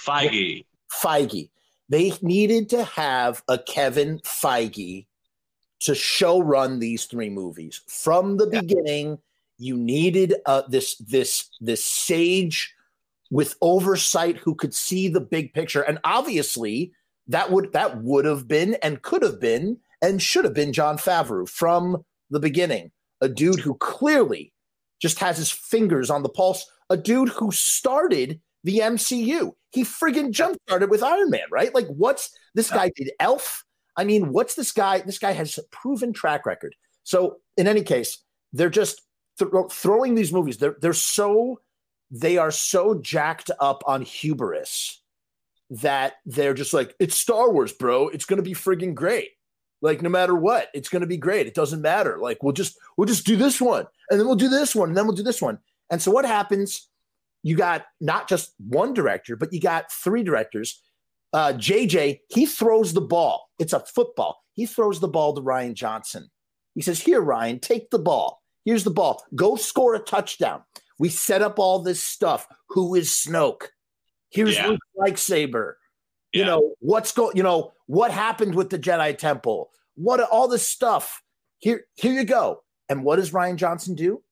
Feige. Feige. They needed to have a Kevin Feige to show run these three movies from the yeah. beginning you needed uh, this this this sage with oversight who could see the big picture, and obviously that would that would have been and could have been and should have been Jon Favreau from the beginning, a dude who clearly just has his fingers on the pulse, a dude who started the MCU. He friggin' jump started with Iron Man, right? Like, what's this guy did Elf? I mean, what's this guy? This guy has a proven track record. So, in any case, they're just th- throwing these movies, they're they're so they are so jacked up on hubris that they're just like, it's Star Wars, bro. It's gonna be friggin' great. Like no matter what, it's gonna be great. It doesn't matter. Like we'll just we'll just do this one, and then we'll do this one, and then we'll do this one. And so what happens? You got not just one director, but you got three directors. Uh, JJ, he throws the ball. It's a football. He throws the ball to Rian Johnson. He says, Here, Rian, take the ball. Here's the ball. Go score a touchdown. We set up all this stuff. Who is Snoke? Here's yeah. Luke's lightsaber. Yeah. You know what's going. You know what happened with the Jedi Temple. What all this stuff. Here, here you go. And what does Rian Johnson do?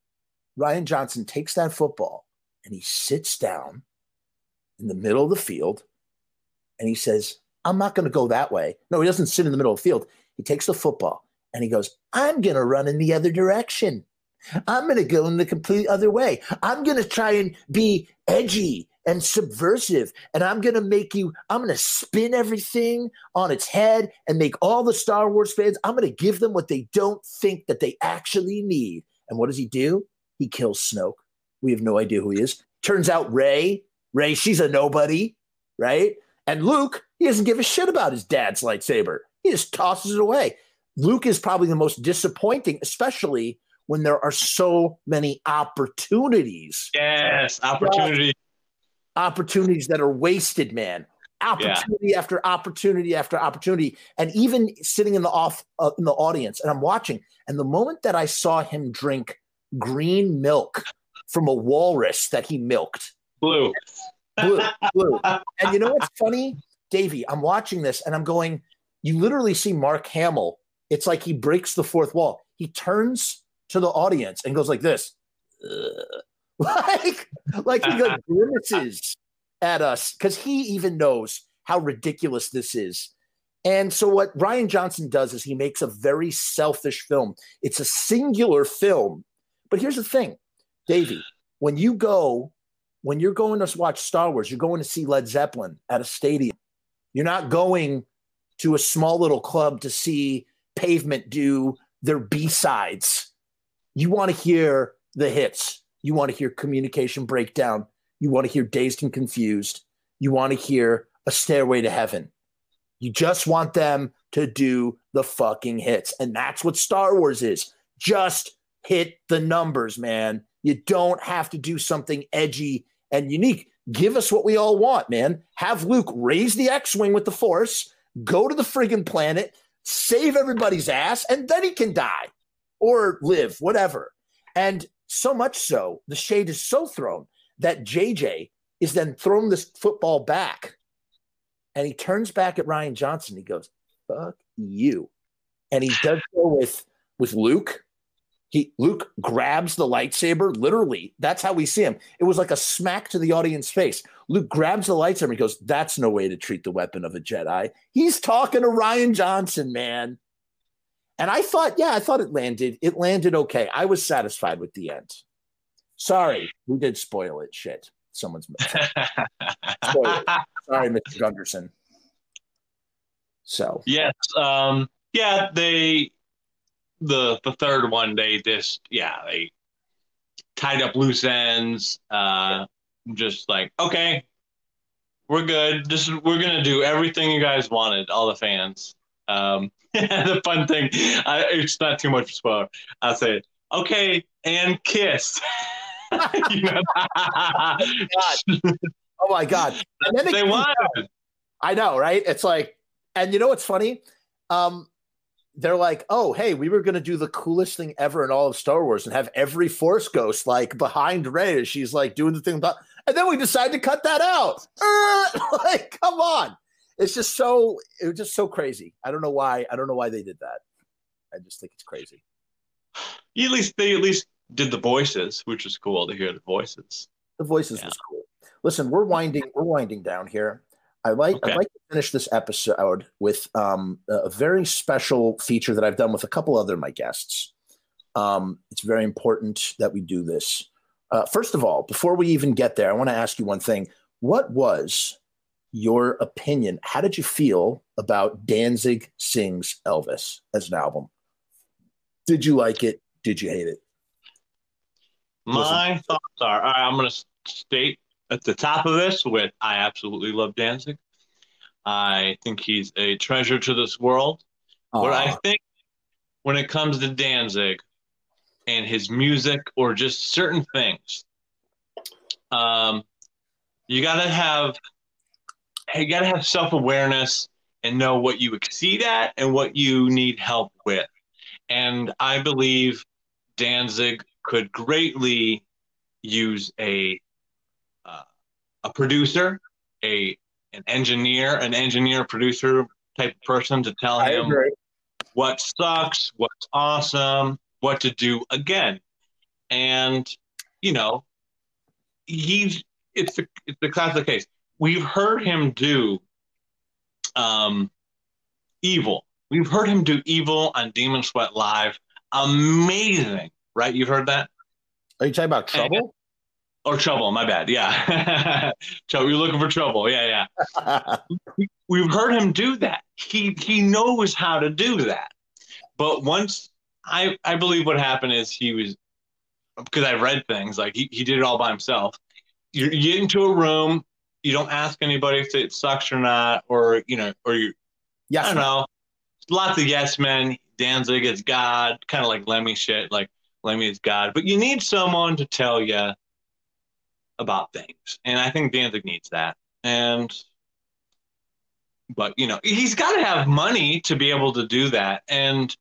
Rian Johnson takes that football and he sits down in the middle of the field and he says, I'm not going to go that way. No, he doesn't sit in the middle of the field. He takes the football and he goes, I'm going to run in the other direction. I'm going to go in the complete other way. I'm going to try and be edgy and subversive. And I'm going to make you, I'm going to spin everything on its head and make all the Star Wars fans, I'm going to give them what they don't think that they actually need. And what does he do? He kills Snoke. We have no idea who he is. Turns out Rey, Rey, she's a nobody, right? And Luke, he doesn't give a shit about his dad's lightsaber. He just tosses it away. Luke is probably the most disappointing, especially when there are so many opportunities. Yes, opportunity. Opportunities that are wasted, man. Opportunity yeah. after opportunity after opportunity, and even sitting in the off uh, in the audience, and I'm watching. And the moment that I saw him drink green milk from a walrus that he milked, blue, blue, blue. And you know what's funny, Davey? I'm watching this, and I'm going. You literally see Mark Hamill. It's like he breaks the fourth wall. He turns to the audience and goes like this, like like he goes grimaces at us because he even knows how ridiculous this is. And so what Rian Johnson does is he makes a very selfish film. It's a singular film. But here's the thing, Davey, when you go, when you're going to watch Star Wars, you're going to see Led Zeppelin at a stadium. You're not going to a small little club to see Pavement do their B-sides you want to hear the hits. You want to hear communication breakdown. You want to hear dazed and confused. You want to hear a stairway to heaven. You just want them to do the fucking hits. And that's what Star Wars is. Just hit the numbers, man. You don't have to do something edgy and unique. Give us what we all want, man. Have Luke raise the X Wing with the Force, go to the friggin' planet, save everybody's ass, and then he can die or live, whatever. And so much so, the shade is so thrown that JJ is then thrown this football back and he turns back at Rian Johnson. He goes, fuck you. And he does so with with Luke. He Luke grabs the lightsaber, literally. That's how we see him. It was like a smack to the audience face. Luke grabs the lightsaber. He goes, That's no way to treat the weapon of a Jedi. He's talking to Rian Johnson, man. And I thought, yeah, I thought it landed. It landed okay. I was satisfied with the end. Sorry, we did spoil it. Shit. Someone's Sorry, Mr. Gunderson. So yes, um, yeah, they the the third one they just yeah they tied up loose ends. Uh, yeah. Just like okay, we're good. Just we're gonna do everything you guys wanted, all the fans. Um, the fun thing, I, it's not too much spoiler. I'll say, okay, and kiss. oh my god! And then they won. I know, right? It's like, and you know what's funny? Um, they're like, oh, hey, we were going to do the coolest thing ever in all of Star Wars and have every Force Ghost like behind Rey as she's like doing the thing about, and then we decided to cut that out. Like, come on it's just so it was just so crazy. I don't know why. I don't know why they did that. I just think it's crazy. At least they at least did the voices, which was cool to hear the voices. The voices yeah. was cool. Listen, we're winding we're winding down here. I like okay. I'd like to finish this episode with um, a very special feature that I've done with a couple other my guests. Um, it's very important that we do this. Uh, first of all, before we even get there, I want to ask you one thing. What was your opinion. How did you feel about Danzig Sings Elvis as an album? Did you like it? Did you hate it? My Listen. thoughts are I'm going to state at the top of this with I absolutely love Danzig. I think he's a treasure to this world. Aww. But I think when it comes to Danzig and his music or just certain things, um, you got to have you got to have self awareness and know what you exceed at and what you need help with. And I believe Danzig could greatly use a uh, a producer, a an engineer, an engineer producer type of person to tell I him agree. what sucks, what's awesome, what to do again. And, you know, he's it's the it's the classic case. We've heard him do um evil. We've heard him do evil on Demonsweatlive. Amazing, right? You've heard that? Are you talking about trouble? Or trouble, my bad. Yeah. trouble. You're looking for trouble. Yeah, yeah. We've heard him do that. He he knows how to do that. But once I I believe what happened is he was because I've read things like he, he did it all by himself. You, you get into a room, you don't ask anybody if it sucks or not, or you know, or you yes, I don't man. know. Lots of yes men. Danzig is God, kind of like Lemmy shit, like Lemmy is God. But you need someone to tell you about things. And I think Danzig needs that. And but you know, he's got to have money to be able to do that. And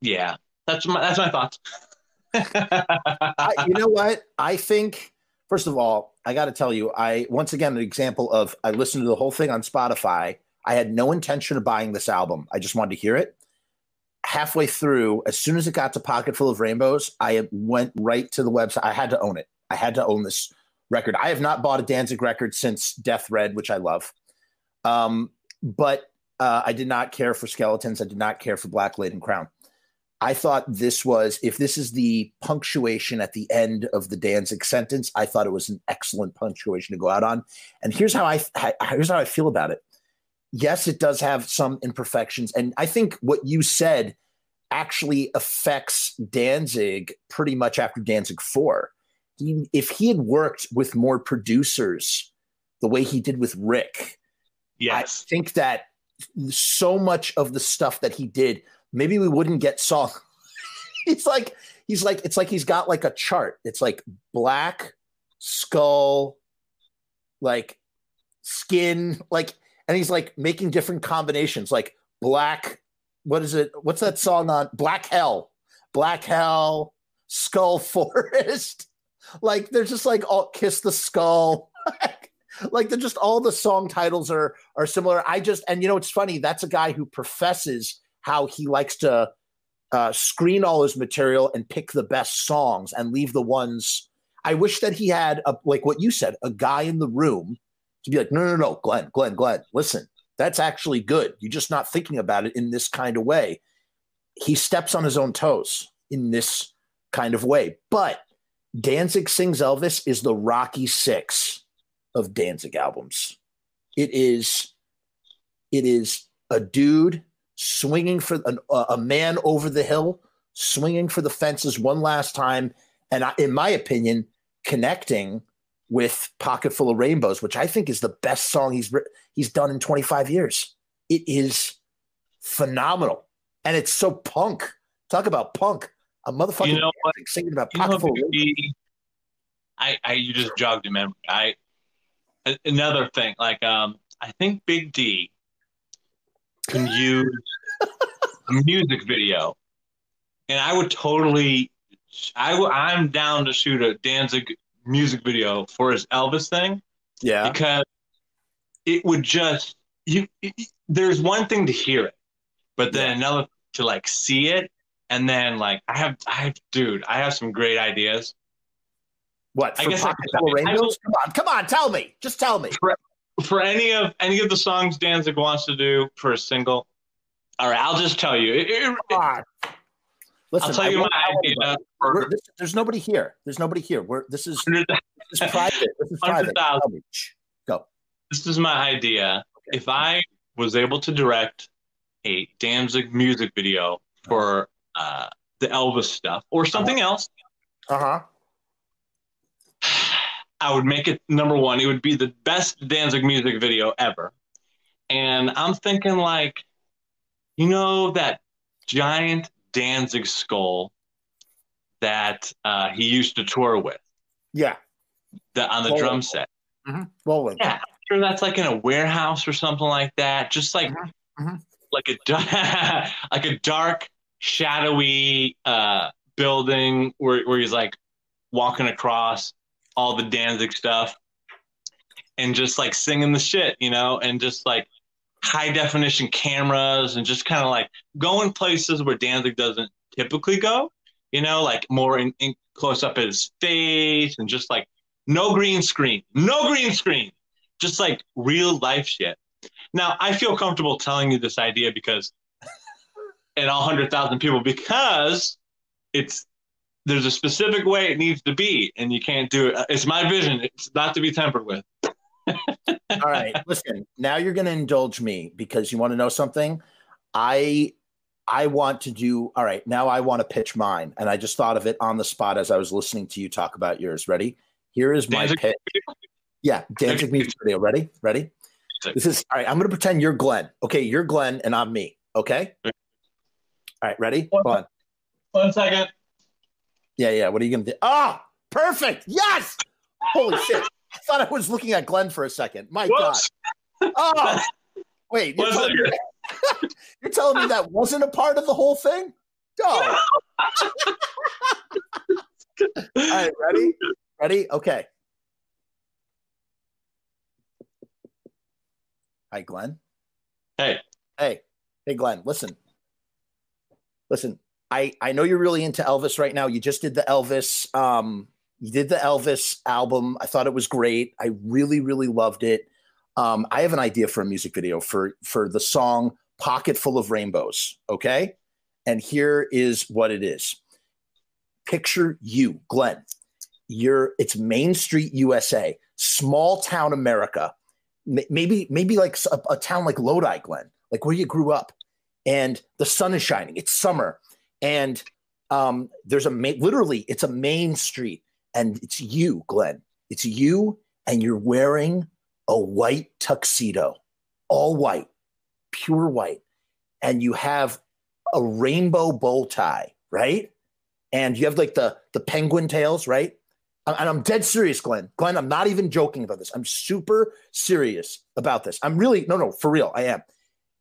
yeah, that's my that's my thoughts. I, you know what? I think first of all, I got to tell you, I once again an example of I listened to the whole thing on Spotify. I had no intention of buying this album. I just wanted to hear it. Halfway through, as soon as it got to Pocket Full of Rainbows, I went right to the website. I had to own it. I had to own this record. I have not bought a Danzig record since Deth Red, which I love. Um, but uh, I did not care for Skeletons. I did not care for Black Laden Crown. I thought this was, if this is the punctuation at the end of the Danzig sentence, I thought it was an excellent punctuation to go out on. And here's how I here's how I feel about it. Yes, it does have some imperfections, and I think what you said actually affects Danzig pretty much after Danzig four he, if he had worked with more producers the way he did with Rick, yes. I think that so much of the stuff that he did, maybe we wouldn't get song. it's like, he's like, it's like he's got like a chart. It's like black, skull, like skin, like, and he's like making different combinations, like black. What is it? What's that song on Black Hell? Black Hell, Skull Forest like they're just like all kiss the skull. like they're just all the song titles are are similar. I just and you know it's funny. That's a guy who professes how he likes to uh, screen all his material and pick the best songs and leave the ones. I wish that he had a like what you said, a guy in the room to be like, no, no, no, Glenn, Glenn, Glenn, listen, that's actually good. You're just not thinking about it in this kind of way. He steps on his own toes in this kind of way, but Danzig Sings Elvis is the Rocky Six of Danzig albums. It is, it is a dude swinging for an, a man over the hill, swinging for the fences one last time, and I, in my opinion, connecting with "Pocket Full of Rainbows," which I think is the best song he's he's done in 25 years. It is phenomenal, and it's so punk. Talk about punk a motherfucker you know what? singing about pocketful. I, I, you just jogged a memory. I another thing, like um, I think Big D can use a music video, and I would totally, I w- I'm down to shoot a Danzig music video for his Elvis thing. Yeah, because it would just you. It, there's one thing to hear it, but then yeah. another to like see it and then like I have I have dude, I have some great ideas. What I guess I, rainbows? come on, come on, tell me. Just tell me. For, for any of any of the songs Danzig wants to do for a single. All right, I'll just tell you. It, it, Listen, I'll tell you my idea. For, this, there's nobody here. There's nobody here. We're this is this is private. This is private. Go. This is my idea. Okay. If I was able to direct a Danzig music video for uh, the Elvis stuff or something uh-huh. else. Uh huh. I would make it number one. It would be the best Danzig music video ever. And I'm thinking, like, you know, that giant Danzig skull that uh, he used to tour with. Yeah. The, on the drum set. Mm-hmm. Bowling. Yeah. I'm sure that's like in a warehouse or something like that. Just like, mm-hmm. Mm-hmm. like a like a dark shadowy uh, building where, where he's like walking across all the Danzig stuff and just like singing the shit, you know, and just like high definition cameras and just kind of like going places where Danzig doesn't typically go. You know, like more in, in close up at his face and just like no green screen, no green screen, just like real life shit. Now, I feel comfortable telling you this idea because, and all hundred thousand people, because it's there's a specific way it needs to be, and you can't do it. It's my vision. It's not to be tempered with. All right, listen. Now you're going to indulge me because you want to know something. I I want to do. All right, now I want to pitch mine, and I just thought of it on the spot as I was listening to you talk about yours. Ready? Here is my pitch. Yeah, Danzig music video. Ready? Ready? This is all right. I'm going to pretend you're Glenn. Okay, you're Glenn, and I'm me. Okay. All right, ready? One, on. One second. Yeah, yeah. What are you going to do? Ah, oh, perfect. Yes. Holy shit. I thought I was looking at Glenn for a second. My Whoops. God. Oh, wait. You're telling, me, you're telling, me, that wasn't a part of the whole thing? Go. All right, ready? Ready? Okay. Hi, Glenn. Hey. Hey. Hey, Glenn. Listen. Listen. I I know you're really into Elvis right now. You just did the Elvis um you did the Elvis album. I thought it was great. I really, really loved it. Um, I have an idea for a music video for for the song "Pocket Full of Rainbows." Okay, and here is what it is. Picture you, Glenn. You're it's Main Street, USA, small town America. Maybe maybe like a, a town like Lodi, Glenn, like where you grew up, and the sun is shining. It's summer, and um, there's a literally it's a main street and it's you, Glenn. It's you, and you're wearing a white tuxedo, all white, pure white, and you have a rainbow bow tie, right? And you have like the the penguin tails, right? And I'm dead serious, Glenn. Glenn, I'm not even joking about this. I'm super serious about this. I'm really no, no, for real. I am.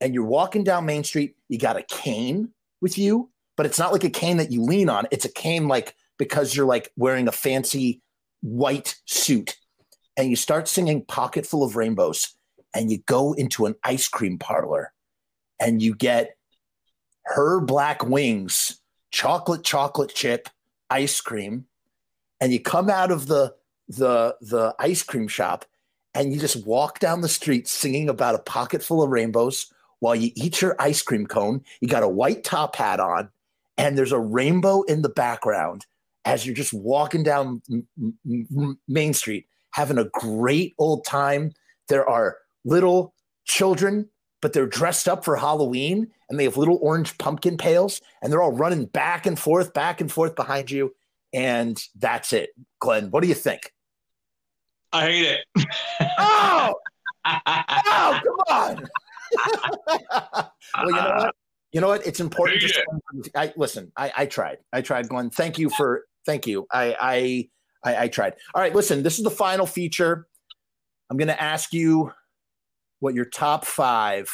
And you're walking down Main Street. You got a cane with you, but it's not like a cane that you lean on. It's a cane like because you're like wearing a fancy white suit and you start singing Pocket Full of Rainbows and you go into an ice cream parlor and you get her black wings, chocolate chocolate chip ice cream, and you come out of the the the ice cream shop and you just walk down the street singing about a pocket full of rainbows while you eat your ice cream cone. You got a white top hat on, and there's a rainbow in the background, as you're just walking down Main Street, having a great old time. There are little children, but they're dressed up for Halloween and they have little orange pumpkin pails and they're all running back and forth, back and forth behind you. And that's it. Glenn, what do you think? I hate it. oh, oh, come on. Well, you know what? You know what? It's important. To, I listen. I, I tried. I tried, Glenn. Thank you for Thank you. I, I I, I tried. All right, listen. This is the final feature. I'm going to ask you what your top five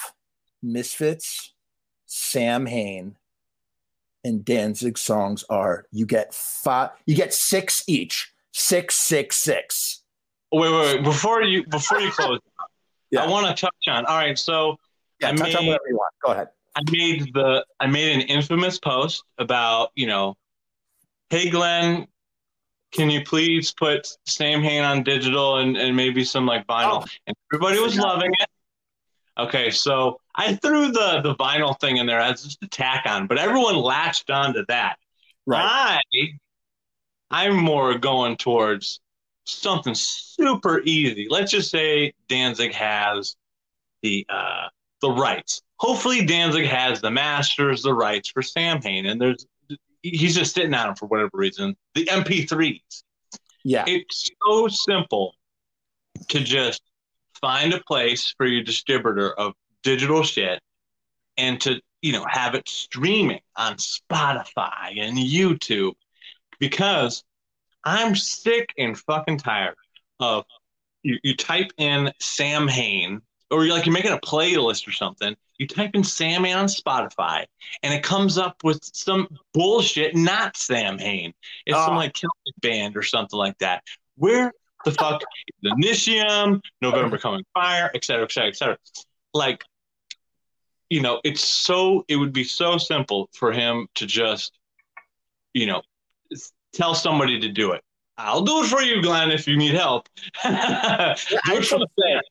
Misfits, Samhain, and Danzig songs are. You get five. You get six each. Six, six, six. Wait, wait, wait. Before you before you close, yeah. I want to touch on. All right, so yeah, I touch made, on whatever you want. Go ahead. I made the I made an infamous post about you know hey Glenn, can you please put Samhain on digital and, and maybe some like vinyl? Oh. And everybody was loving it. Okay, so I threw the the vinyl thing in there as just a tack on, but everyone latched onto that. Right. I I'm more going towards something super easy. Let's just say Danzig has the uh the rights. Hopefully Danzig has the masters, the rights for Samhain, and there's he's just sitting on them for whatever reason. The MP3s. Yeah. It's so simple to just find a place for your distributor of digital shit and to, you know, have it streaming on Spotify and YouTube because I'm sick and fucking tired of you, you type in Samhain or you're like you're making a playlist or something you type in Sammy on Spotify, and it comes up with some bullshit, not Samhain. It's oh. some ah. like Celtic band or something like that. Where the fuck the Initium, November Coming Fire, et cetera, et cetera, et cetera. Like, you know, it's so it would be so simple for him to just you know, tell somebody to do it. I'll do it for you, Glenn, if you need help. do it for the fan.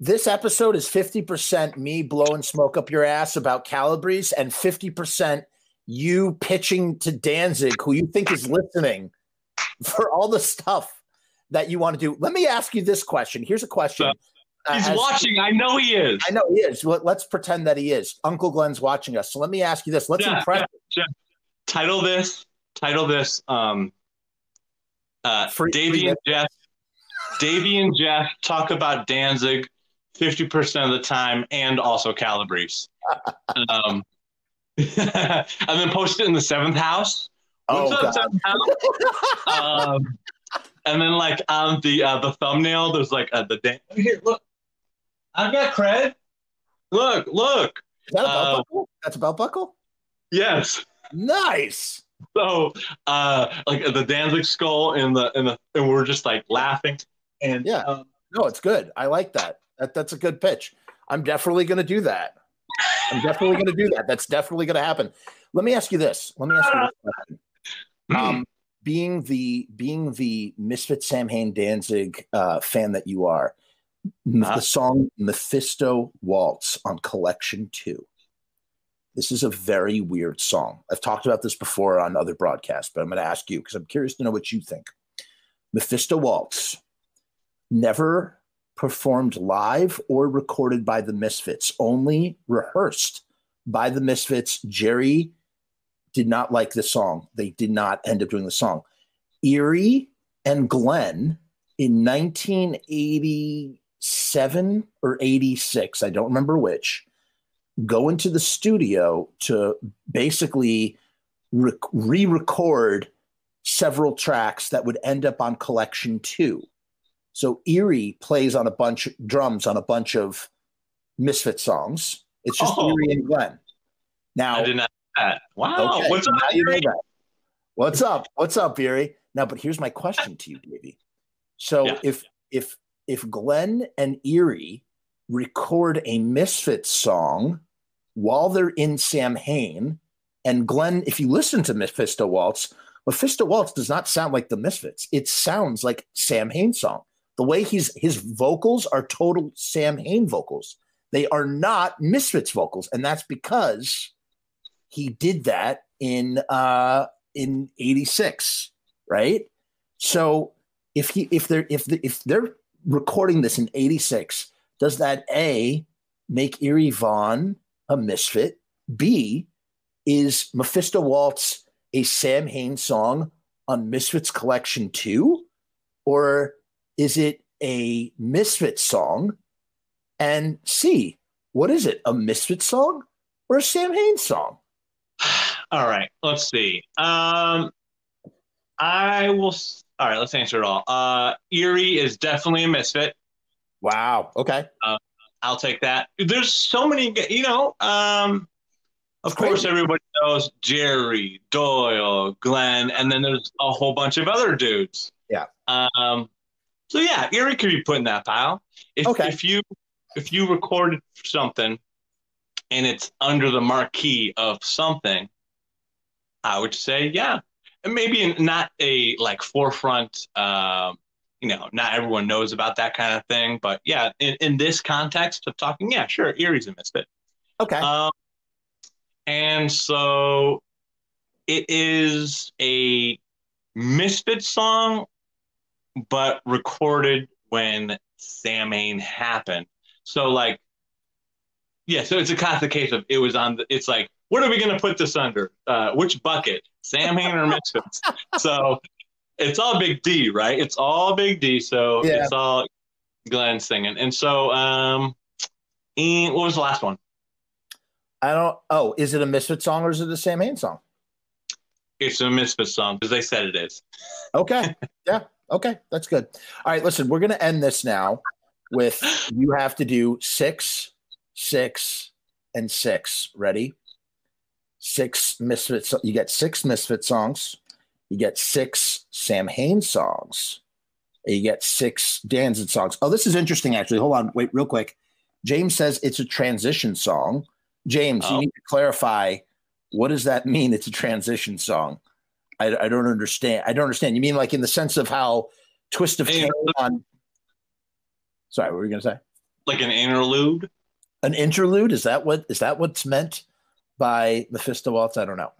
This episode is 50% me blowing smoke up your ass about Calabrese and 50% you pitching to Danzig, who you think is listening for all the stuff that you want to do. Let me ask you this question. Here's a question. He's uh, watching. I know he is. I know he is. Let's pretend that he is. Uncle Glenn's watching us. So let me ask you this. Let's yeah, impress. Yeah, title this. Title this. Um, uh, free, Davey free and Jeff. Davey and Jeff talk about Danzig fifty percent of the time, and also Calabrese. um, and then post it in the seventh house. Oh, God. Seventh house? um, and then like on the uh, the thumbnail, there's like uh, the Dan- here. Look, I've got cred. Look, look. Is that a belt uh, buckle? That's a belt buckle. Yes. Nice. So, uh, like the Danzig skull in the in the, and we're just like laughing. And yeah, um, no, it's good. I like that. That that's a good pitch. I'm definitely going to do that. I'm definitely going to do that. That's definitely going to happen. Let me ask you this. Let me ask you this question. Um, being the being the Misfit Sam Samhain Danzig uh, fan that you are, uh-huh. the song Mephisto Waltz on Collection Two. This is a very weird song. I've talked about this before on other broadcasts, but I'm going to ask you because I'm curious to know what you think. Mephisto Waltz never performed live or recorded by the Misfits, only rehearsed by the Misfits. Jerry did not like the song. They did not end up doing the song. Eerie and Glenn in 1987 or 86, I don't remember which, go into the studio to basically re record several tracks that would end up on collection two. So Eerie plays on a bunch of drums on a bunch of Misfit songs. It's just oh. Eerie and Glenn. Now I did not that. Wow. Okay, What's up, Eerie? What's up? What's up, Eerie? Now, but here's my question to you, baby. So yeah. if if if Glenn and Eerie record a Misfit song while they're in Sam Samhain, and Glenn, if you listen to Mephisto Waltz, Mephisto Waltz does not sound like the Misfits. It sounds like Sam Samhain song. The way he's his vocals are total Samhain vocals. They are not Misfits vocals, and that's because he did that in uh in 86, right? So if he if they're if the, if they're recording this in 86, does that A make Eerie Von a misfit? B, is Mephisto Waltz a Samhain song on Misfits Collection 2? Or is it a Misfit song? And C, what is it? A Misfit song or a Samhain song? All right, let's see. Um, I will. All right, let's answer it all. Uh, Eerie is definitely a misfit. Wow. Okay. Uh, I'll take that. There's so many, you know. Um, of course, everybody knows Jerry, Doyle, Glenn, and then there's a whole bunch of other dudes. Yeah. Um. So yeah, Eerie could be put in that pile. If okay. if you if you recorded something and it's under the marquee of something, I would say yeah. And maybe not a like forefront um, you know, not everyone knows about that kind of thing. But yeah, in, in this context of talking, yeah, sure, Eerie's a misfit. Okay. Um, and so it is a misfit song, but recorded when Samhain happened. So like, yeah, so it's a classic case of it was on. The, it's like, what are we going to put this under? Uh, which bucket, Samhain or Misfits? so it's all Big D, right? It's all Big D. So yeah. it's all Glenn singing. And so, um, and what was the last one? I don't. Oh, is it a Misfit song or is it a Samhain song? It's a Misfit song because they said it is. Okay. yeah. Okay. That's good. All right. Listen, we're going to end this now with you have to do six, six, and six. Ready? Six Misfit. You get six Misfit songs. You get six Samhain songs. You get six Danzig songs. Oh, this is interesting, actually. Hold on. Wait, real quick. James says it's a transition song. James, oh. you need to clarify what does that mean? It's a transition song. I, I don't understand. I don't understand. You mean like in the sense of how Twist of Cain on? Sorry, what were you going to say? Like an interlude. An interlude is that what is that what's meant by Mephisto Waltz? I don't know.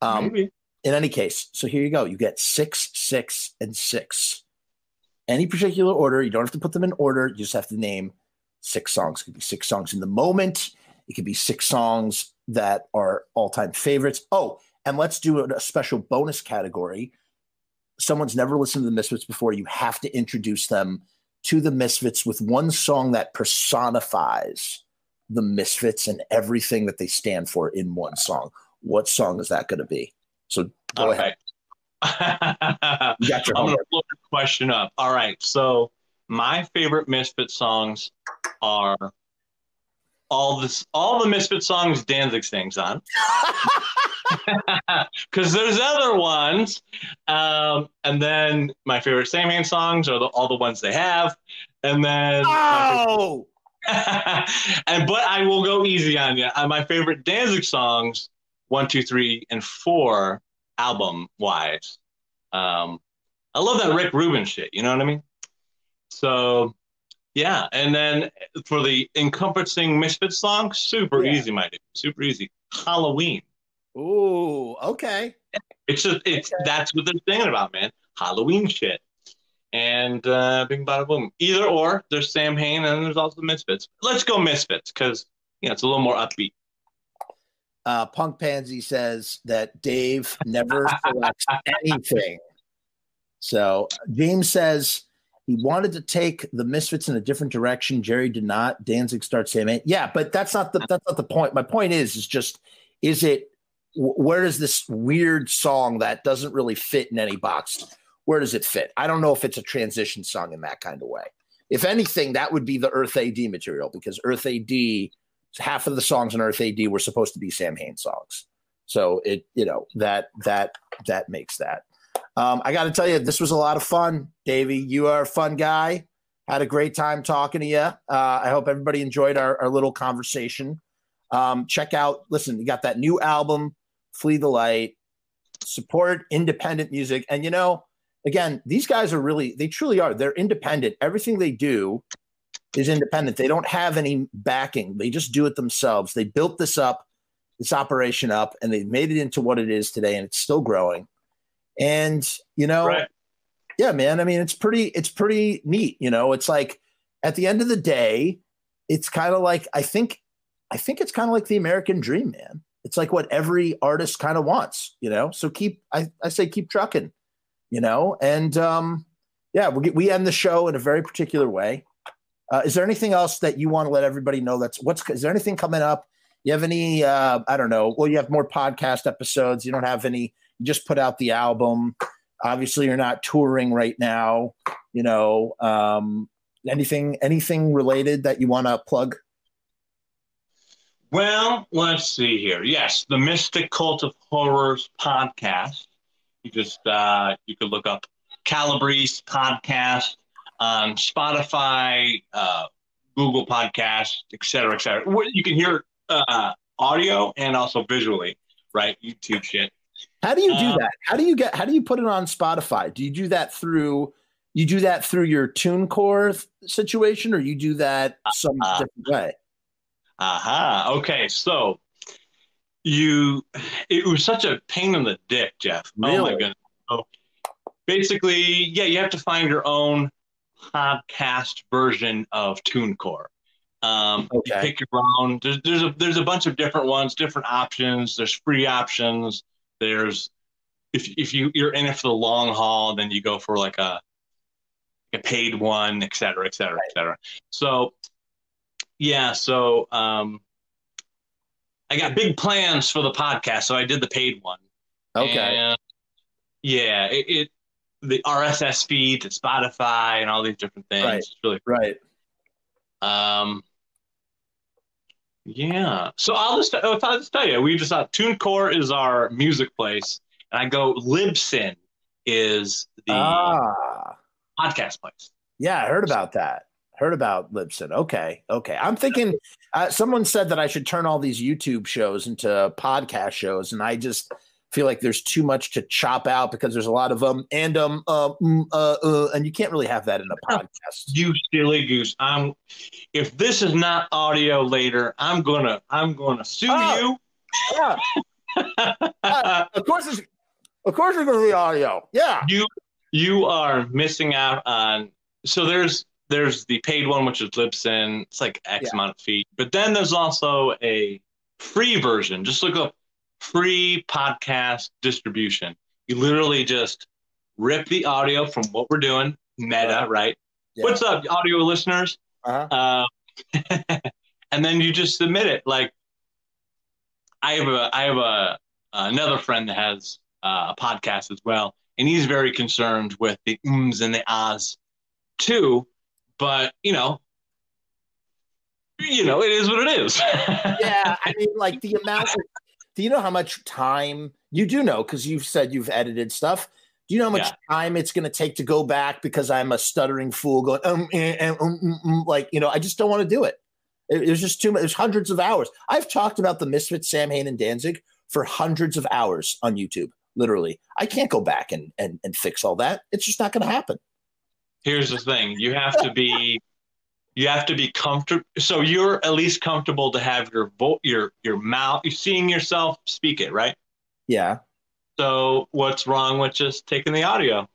Um, Maybe. In any case, so here you go. You get six, six, and six. Any particular order. You don't have to put them in order. You just have to name six songs. It could be six songs in the moment. It could be six songs that are all time favorites. Oh, and let's do a special bonus category. Someone's never listened to the Misfits before. You have to introduce them to the Misfits with one song that personifies the Misfits and everything that they stand for in one song. What song is that going to be? So go ahead. you got your I'm going to flip the question up. All right. So my favorite Misfit songs are all this all the Misfit songs Danzig sings on. Because there's other ones. Um, and then my favorite Samhain songs are the, all the ones they have. And then Oh and but I will go easy on you. Uh, my favorite Danzig songs, one, two, three, and four, album wise. Um, I love that Rick Rubin shit. You know what I mean? So yeah, and then for the encompassing Misfits song, super yeah. easy, my dude. Super easy. Halloween. Ooh, okay. It's just it's okay. that's what they're thinking about, man. Halloween shit. And uh bing bada boom. Either or, there's Samhain and there's also the Misfits. Let's go Misfits, because you know it's a little more upbeat. Uh, Punk Pansy says that Dave never selects anything. So James says he wanted to take the Misfits in a different direction. Jerry did not. Danzig starts saying, "Yeah, but that's not the that's not the point. My point is, is just is it where does this weird song that doesn't really fit in any box? Where does it fit? I don't know if it's a transition song in that kind of way. If anything, that would be the Earth AD material because Earth AD, half of the songs in Earth AD were supposed to be Samhain songs. So it, you know, that that that makes that. Um, I got to tell you, this was a lot of fun, Davey. You are a fun guy. Had a great time talking to you. Uh, I hope everybody enjoyed our, our little conversation. Um, check out, listen, you got that new album, Flee the Light. Support independent music. And, you know, again, these guys are really, they truly are. They're independent. Everything they do is independent. They don't have any backing, they just do it themselves. They built this up, this operation up, and they made it into what it is today, and it's still growing. And you know, right. yeah, man. I mean, it's pretty, it's pretty neat. You know, it's like at the end of the day, it's kind of like I think, I think it's kind of like the American dream, man. It's like what every artist kind of wants, you know. So keep, I, I say, keep trucking, you know. And um, yeah, we we end the show in a very particular way. Uh, is there anything else that you want to let everybody know? That's what's is there anything coming up? You have any? Uh, I don't know. Well, you have more podcast episodes. You don't have any just put out the album. Obviously, you're not touring right now. You know, um, anything anything related that you want to plug? Well, let's see here. Yes, the Mystic Cult of Horrors podcast. You just uh, you could look up Calabrese podcast on Spotify, uh, Google Podcast, et cetera, et cetera. You can hear uh, audio and also visually, right? YouTube shit. How do you do um, that? How do you get? How do you put it on Spotify? Do you do that through? You do that through your TuneCore situation, or you do that some uh, different way? Aha. Uh-huh. Okay. So you, it was such a pain in the dick, Jeff. Really? Oh my goodness. So basically, yeah, you have to find your own podcast version of TuneCore. Um, okay. You pick your own. There's there's a there's a bunch of different ones, different options. There's free options. There's if if you you're in it for the long haul, then you go for like a a paid one, et cetera, et cetera, et cetera. So yeah, so um, I got big plans for the podcast, so I did the paid one. Okay. And, yeah, it, it the RSS feed to Spotify and all these different things. Right. It's really right. Um, yeah. So I'll just I'll just tell you, we just thought TuneCore is our music place, and I go Libsyn is the ah. podcast place. Yeah, I heard about that. Heard about Libsyn. Okay, okay. I'm thinking. Uh, someone said that I should turn all these YouTube shows into podcast shows, and I just feel like there's too much to chop out because there's a lot of um and um uh, mm, uh, uh and you can't really have that in a podcast. You silly goose! I'm if this is not audio later, I'm gonna I'm gonna sue oh, you. Yeah. uh, of course, it's of course it's gonna be audio. Yeah. You you are missing out on. So there's there's the paid one, which is Libsyn. It's like X yeah. amount of feet, but then there's also a free version. Just look up free podcast distribution. You literally just rip the audio from what we're doing, meta, right? Yeah. What's up, audio listeners? Uh-huh. Uh, and then you just submit it. Like, I have a, I have a another friend that has uh, a podcast as well, and he's very concerned with the ums and the ahs too. But you know, you know, it is what it is. yeah, I mean, like the amount of do you know how much time you do know because you've said you've edited stuff? Do you know how much yeah. time it's going to take to go back because I'm a stuttering fool going, um, eh, eh, um, um, like, you know, I just don't want to do it. it. There's just too much. There's hundreds of hours. I've talked about the Misfits, Samhain, and Danzig for hundreds of hours on YouTube, literally. I can't go back and, and, and fix all that. It's just not going to happen. Here's the thing you have to be you have to be comfortable so you're at least comfortable to have your vo- your your mouth you're seeing yourself speak it right? Yeah. So what's wrong with just taking the audio?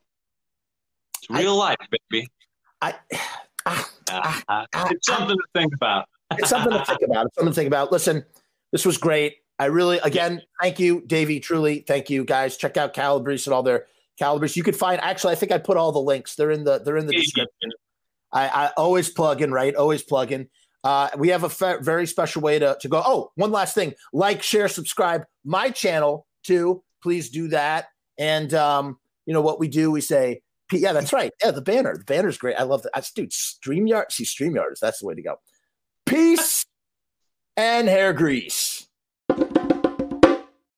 It's real I, life baby. I ah, uh, uh, it's something to think about. It's something to think about. It's something to think about. Listen this was great. I really again thank you davey truly thank you guys. Check out calabrese and all their calibers you could find actually i think i put all the links. They're in the they're in the description I, I always plug in, right? Always plug in. Uh, we have a fe- very special way to, to go. Oh, one last thing like, share, subscribe my channel too. Please do that. And, um, you know, what we do, we say, yeah, that's right. Yeah, the banner. The banner's great. I love that. I, dude, StreamYard. See, StreamYard. That's the way to go. Peace and hair grease.